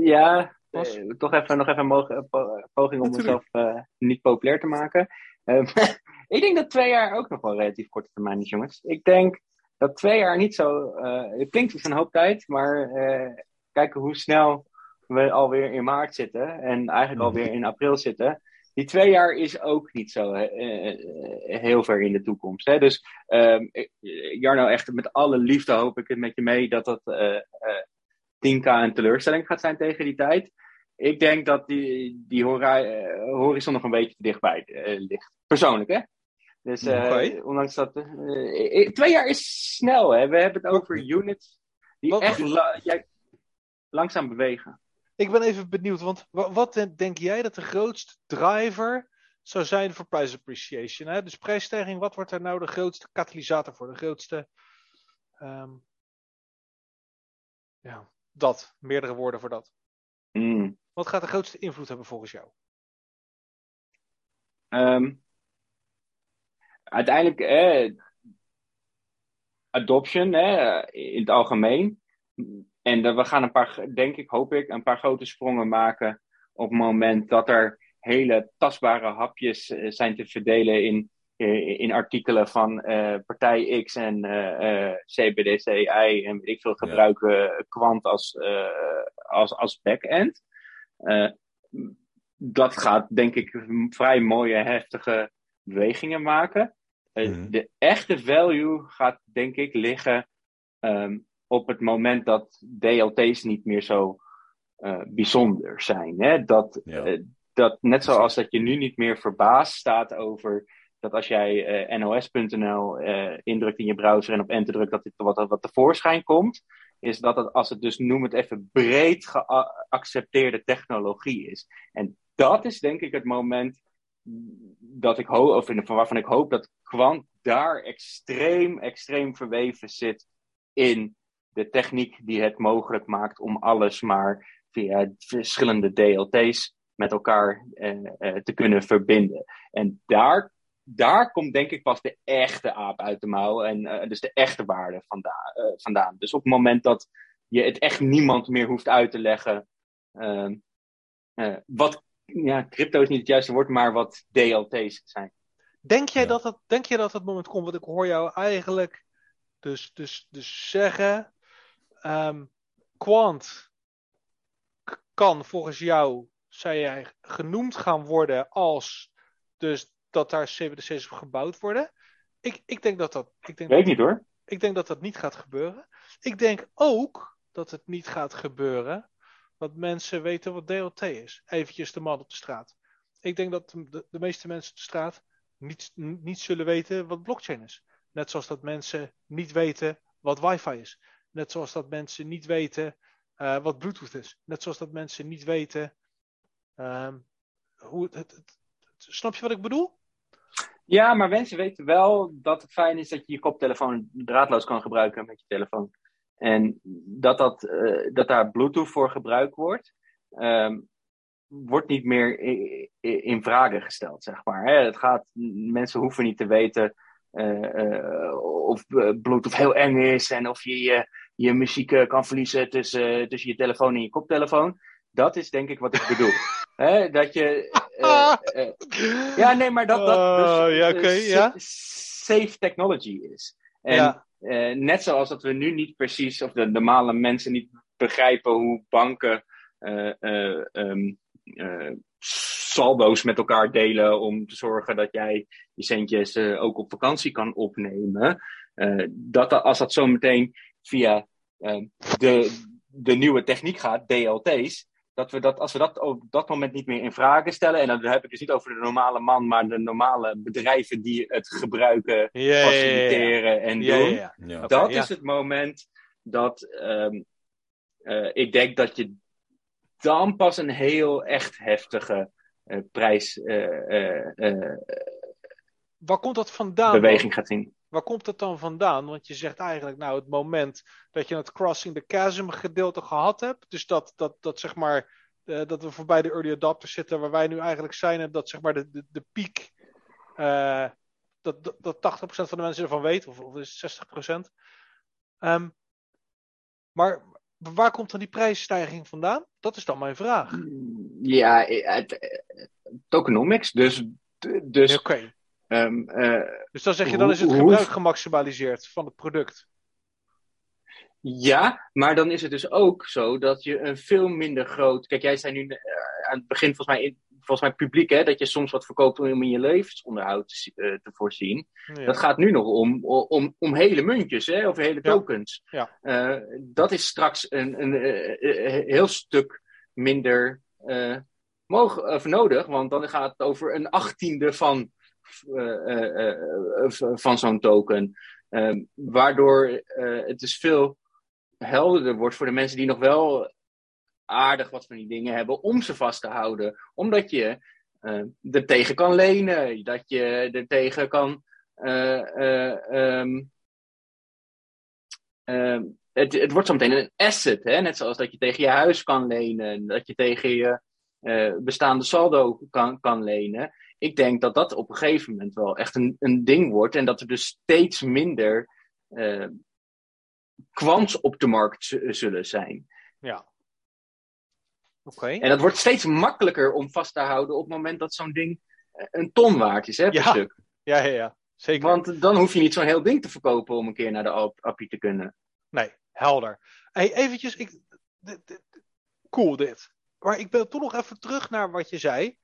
Ja, Pas. eh, toch even, nog even een poging om mezelf eh, niet populair te maken. Ehm, ik denk dat twee jaar ook nog wel relatief korte termijn is, jongens. Ik denk dat twee jaar niet zo. eh, het klinkt als een hoop tijd, maar eh, kijken hoe snel we alweer in maart zitten en eigenlijk Mhm. alweer in april zitten. Die twee jaar is ook niet zo eh, eh, heel ver in de toekomst. Hè? Dus ehm, Jarno, echt met alle liefde hoop ik het met je mee dat dat eh, eh, 10k een teleurstelling gaat zijn tegen die tijd. Ik denk dat die, die horizon nog een beetje te dichtbij ligt. Persoonlijk, hè? Dus ondanks dat. twee jaar is snel, hè? We hebben het over units die Wat- echt la- jij- langzaam bewegen. Ik ben even benieuwd, want wa- wat denk- jij dat de grootste driver zou zijn voor price appreciation? Hè? Dus prijsstijging, wat wordt er nou de grootste katalysator voor? De grootste. ehm, ja, dat. Meerdere woorden voor dat. Mm. Wat gaat de grootste invloed hebben volgens jou? Ehm, uiteindelijk, eh, adoption eh, in het algemeen. En we gaan een paar, denk ik, hoop ik, een paar grote sprongen maken op het moment dat er hele tastbare hapjes eh, zijn te verdelen in, eh, in artikelen van eh, partij X en eh, CBDCI en ik veel Ja. gebruiken Quant als, als, als back-end. Dat gaat, denk ik, vrij mooie, heftige bewegingen maken. Mhm. De echte value gaat, denk ik, liggen ehm, op het moment dat DLT's niet meer zo eh, bijzonder zijn. Hè? Dat, Ja. eh, dat net zoals dat je nu niet meer verbaasd staat over dat als jij eh, nos.nl indrukt in je browser en op enter drukt, dat dit wat, wat tevoorschijn komt, is dat het, als het dus, noem het even, breed geaccepteerde technologie is. En dat is denk ik het moment dat ik hoop, of in- waarvan ik hoop dat Quant daar extreem, extreem verweven zit in de techniek die het mogelijk maakt om alles maar via verschillende DLT's met elkaar eh, eh, te kunnen verbinden. En daar, daar komt denk ik pas de echte aap uit de mouw en eh, dus de echte waarde vanda- eh, vandaan. Dus op het moment dat je het echt niemand meer hoeft uit te leggen ehm, eh, wat, ja, crypto is niet het juiste woord, maar wat DLT's zijn. Denk jij Ja. dat dat, denk jij dat dat moment komt? Want ik hoor jou eigenlijk dus, dus, dus zeggen: ehm, Quant kan volgens jou, zei jij, genoemd gaan worden als dus dat daar CBDC's op gebouwd worden. Ik, ik denk dat dat. Ik denk Weet dat, niet hoor. ik denk dat dat niet gaat gebeuren. Ik denk ook dat het niet gaat gebeuren. Dat mensen weten wat DLT is. Eventjes de man op de straat. Ik denk dat de, de meeste mensen op de straat niet, niet zullen weten wat blockchain is. Net zoals dat mensen niet weten wat wifi is. Net zoals dat mensen niet weten eh, wat bluetooth is. Net zoals dat mensen niet weten ehm, hoe het, het- Snap je wat ik bedoel? Ja, maar mensen weten wel dat het fijn is dat je je koptelefoon draadloos kan gebruiken met je telefoon. En dat, dat, eh, dat daar Bluetooth voor gebruikt wordt, ehm, wordt niet meer i- i- in vragen gesteld, zeg maar. Hè? Het gaat, mensen hoeven niet te weten eh, of Bluetooth heel eng is en of je je, je muziek eh, kan verliezen tussen, tussen je telefoon en je koptelefoon. Dat is denk ik wat ik bedoel. Hè? Dat je. eh, eh, ja, nee, maar dat dat dus, Oh, ja, eh, safe technology is. En Ja. eh, net zoals dat we nu niet precies, of de normale mensen niet begrijpen hoe banken eh, eh, eh, saldo's met elkaar delen om te zorgen dat jij je centjes eh, ook op vakantie kan opnemen. Eh, dat als dat zo meteen via eh, de, de nieuwe techniek gaat, DLT's, dat we dat, als we dat op dat moment niet meer in vragen stellen, en dan heb ik dus niet over de normale man, maar de normale bedrijven die het gebruiken, faciliteren en doen, dat is het moment dat ehm, eh, ik denk dat je dan pas een heel echt heftige eh, prijsbeweging eh, Waar komt dat vandaan? beweging gaat zien. Waar komt dat dan vandaan? Want je zegt eigenlijk, nou, het moment dat je het crossing the chasm gedeelte gehad hebt, dus dat, dat, dat zeg maar, eh, dat we voorbij de early adopters zitten, waar wij nu eigenlijk zijn, en dat zeg maar de, de, de piek, eh, dat, dat, dat 80% van de mensen ervan weet, of, of is het 60%. Ehm, maar waar komt dan die prijsstijging vandaan? Dat is dan mijn vraag. Ja, het- tokenomics. Dus, dus, Oké, ehm, eh, dus dan zeg je, dan is het gebruik gemaximaliseerd van het product. ja, maar dan is het dus ook zo dat je een veel minder groot. Kijk, jij zei nu eh, aan het begin volgens mij, volgens mij publiek, hè, dat je soms wat verkoopt om in je levensonderhoud te, eh, te voorzien. Ja. Dat gaat nu nog om, om, om hele muntjes, hè, of hele tokens. Ja. Dat is straks een, een heel stuk minder mogen, of nodig, want dan gaat het over een achttiende van, van zo'n token. Ehm, waardoor eh, het dus veel helderder wordt voor de mensen die nog wel aardig wat van die dingen hebben om ze vast te houden. Omdat je eh er tegen kan lenen, dat je er tegen kan. eh, eh, ehm, ehm, het, het wordt zo meteen een asset, hè? net zoals dat je tegen je huis kan lenen, dat je tegen je eh, bestaande saldo kan, kan lenen. Ik denk dat dat op een gegeven moment wel echt een, een ding wordt en dat er dus steeds minder eh, kwants op de markt zullen zijn. Ja. Oké. En dat wordt steeds makkelijker om vast te houden op het moment dat zo'n ding eh, een ton waard is, hè, per Ja. stuk. Ja, ja, ja. Zeker. Want dan hoef je niet zo'n heel ding te verkopen om een keer naar de ap- appie te kunnen. Nee, helder. Hey, eventjes, ik, cool dit. Maar ik ben toch nog even terug naar wat je zei.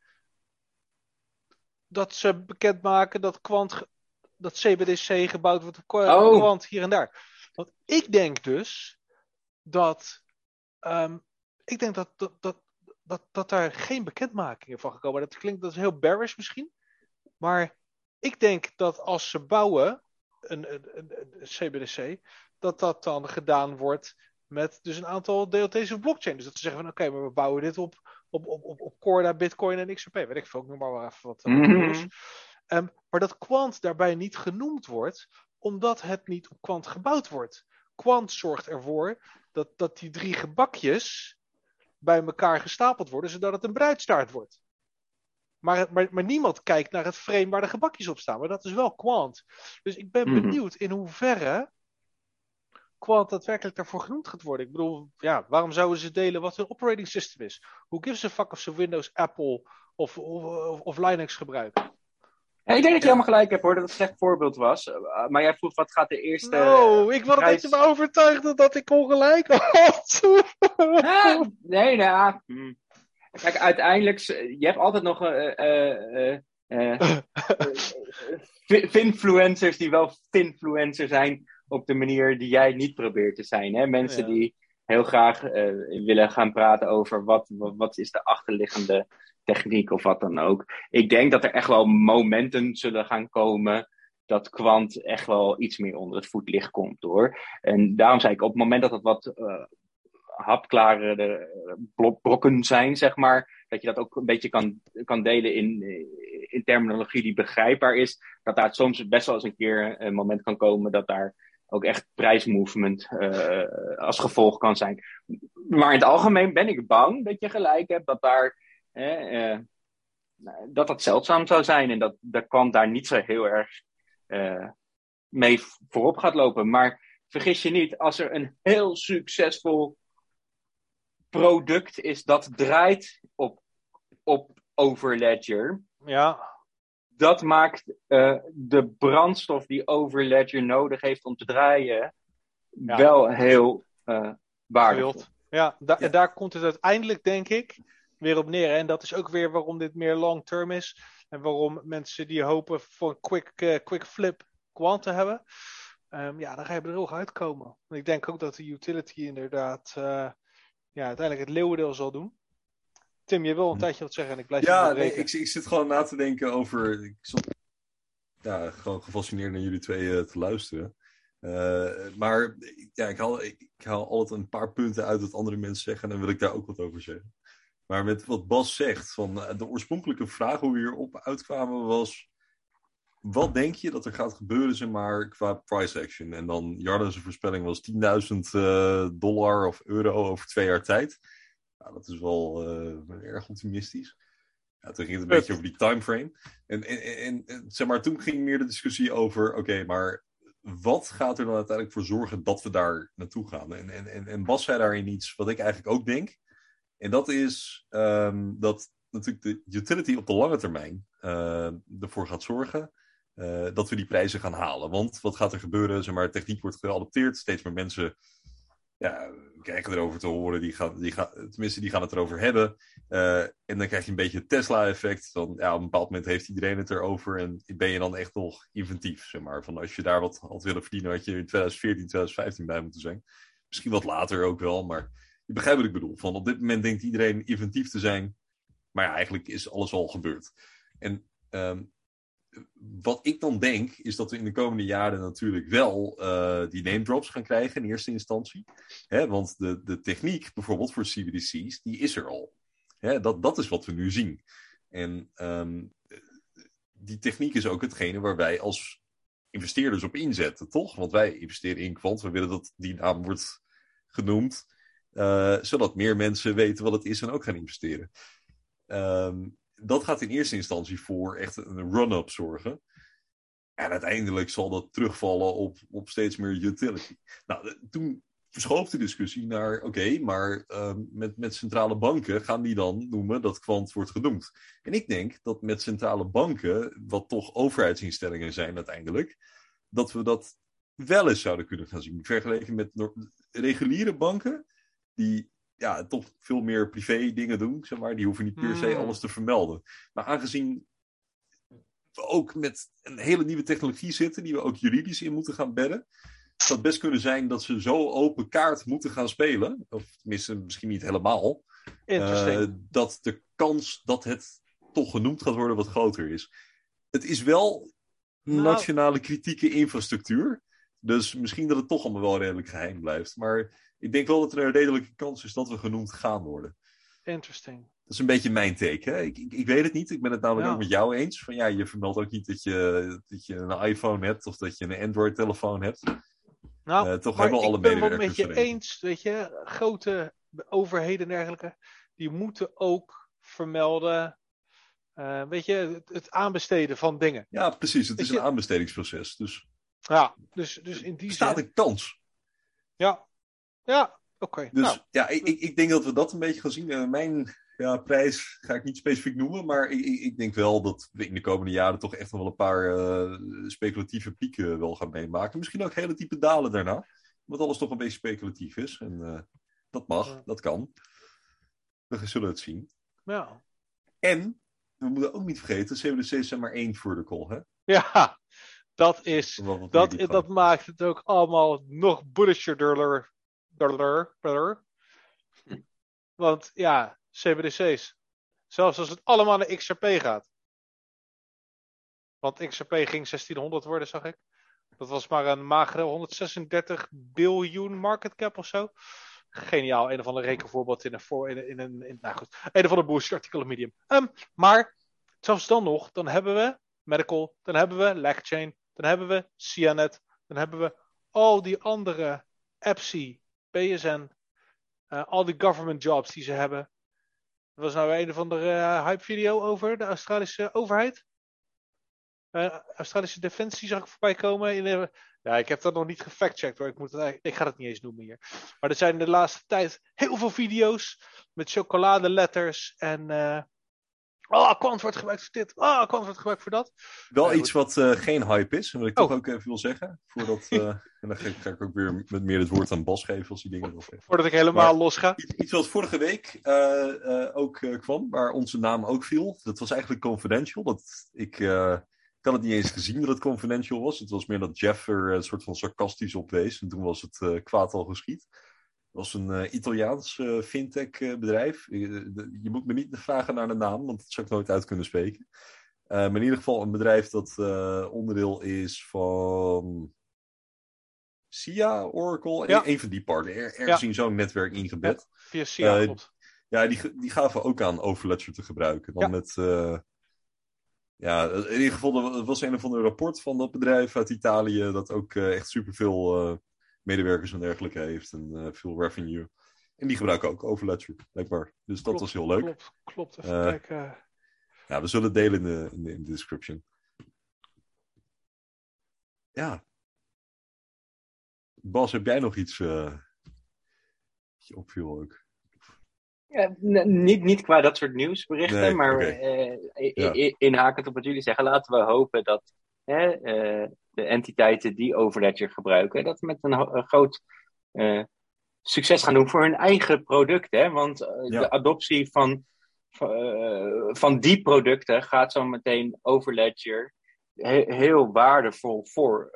Dat ze bekendmaken dat ge- dat CBDC gebouwd wordt op Oh. Quant hier en daar. Want ik denk dus dat, ehm, ik denk dat, dat, dat, dat, dat daar geen bekendmakingen van gekomen. Dat klinkt, dat is heel bearish misschien. Maar ik denk dat als ze bouwen, een, een, een, een CBDC, dat dat dan gedaan wordt met dus een aantal DLT's of blockchain. Dus dat ze zeggen van oké, maar we bouwen dit op, op, op, op, op Corda, Bitcoin en XRP. Weet ik veel, ik noem maar wel even wat. nieuws. Ehm, maar dat Quant daarbij niet genoemd wordt, omdat het niet op Quant gebouwd wordt. Quant zorgt ervoor dat, dat die drie gebakjes bij elkaar gestapeld worden, zodat het een bruidstaart wordt. Maar, maar, maar niemand kijkt naar het frame waar de gebakjes op staan. Maar dat is wel Quant. Dus ik ben Mhm. benieuwd in hoeverre Quant daadwerkelijk daarvoor genoemd gaat worden. Ik bedoel, ja, waarom zouden ze delen wat hun operating system is? Who gives a fuck of ze Windows, Apple of, of, of, Linux gebruiken? Ja, ik denk dat je helemaal gelijk hebt hoor, dat het een slecht voorbeeld was. Uh, maar jij vroeg wat gaat de eerste. No, ik wil prijs- dat je me overtuigde dat ik ongelijk had. Ah, nee, nou. hm. Kijk, uiteindelijk, s- je hebt altijd nog eh, eh, eh, eh, eh, finfluencers die wel finfluencer zijn op de manier die jij niet probeert te zijn. Hè? Mensen Ja. die heel graag eh, willen gaan praten over wat, wat, wat is de achterliggende techniek of wat dan ook. Ik denk dat er echt wel momenten zullen gaan komen dat kwant echt wel iets meer onder het voetlicht komt hoor. En daarom zei ik, op het moment dat het wat eh hapklare eh, blo- brokken zijn, zeg maar, dat je dat ook een beetje kan, kan delen in, in terminologie die begrijpbaar is, dat daar soms best wel eens een keer een moment kan komen dat daar ook echt prijsmovement eh, als gevolg kan zijn. Maar in het algemeen ben ik bang dat je gelijk hebt dat daar eh, eh, dat dat zeldzaam zou zijn en dat de kwant daar niet zo heel erg eh, mee voorop gaat lopen. Maar vergis je niet, als er een heel succesvol product is dat draait op, op Overledger, Ja, dat maakt eh, de brandstof die Overledger nodig heeft om te draaien Ja. wel heel eh waardevol. Ja, da- Ja. daar komt het uiteindelijk, denk ik, weer op neer. En dat is ook weer waarom dit meer long term is. En waarom mensen die hopen voor een quick, eh, quick flip quant te hebben. Ehm, ja, dan ga je er heel uitkomen. En ik denk ook dat de utility inderdaad ja, uiteindelijk het leeuwendeel zal doen. Tim, je wil een Hm. tijdje wat zeggen en ik blijf je Ja, nee, ik, ik zit gewoon na te denken over. Ik zat ja, gewoon gefascineerd naar jullie twee eh, te luisteren. Eh, maar ja, ik haal, ik, ik haal altijd een paar punten uit wat andere mensen zeggen en dan wil ik daar ook wat over zeggen. Maar met wat Bas zegt, van eh, de oorspronkelijke vraag hoe we hierop uitkwamen was. Wat denk je dat er gaat gebeuren, zeg maar, qua price action? En dan Jarden's voorspelling was 10.000 eh, dollar of euro over twee jaar tijd. Nou, dat is wel eh, erg optimistisch. Ja, toen ging het een beetje over die timeframe. En, en, en, en zeg maar, toen ging meer de discussie over: oké, maar wat gaat er dan uiteindelijk voor zorgen dat we daar naartoe gaan? En, en, en, en Bas zei daarin iets wat ik eigenlijk ook denk. En dat is ehm, dat natuurlijk de utility op de lange termijn eh, ervoor gaat zorgen eh, dat we die prijzen gaan halen. Want wat gaat er gebeuren? Zeg maar, techniek wordt geadopteerd, steeds meer mensen ja, krijgen erover te horen, die gaan, die gaan, tenminste die gaan het erover hebben. Eh, en dan krijg je een beetje het Tesla-effect. Ja, op een bepaald moment heeft iedereen het erover en ben je dan echt nog inventief. Zeg maar. Van als je daar wat had willen verdienen, had je in 2014, 2015 bij moeten zijn. Misschien wat later ook wel, maar je begrijpt wat ik bedoel. Van op dit moment denkt iedereen inventief te zijn, maar ja, eigenlijk is alles al gebeurd. En ehm, wat ik dan denk, is dat we in de komende jaren natuurlijk wel eh, die name drops gaan krijgen in eerste instantie. Hè, want de, de techniek, bijvoorbeeld voor CBDC's, die is er al. Hè, dat, dat is wat we nu zien. En ehm, die techniek is ook hetgene waar wij als investeerders op inzetten, toch? Want wij investeren in kwant, we willen dat die naam wordt genoemd, eh, zodat meer mensen weten wat het is en ook gaan investeren. Ehm, dat gaat in eerste instantie voor echt een run-up zorgen. En uiteindelijk zal dat terugvallen op, op steeds meer utility. Nou, de- toen verschoof de discussie naar, oké, maar ehm, met, met centrale banken gaan die dan noemen dat kwant wordt genoemd. En ik denk dat met centrale banken, wat toch overheidsinstellingen zijn uiteindelijk, dat we dat wel eens zouden kunnen gaan zien. Vergeleken met reguliere banken, die ja, toch veel meer privé dingen doen, zeg maar. Die hoeven niet per se Hmm. alles te vermelden. Maar aangezien we ook met een hele nieuwe technologie zitten, die we ook juridisch in moeten gaan bedden, zou het best kunnen zijn dat ze zo open kaart moeten gaan spelen. Of tenminste, misschien niet helemaal. Eh, dat de kans dat het toch genoemd gaat worden wat groter is. Het is wel Nou- nationale kritieke infrastructuur. Dus misschien dat het toch allemaal wel redelijk geheim blijft. Maar ik denk wel dat er een redelijke kans is dat we genoemd gaan worden. Interesting. Dat is een beetje mijn take. Hè? Ik, ik, ik weet het niet. Ik ben het namelijk Ja. ook met jou eens. Van ja, je vermeldt ook niet dat je, dat je een iPhone hebt of dat je een Android-telefoon hebt. Nou, Eh, toch hebben we alle ik ben medewerkers met je eens, weet je, grote overheden en dergelijke, die moeten ook vermelden, eh, weet je, het, het aanbesteden van dingen. Ja, precies. Het Weet is je- een aanbestedingsproces. Dus Ja, dus, dus in die er staat zin, een kans. ja, ja, oké. Dus Nou, ja, ik, ik, ik denk dat we dat een beetje gaan zien. Mijn ja, prijs ga ik niet specifiek noemen, maar ik, ik, denk wel dat we in de komende jaren toch echt nog wel een paar eh, speculatieve pieken wel gaan meemaken. Misschien ook hele diepe dalen daarna, omdat alles toch een beetje speculatief is. En eh, dat mag, Ja. dat kan. We zullen het zien. ja. En we moeten ook niet vergeten, CWDC zijn maar één vertical, hè? Ja, dat is. Dat, dat maakt het ook allemaal nog Want ja, CBDC's. Zelfs als het allemaal naar XRP gaat. Want XRP ging 1600 worden, zag ik. Dat was maar een magere 136 biljoen market cap of zo. Geniaal, een of ander rekenvoorbeeld in een, voor, in, een- in een nou goed, een of ander bullshit Medium. Ehm, maar zelfs dan nog, dan hebben we Medical, dan hebben we Legchain, dan hebben we Cianet, dan hebben we al die andere EPSI, PSN, eh, al die government jobs die ze hebben. Er was nou een of andere eh, hype video over de Australische overheid. Eh, Australische Defensie zag ik voorbij komen. In de... Ja, ik heb dat nog niet gefactcheckt hoor. Ik, moet het, ik ga het niet eens noemen hier. Maar er zijn de laatste tijd heel veel video's met chocoladeletters en. Oh, kwant wordt gebruikt voor dit. Oh, kwant wordt gebruikt voor dat. Wel Ja, iets wat eh, geen hype is, en wat ik Oh. toch ook even wil zeggen. Voordat, eh, en dan ga ik, ook weer met meer het woord aan Bas geven als die dingen. Voordat ik helemaal Maar- los ga. Iets, iets wat vorige week eh, ook kwam, waar onze naam ook viel. Dat was eigenlijk confidential. Dat, ik ik had het niet eens gezien dat het confidential was. Het was meer dat Jeff er een soort van sarcastisch op wees. En toen was het eh, kwaad al geschied. Was een eh, Italiaans eh, fintech eh, bedrijf. Je moet me niet vragen naar de naam, want dat zou ik nooit uit kunnen spreken. Maar in ieder geval een bedrijf dat onderdeel is van SIA, Oracle. Ja. Een, van die partners. Er, ergens in zo'n netwerk ingebed. Via SIA, klopt. Ja, die, die gaven ook aan Overledger te gebruiken. Dan Ja. met, ja, in ieder geval, er was een of ander rapport van dat bedrijf uit Italië, dat ook echt superveel medewerkers en dergelijke heeft en eh, veel revenue. En die gebruiken ook Overledger, blijkbaar. Dus dat was heel leuk. Klopt, klopt. Even Eh, kijken. Ja, we zullen het delen in de, in de, in de description. Ja. Bas, heb jij nog iets eh dat je opviel ook? Ja, niet, niet qua dat soort nieuwsberichten, Nee, maar eh, Ja. inhakend op wat jullie zeggen, laten we hopen dat hè, eh, de entiteiten die Overledger gebruiken, dat met een, groot eh, succes gaan doen voor hun eigen producten. Want eh, Ja. de adoptie van, van, eh, van die producten gaat zo meteen Overledger he- heel waardevol voor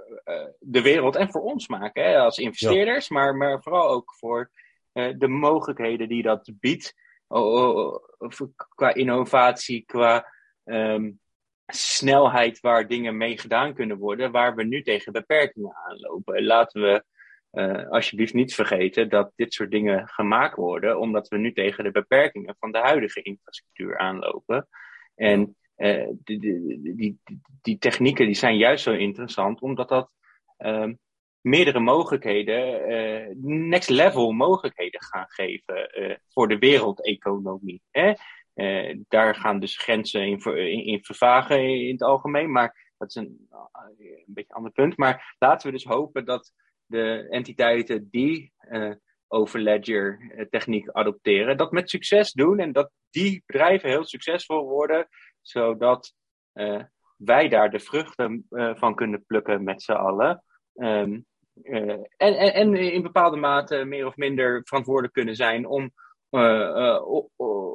de wereld en voor ons maken hè, als investeerders, maar, maar vooral ook voor de mogelijkheden die dat biedt. Oh, oh, oh, qua innovatie, qua ehm, snelheid waar dingen mee gedaan kunnen worden, waar we nu tegen beperkingen aanlopen. Laten we eh, alsjeblieft niet vergeten dat dit soort dingen gemaakt worden, omdat we nu tegen de beperkingen van de huidige infrastructuur aanlopen. En eh, die, die, die, technieken die zijn juist zo interessant, omdat dat ehm, meerdere mogelijkheden, eh, next level mogelijkheden gaan geven voor de wereldeconomie. Hè? Eh, daar gaan dus grenzen in, in, vervagen in het algemeen, maar dat is een, een beetje een ander punt. Maar laten we dus hopen dat de entiteiten die eh Overledger eh, techniek adopteren, dat met succes doen en dat die bedrijven heel succesvol worden, zodat eh, wij daar de vruchten eh, van kunnen plukken met z'n allen. Ehm, eh, en, en, en in bepaalde mate meer of minder verantwoordelijk kunnen zijn om, eh, eh,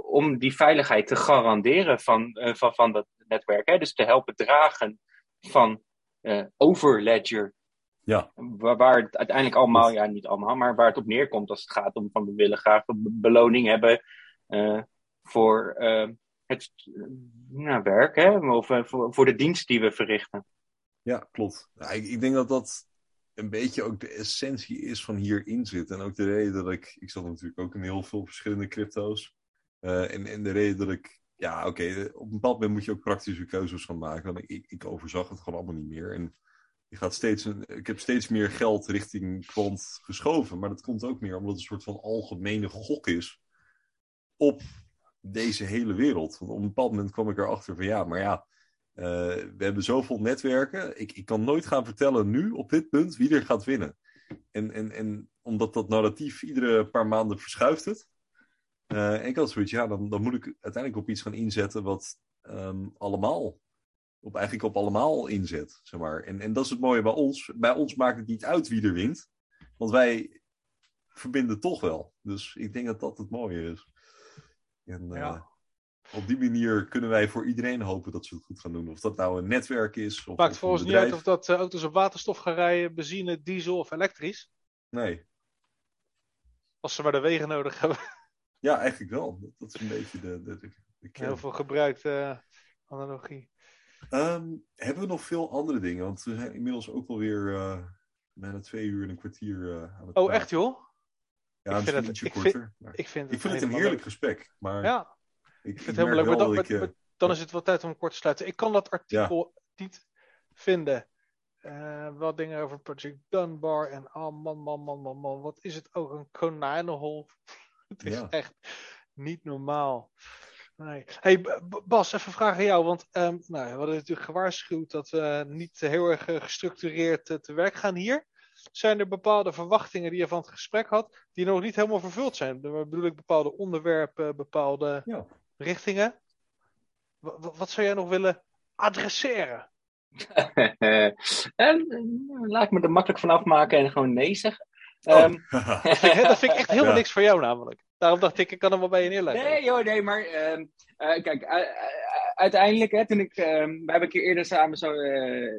om die veiligheid te garanderen van, eh, van, van dat netwerk. Hè? Dus te helpen dragen van eh Overledger. Ja. Waar, het uiteindelijk allemaal, ja niet allemaal, maar waar het op neerkomt als het gaat om van we willen graag een be- beloning hebben eh, voor eh, het eh, nou, werk, hè? of eh, voor, voor de dienst die we verrichten. Ja, klopt. Ja, ik, ik denk dat dat een beetje ook de essentie is van hierin zit. En ook de reden dat ik... Ik zat natuurlijk ook in heel veel verschillende crypto's. Eh, en, en de reden dat ik... Ja, oké, op een bepaald moment moet je ook praktische keuzes gaan maken. Want ik, ik overzag het gewoon allemaal niet meer. En je gaat steeds een, ik heb steeds meer geld richting kwant geschoven. Maar dat komt ook meer omdat het een soort van algemene gok is op deze hele wereld. Want op een bepaald moment kwam ik erachter van ja, maar ja, eh, we hebben zoveel netwerken. Ik, ik kan nooit gaan vertellen nu op dit punt wie er gaat winnen. En, en, en omdat dat narratief iedere paar maanden verschuift het. Eh, ik had zoiets, ja, dan, dan moet ik uiteindelijk op iets gaan inzetten wat ehm, allemaal, op, eigenlijk op allemaal inzet. Zeg maar. en, en dat is het mooie bij ons. Bij ons maakt het niet uit wie er wint. Want wij verbinden toch wel. Dus ik denk dat dat het mooie is. En, eh, Ja. Op die manier kunnen wij voor iedereen hopen dat ze het goed gaan doen. Of dat nou een netwerk is. Of, Maakt volgens niet uit of dat eh, auto's op waterstof gaan rijden, benzine, diesel of elektrisch. Nee. Als ze maar de wegen nodig hebben. Ja, eigenlijk wel. Dat, dat is een beetje de, de, de, de kern. Heel veel gebruikte eh, analogie. Ehm, hebben we nog veel andere dingen? Want we zijn inmiddels ook alweer eh bijna twee uur en een kwartier aan het Oh, praten. echt joh? Ja, Ik vind het- ietsje ik vind- korter. Ik vind het, ik vind het een heerlijk leuk. gesprek. Maar Ja, ik, vind het helemaal leuk. Maar dan, dat ik, maar- eh, dan is het wel tijd om kort te sluiten. Ik kan dat artikel niet vinden. Eh, wel dingen over Project Dunbar en oh man, man, man, man, man. Wat is het ook een konijnenhol? het is Ja. echt niet normaal. Nee. Hey Bas, even vraag aan jou. Want ehm, nou, we hadden natuurlijk gewaarschuwd dat we niet heel erg eh, gestructureerd te werk gaan hier. Zijn er bepaalde verwachtingen die je van het gesprek had, die nog niet helemaal vervuld zijn? Dan bedoel ik bepaalde onderwerpen, bepaalde Ja. Richtingen. Wa- wa- wat zou jij nog willen adresseren? En, eh, laat ik me er makkelijk van afmaken en gewoon nee zeggen. Oh. Ehm, Dat vind ik, dat vind ik echt helemaal Ja. niks voor jou namelijk. Daarom dacht ik, ik kan hem wel bij je neerleggen. Nee, joh, nee, maar ehm, eh, kijk, uiteindelijk, hè, toen ik, ehm, we hebben een keer eerder samen zo, eh,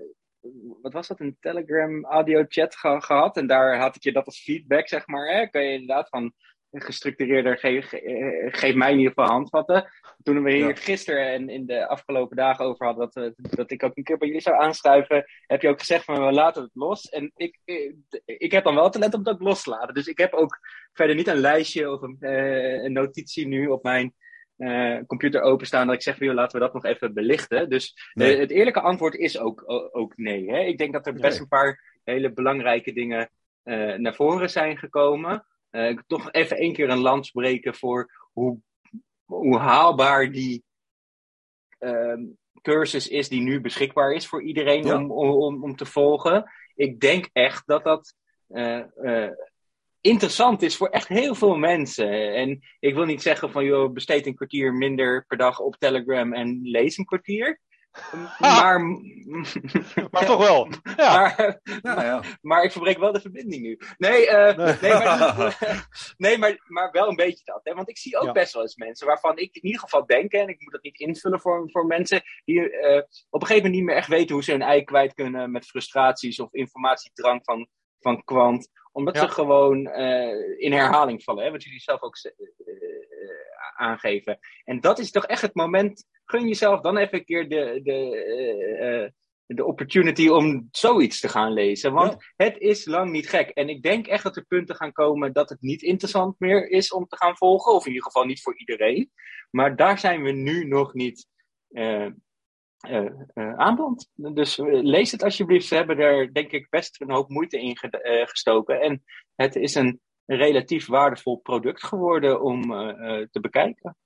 wat was dat, een Telegram audio chat ge- gehad. En daar had ik je dat als feedback, zeg maar. Hè? Kan je inderdaad van gestructureerder, ge ge- eh, geef mij in ieder geval handvatten. Toen we hier Ja. gisteren en in de afgelopen dagen over hadden, dat, dat ik ook een keer bij jullie zou aanschuiven, heb je ook gezegd van we laten het los. En ik, eh, ik heb dan wel talent om het ook los te laten. Dus ik heb ook verder niet een lijstje of een, eh, een notitie nu op mijn computer openstaan dat ik zeg, joh, laten we dat nog even belichten. Dus Nee. het eerlijke antwoord is ook, ook nee. Hè? Ik denk dat er best Nee. een paar hele belangrijke dingen naar voren zijn gekomen. Ik toch even één keer een lans breken voor hoe, hoe haalbaar die ehm, cursus is die nu beschikbaar is voor iedereen Ja. om, om, om te volgen. Ik denk echt dat dat eh, eh, interessant is voor echt heel veel mensen. En ik wil niet zeggen van, joh, besteed een kwartier minder per dag op Telegram en lees een kwartier. Maar, Maar toch wel. Ja. maar, Ja, ja. maar ik verbreek wel de verbinding nu. Nee, eh, Nee. nee, maar, nee maar, maar wel een beetje dat. Hè? Want ik zie ook Ja. best wel eens mensen waarvan ik in ieder geval denk, en ik moet dat niet invullen voor, voor mensen, die eh, op een gegeven moment niet meer echt weten hoe ze hun ei kwijt kunnen met frustraties of informatiedrang van, van kwant. Omdat Ja. ze gewoon eh, in herhaling vallen, hè? wat jullie zelf ook aangeven. En dat is toch echt het moment, gun jezelf dan even een keer de, de, eh, eh, de opportunity om zoiets te gaan lezen. Want het is lang niet gek. En ik denk echt dat er punten gaan komen dat het niet interessant meer is om te gaan volgen. Of in ieder geval niet voor iedereen. Maar daar zijn we nu nog niet eh, aanbeland. Dus lees het alsjeblieft. Ze hebben er denk ik best een hoop moeite in ge- gestoken. En het is een relatief waardevol product geworden om te bekijken.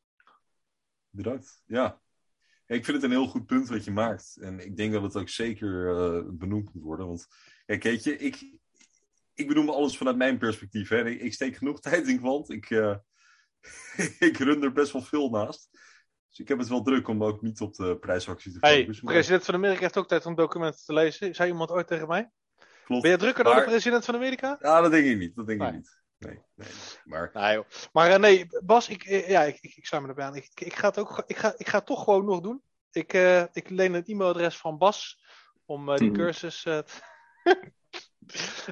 Bedankt. Ja. Ik vind het een heel goed punt wat je maakt. En ik denk dat het ook zeker eh, benoemd moet worden. Want kijk, weet je, ik, ik benoem alles vanuit mijn perspectief. Hè. Ik, ik steek genoeg tijd in kwant. Ik, eh, ik run er best wel veel naast. Dus ik heb het wel druk om ook niet op de prijsactie te Hey, focussen. maar- president van Amerika heeft ook tijd om documenten te lezen. Zei iemand ooit tegen mij? Klopt. Ben je drukker dan de president van Amerika? Ja, dat denk ik niet. Dat denk ik niet. Nee, nee. Maar Nee. Maar eh, nee, Bas, ik, eh, ja, ik, ik, ik sluit me erbij aan. Ik, ik, ik ga het ook, ik ga, ik ga het toch gewoon nog doen. Ik, eh, ik leen het e-mailadres van Bas om eh, die Mhm. cursus.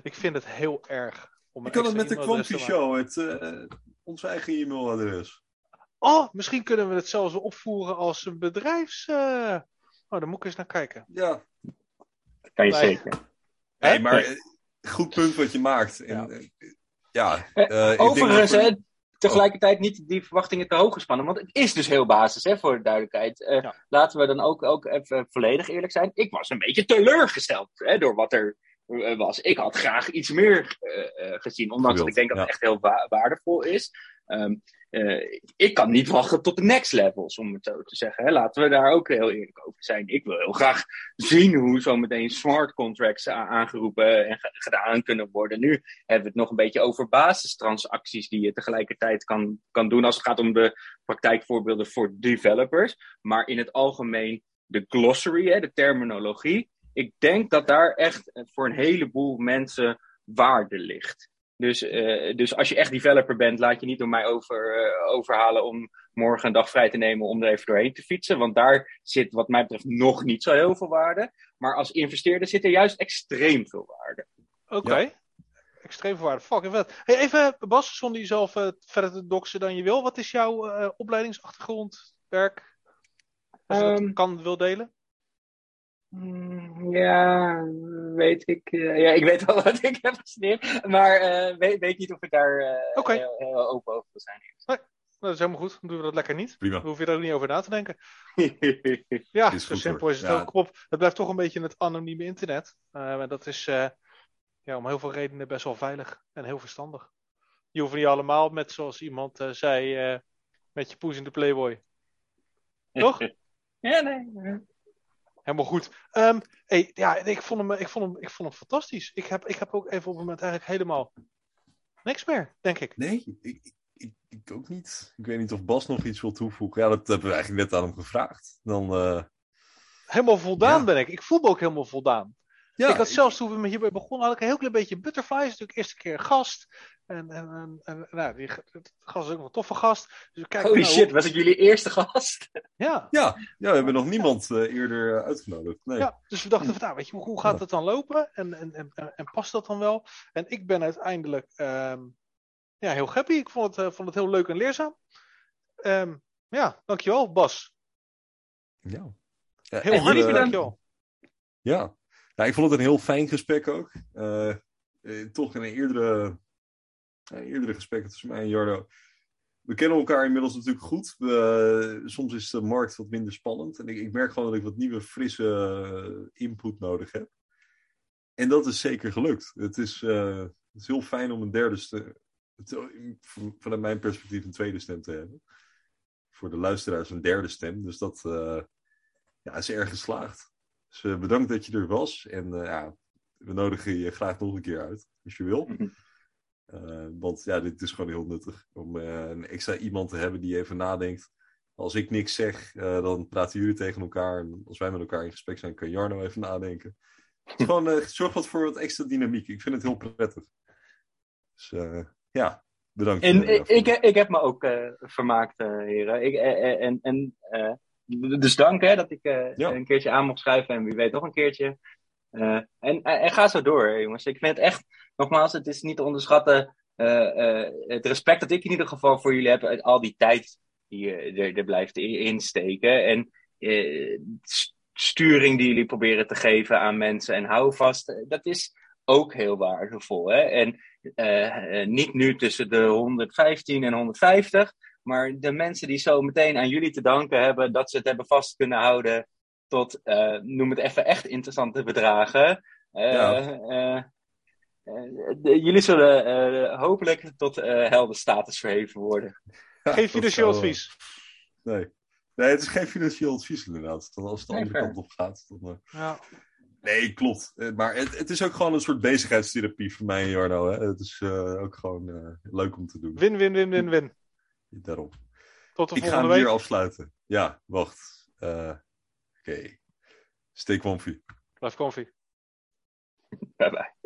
ik vind het heel erg. Om een kan het met de. Quanti Show, het, eh, ons eigen e-mailadres. Oh, misschien kunnen we het zelfs opvoeren als een bedrijfs. eh, Oh, daar moet ik eens naar kijken. Ja, Kan je Nee. zeker. Nee, maar goed punt wat je maakt. En, Ja. Ja, Eh, eh, ik denk Overigens, dat we- hè, tegelijkertijd niet die verwachtingen te hoog gespannen. Want het is dus heel basis, hè, voor de duidelijkheid. Eh, Ja. Laten we dan ook, ook even volledig eerlijk zijn. Ik was een beetje teleurgesteld hè, door wat er was. Ik had graag iets meer eh, eh, gezien. Ondanks dat ik denk dat het echt heel wa- waardevol is. Ehm, eh, ik kan niet wachten tot de next levels, om het zo te zeggen. Hè. Laten we daar ook heel eerlijk over zijn. Ik wil heel graag zien hoe zometeen smart contracts aangeroepen en ge- gedaan kunnen worden. Nu hebben we het nog een beetje over basistransacties die je tegelijkertijd kan, kan doen als het gaat om de praktijkvoorbeelden voor developers. Maar in het algemeen de glossary, hè, de terminologie. Ik denk dat daar echt eh, voor een heleboel mensen waarde ligt. Dus, eh, dus als je echt developer bent, laat je niet door mij over, eh, overhalen om morgen een dag vrij te nemen om er even doorheen te fietsen. Want daar zit wat mij betreft nog niet zo heel veel waarde. Maar als investeerder zit er juist extreem veel waarde. Oké. Extreem veel waarde. Fucking vet. Hey, even, Bas, zonder jezelf uh, verder te doxen dan je wil. Wat is jouw uh, opleidingsachtergrond, werk? Als je um, dat kan, wil delen? Mm, ja, weet ik. Uh, ja, ik weet wel wat ik heb gestudeerd. Maar uh, weet, weet niet of ik daar uh, okay. heel, heel, open over wil zijn. Nee, dat is helemaal goed. Dan doen we dat lekker niet. Prima. Dan hoef je daar ook niet over na te denken. ja, Is zo goed, simpel hoor. is het Ja. ook. Op, het blijft toch een beetje het anonieme internet. Uh, en dat is ja, om heel veel redenen best wel veilig en heel verstandig. Je hoeft niet allemaal met, zoals iemand uh, zei, uh, met je poes in de Playboy. Toch? ja, nee. Helemaal goed. Um, hey, ja, ik vond, hem, ik, vond hem, ik vond hem fantastisch. Ik heb, ik heb ook even op het moment eigenlijk helemaal niks meer, denk ik. Nee, ik, ik, ik, ook niet. Ik weet niet of Bas nog iets wil toevoegen. Ja, dat hebben we eigenlijk net aan hem gevraagd. Dan, uh... Helemaal voldaan Ja. ben ik. Ik voel me ook helemaal voldaan. ja, ik had zelfs toen we hierbij begonnen, had ik een heel klein beetje butterflies. Natuurlijk eerste keer gast. En, en, en, en nou, die gast is ook een toffe gast. Dus we kijken Holy nou shit, was ik jullie eerste gast? Ja, ja, ja, we hebben nog niemand uh, eerder uh, uitgenodigd. Nee. ja, dus we dachten van, nou, weet je, hoe gaat het dan lopen? En, en, en, en, past dat dan wel? En ik ben uiteindelijk ehm, ja, heel happy. Ik vond het, uh, vond het heel leuk en leerzaam. Ehm, ja, dankjewel Bas. Ja. Ja, Heel hartelijk dankjewel. Ja. ja, ik vond het een heel fijn gesprek ook. Uh, eh, toch in een eerdere, eerdere gesprek tussen mij en Jarno. We kennen elkaar inmiddels natuurlijk goed. Soms is de markt wat minder spannend. En ik, merk gewoon dat ik wat nieuwe, frisse eh, input nodig heb. En dat is zeker gelukt. Het is, uh, het is heel fijn om een derde stem, vanuit mijn perspectief een tweede stem te hebben. Voor de luisteraars een derde stem. Dus dat ja, is erg geslaagd. Dus bedankt dat je er was. En ja, we nodigen je graag nog een keer uit, als je wil. Uh, want ja, dit is gewoon heel nuttig. Om een extra iemand te hebben die even nadenkt. Als ik niks zeg, dan praten jullie tegen elkaar. En als wij met elkaar in gesprek zijn, kan Jarno even nadenken. Gewoon, zorg wat voor wat extra dynamiek. Ik vind het heel prettig. Dus ja, bedankt. En ik, ik, ik, heb me ook vermaakt, heren. Ik, en, en dus dank hè, dat ik ja. een keertje aan mocht schrijven en wie weet nog een keertje. En, en ga zo door, jongens. Ik vind het echt, nogmaals, het is niet te onderschatten uh, het respect dat ik in ieder geval voor jullie heb uit al die tijd die je er, er blijft insteken. En sturing die jullie proberen te geven aan mensen en hou vast, dat is ook heel waardevol. Hè? En niet nu tussen de 115 en 150. Maar de mensen die zo meteen aan jullie te danken hebben dat ze het hebben vast kunnen houden tot, noem het even echt interessante bedragen. Ja. Uh, de, jullie zullen hopelijk tot heldenstatus verheven worden. Ja, geen financieel advies. Nee. nee, het is geen financieel advies inderdaad. Dan als het de nee, andere fair. kant op gaat. Dan, ja. Nee, klopt. Maar het, het, is ook gewoon een soort bezigheidstherapie voor mij en Jarno. Hè? Het is ook gewoon leuk om te doen. Win, win, win, win, win. Daarom. Tot de ik volgende ga hem week. hier afsluiten. Ja, wacht. Uh, Oké. Okay. Stay comfy. Blijf comfy. Bye bye.